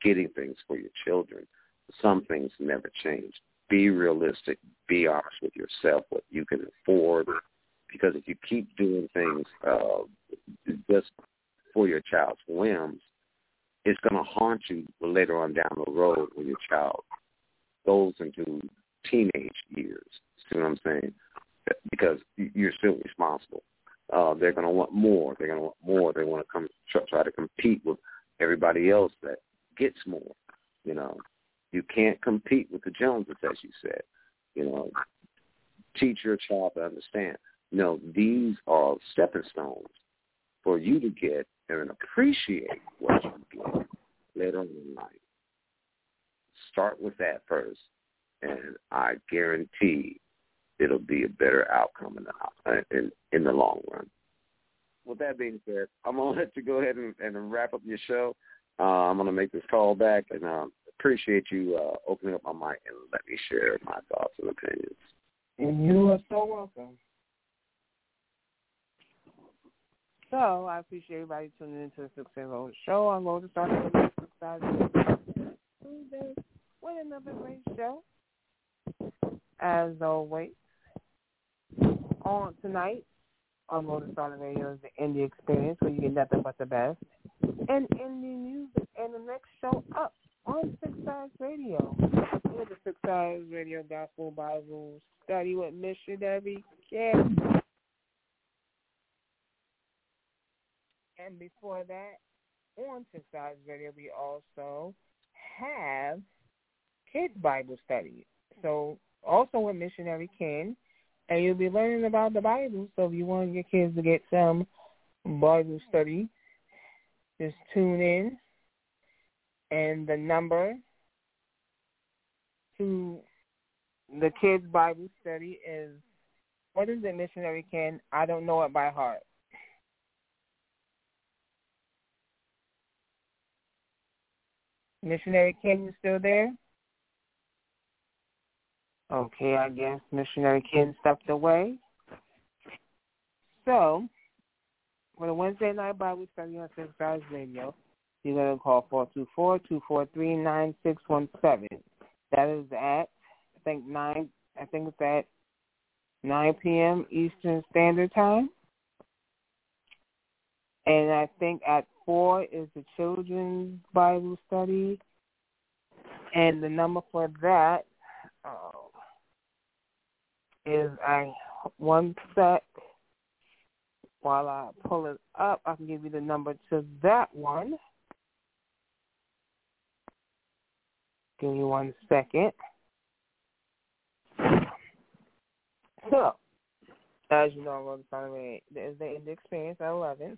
getting things for your children. Some things never change. Be realistic. Be honest with yourself what you can afford. Because if you keep doing things uh, just for your child's whims, it's going to haunt you later on down the road when your child goes into teenage years. See what I'm saying? Because you're still responsible. Uh, they're going to want more. They're going to want more. They want to come try, to compete with everybody else that gets more. You know, you can't compete with the Joneses, as you said. You know, teach your child to understand. No, these are stepping stones for you to get and appreciate what you get later on in life. Start with that first, and I guarantee it'll be a better outcome in the in, in the long run. With that being said, I'm gonna *laughs* let you go ahead and, and wrap up your show. Uh, I'm gonna make this call back, and uh, appreciate you uh, opening up my mic and let me share my thoughts and opinions. And you are so welcome. So I appreciate everybody tuning into the Six Road Show. I'm going to Tuesday with another great show. As always, on tonight on Road to Stardom Radio is the Indie Experience where you get nothing but the best and indie music. And the next show up on Six Eyes Radio with the Six Eyes Radio Gospel Bible Study with Missionary Ken. And before that, on Six Eyes Radio, we also have Kids Bible Study. So also with Missionary Ken, and you'll be learning about the Bible. So if you want your kids to get some Bible study, just tune in. And the number to the kids Bible study is what is it, Missionary Ken? I don't know it by heart. Missionary Ken, you still there? Okay, I guess Missionary Ken stepped away. So, for the Wednesday night Bible study on Six Eyes Radio, you're going to call four two four two four three nine six one seven. That is at I think nine. I think it's at nine p.m. Eastern Standard Time, and I think at four is the children's Bible study, and the number for that uh, is I one sec. While I pull it up, I can give you the number to that one. Give me one second. So, as you know, Road Saturday is the Indie Experience at 11.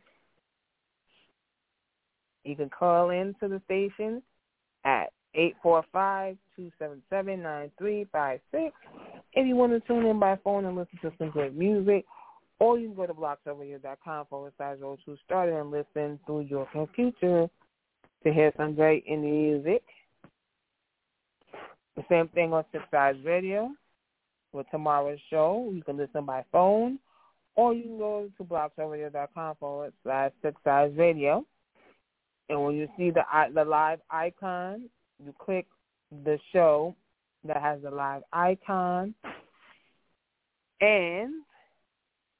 You can call in to the station at 845-277-9356 if you want to tune in by phone and listen to some good music. Or you can go to blogtalkradio.com forward slash road to start and listen through your computer to hear some great indie music. The same thing on Six Eyes Radio. For tomorrow's show, you can listen by phone, or you can go to blogtalkradio.com forward slash Six Eyes Radio. And when you see the the live icon, you click the show that has the live icon, and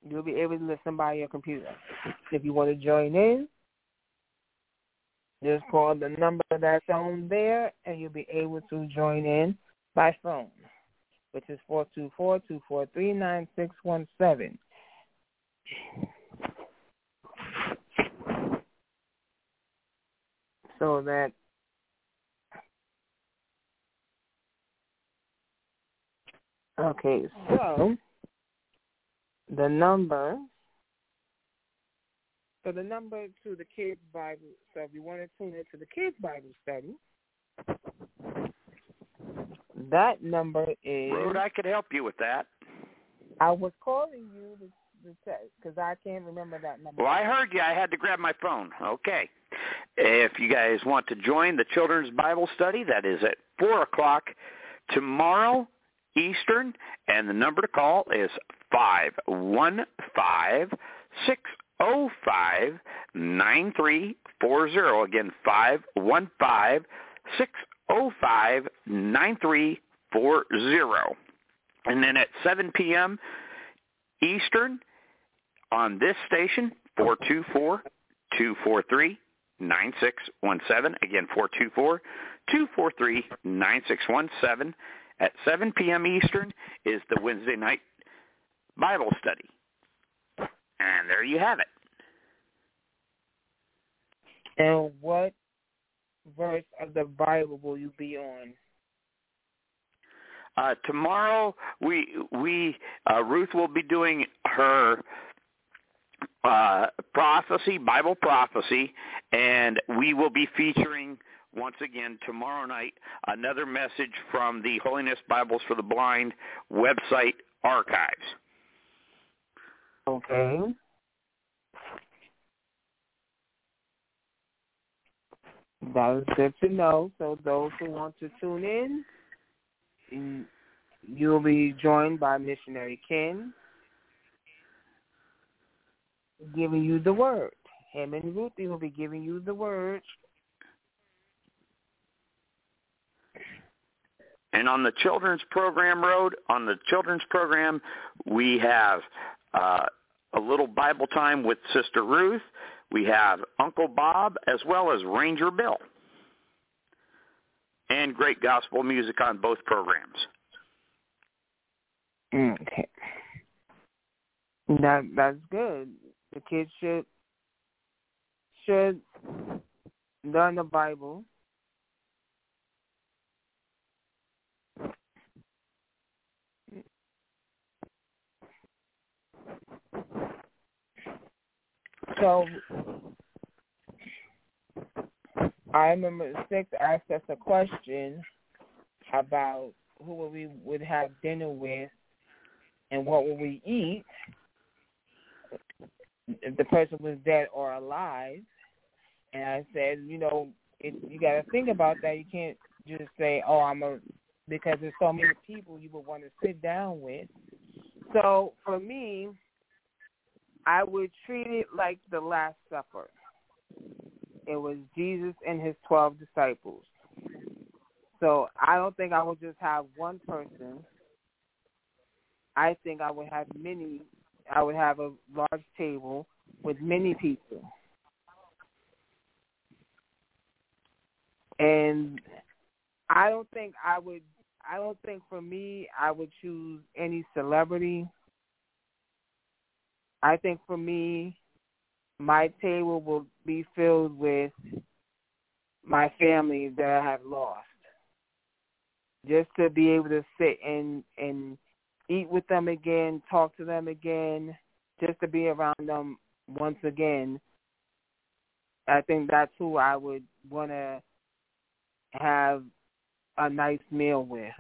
you'll be able to listen by your computer. If you want to join in, just call the number that's on there, and you'll be able to join in by phone, which is four two four two four three nine six one seven. So that okay, so the number so the number to the kids Bible so if you want to tune into the kids Bible study that number is Rhoda, I could help you with that. I was calling you to because I can't remember that number. Well, I heard you. I had to grab my phone. Okay. If you guys want to join the Children's Bible Study, that is at 4 o'clock tomorrow Eastern, and the number to call is five one five six zero five nine three four zero. Again, five one five six zero five nine three four zero. And then at 7 p.m. Eastern on this station, 424-243-9617. Again, 424-243-9617. At 7 p.m. Eastern is the Wednesday night Bible study. And there you have it. And what verse of the Bible will you be on? Uh, tomorrow we we uh, Ruth will be doing her uh, prophecy, Bible prophecy, and we will be featuring once again tomorrow night another message from the Holiness Bibles for the Blind website archives. Okay. That is good to know. So those who want to tune in, you'll be joined by Missionary Ken giving you the word. Him and Ruthie will be giving you the word. And on the children's program road, on the children's program, we have uh, a little Bible time with Sister Ruth. We have Uncle Bob as well as Ranger Bill. And great gospel music on both programs. Okay. That that's good. The kids should should learn the Bible. So I remember Six asked us a question about who we would have dinner with and what would we eat if the person was dead or alive. And I said, you know, it, you got to think about that. You can't just say, oh, I'm a, because there's so many people you would want to sit down with. So for me, I would treat it like the Last Supper. It was Jesus and his 12 disciples. So I don't think I would just have one person. I think I would have many. I would have a large table with many people. And I don't think I would I don't think for me I would choose any celebrity. I think for me my table will be filled with my family that I have lost. Just to be able to sit and and eat with them again, talk to them again, just to be around them once again. I think that's who I would want to have a nice meal with.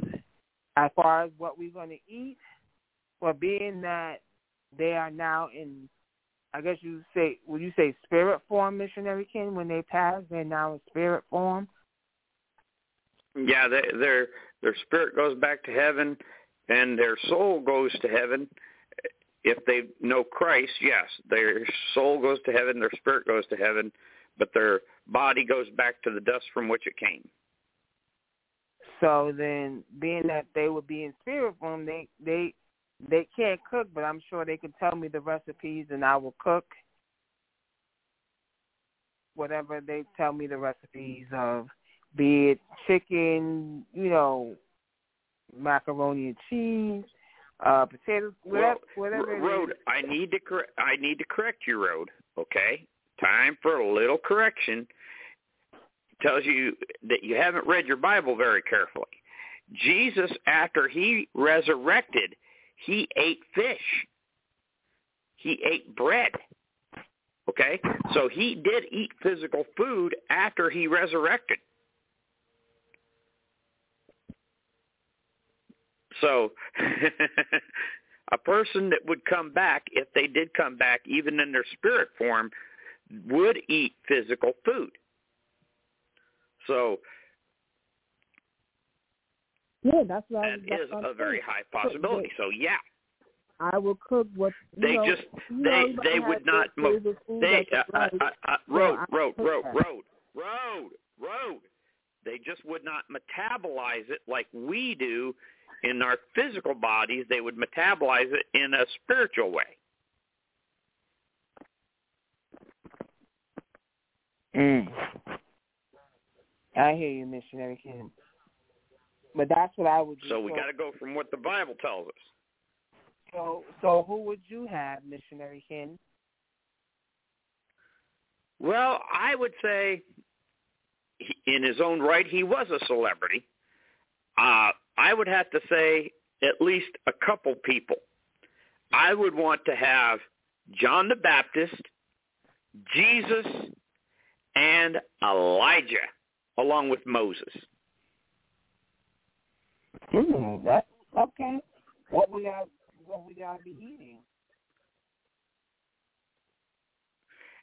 As far as what we're going to eat, well, being that they are now in I guess you say, would you say spirit form, missionary Ken? When they pass, they're now in spirit form. Yeah, they, their their spirit goes back to heaven, and their soul goes to heaven. If they know Christ, yes, their soul goes to heaven, their spirit goes to heaven. but their body goes back to the dust from which it came. So then, being that they would be in spirit form, they they they can't cook, but I'm sure they can tell me the recipes, and I will cook whatever they tell me the recipes of, be it chicken, you know, macaroni and cheese, uh, potatoes, whatever, well, whatever. Road, I need to cor- I need to correct you, Road. Okay, time for a little correction. Tells you that you haven't read your Bible very carefully. Jesus, after he resurrected, he ate fish. He ate bread. Okay? So he did eat physical food after he resurrected. So *laughs* a person that would come back, if they did come back, even in their spirit form, would eat physical food. So yeah, that's what that I is a very high possibility. So yeah, I will cook what they know, just they they would not mo- favorite food they uh, uh, uh, uh, So road I road road that. road road road. They just would not metabolize it like we do in our physical bodies. They would metabolize it in a spiritual way. Mm. I hear you, missionary Ken. But that's what I would do. So we got to go from what the Bible tells us. So, so who would you have, missionary Ken? Well, I would say, in his own right, he was a celebrity. Uh, I would have to say at least a couple people. I would want to have John the Baptist, Jesus, and Elijah, along with Moses. Hmm, that okay. What we got? What we got to be eating?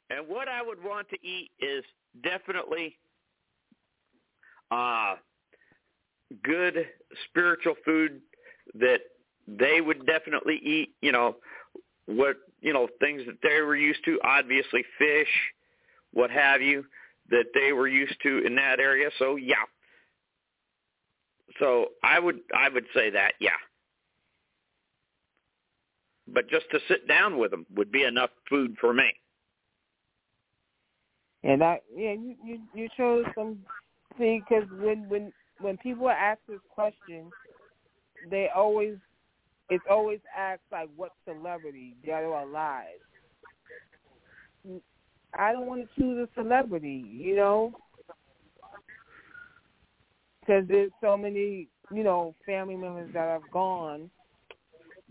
And what I would want to eat is definitely uh, good spiritual food that they would definitely eat. You know, what you know things that they were used to. Obviously, fish, what have you, that they were used to in that area. So yeah. So I would I would say that yeah. But just to sit down with them would be enough food for me. And I, yeah, you you, you chose some. See, because when when when people ask this question, they always it's always asked like, what celebrity dead or alive? I don't want to choose a celebrity, you know, because there's so many, you know, family members that have gone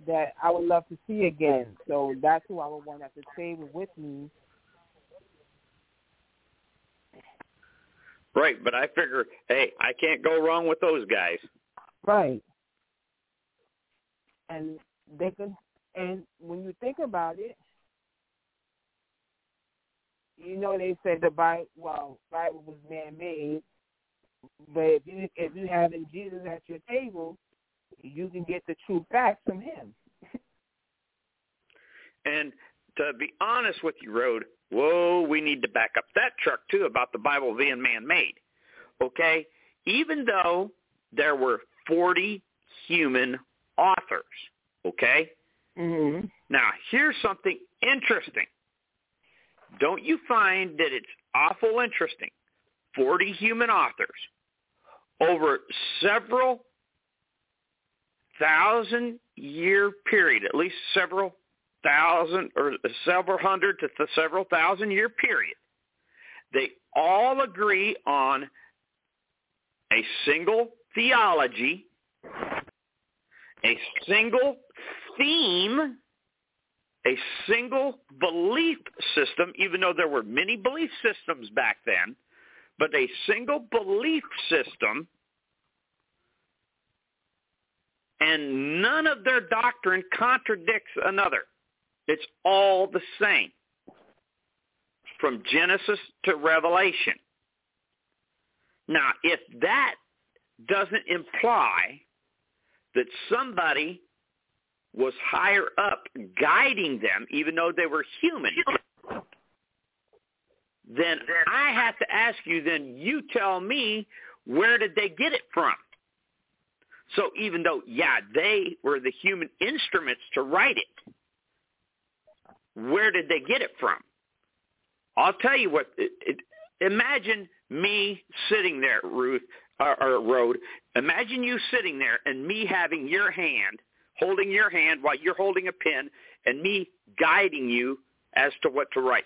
that I would love to see again. So that's who I would want at the table with me. Right, but I figure, hey, I can't go wrong with those guys. Right. And they can, and when you think about it, you know they said the Bible, well, Bible was man-made, but if you if you have Jesus at your table, you can get the true facts from him. *laughs* And to be honest with you, Road, whoa, we need to back up that truck too about the Bible being man-made. Okay? Even though there were 40 human authors, okay? Mm-hmm. Now, here's something interesting. Don't you find that it's awful interesting? 40 human authors over several thousand year period, at least several thousand or several hundred to several thousand year period. They all agree on a single theology, a single theme, a single belief system, even though there were many belief systems back then, but a single belief system, and none of their doctrine contradicts another. It's all the same from Genesis to Revelation. Now, if that doesn't imply that somebody was higher up guiding them, even though they were human, then I have to ask you, then you tell me where did they get it from? So even though, yeah, they were the human instruments to write it, where did they get it from? I'll tell you what. It, it, imagine me sitting there, Ruth or, or Road. Imagine you sitting there and me having your hand, holding your hand while you're holding a pen, and me guiding you as to what to write.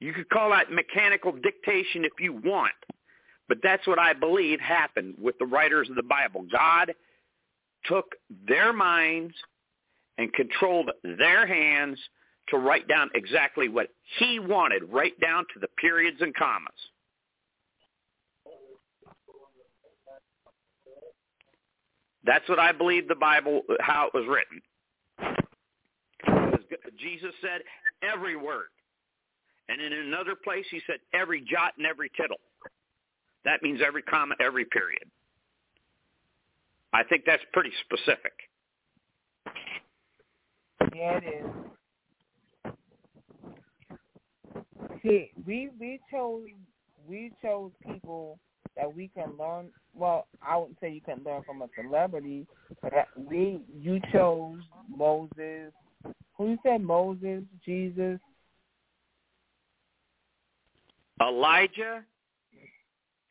You could call that mechanical dictation if you want, but that's what I believe happened with the writers of the Bible. God took their minds and controlled their hands to write down exactly what he wanted, right down to the periods and commas. That's what I believe the Bible, how it was written. Jesus said every word. And in another place, he said every jot and every tittle. That means every comma, every period. I think that's pretty specific. Yeah, it is. See, we we chose we chose people that we can learn. Well, I wouldn't say you can learn from a celebrity, but we you chose Moses. Who you said Moses, Jesus, Elijah,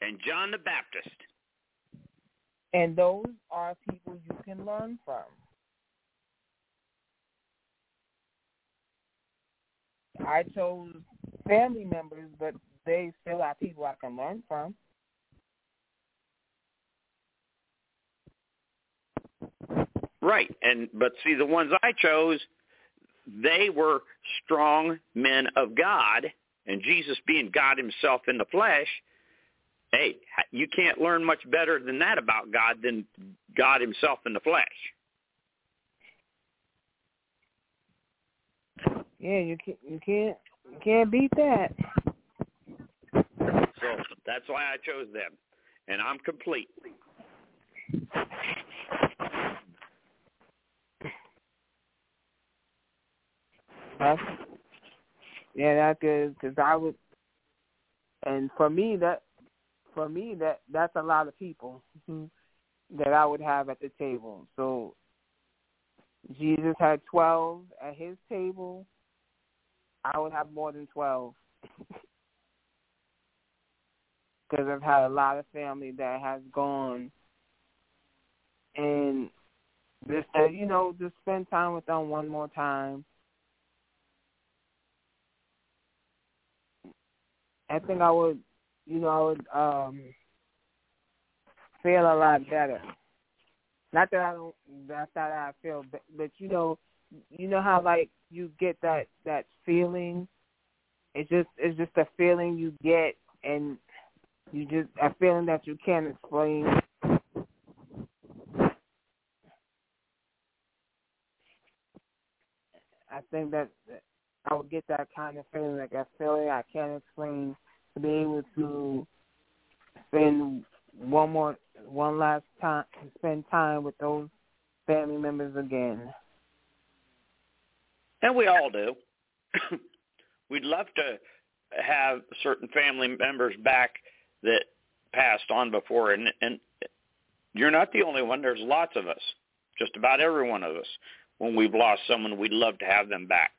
and John the Baptist. And those are people you can learn from. I chose family members, but they still are people I can learn from. Right, and but see the ones I chose, they were strong men of God, and Jesus being God Himself in the flesh. Hey, you can't learn much better than that about God than God Himself in the flesh. Yeah, you can't you can't you can't beat that. So that's why I chose them, and I'm complete. That's yeah, that's good because I would, and for me that, for me that that's a lot of people *laughs* that I would have at the table. So Jesus had twelve at his table. I would have more than twelve *laughs* because I've had a lot of family that has gone and just uh, you know just spend time with them one more time I think I would, you know, I would um feel a lot better. Not that I don't, that's not how I feel, but but you know, you know how like you get that that feeling. It's just it's just a feeling you get, and you just a feeling that you can't explain. I think that I would get that kind of feeling, like a feeling I can't explain, to be able to spend one more, one last time, spend time with those family members again. And we all do. *coughs* We'd love to have certain family members back that passed on before, and and you're not the only one. There's lots of us, just about every one of us. When we've lost someone, we'd love to have them back.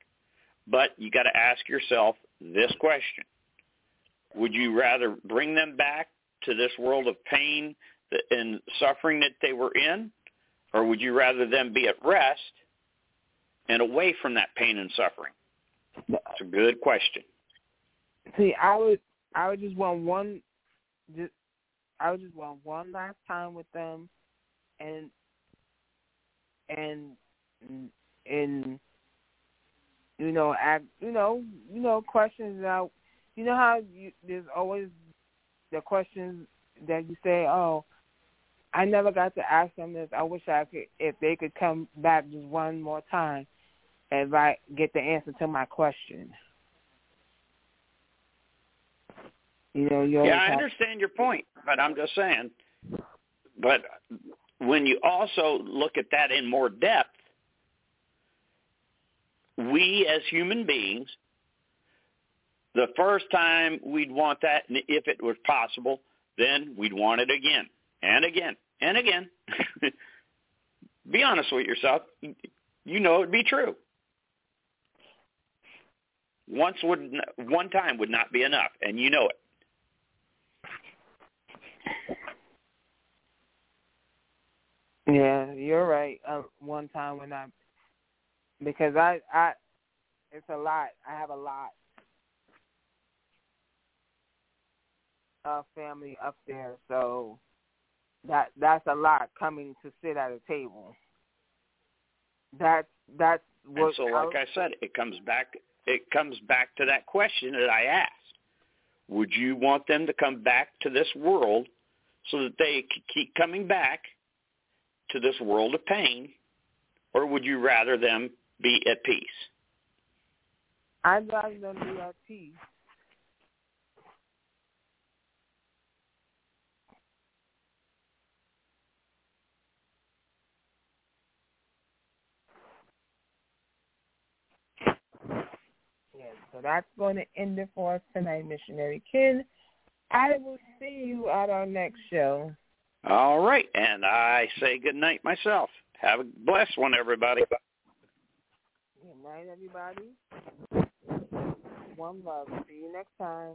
But you got to ask yourself this question. Would you rather bring them back to this world of pain and suffering that they were in? Or would you rather them be at rest and away from that pain and suffering? It's a good question. See, I would I would just want one just I would just want one last time with them and and and you know, act, you know, you know, questions out. You know how you, there's always the questions that you say, "Oh, I never got to ask them this. I wish I could, if they could come back just one more time, and I get the answer to my question." You know, you yeah, I understand your point, but I'm just saying. But when you also look at that in more depth, we as human beings the first time we'd want that, and if it was possible, then we'd want it again and again and again. *laughs* be honest with yourself. You know it'd be true. Once would one time would not be enough, and you know it. Yeah, you're right. Uh, one time when I, because I, I, it's a lot. I have a lot of family up there, so that that's a lot coming to sit at a table. That's that's what. And so, like I said, it comes back. It comes back to that question that I asked. Would you want them to come back to this world so that they keep coming back to this world of pain, or would you rather them be at peace? I'd rather them be at peace. Yeah, so that's going to end it for us tonight, Missionary Ken. I will see you at our next show. All right, and I say good night myself. Have a blessed one, everybody. Good night, everybody. One love. See you next time.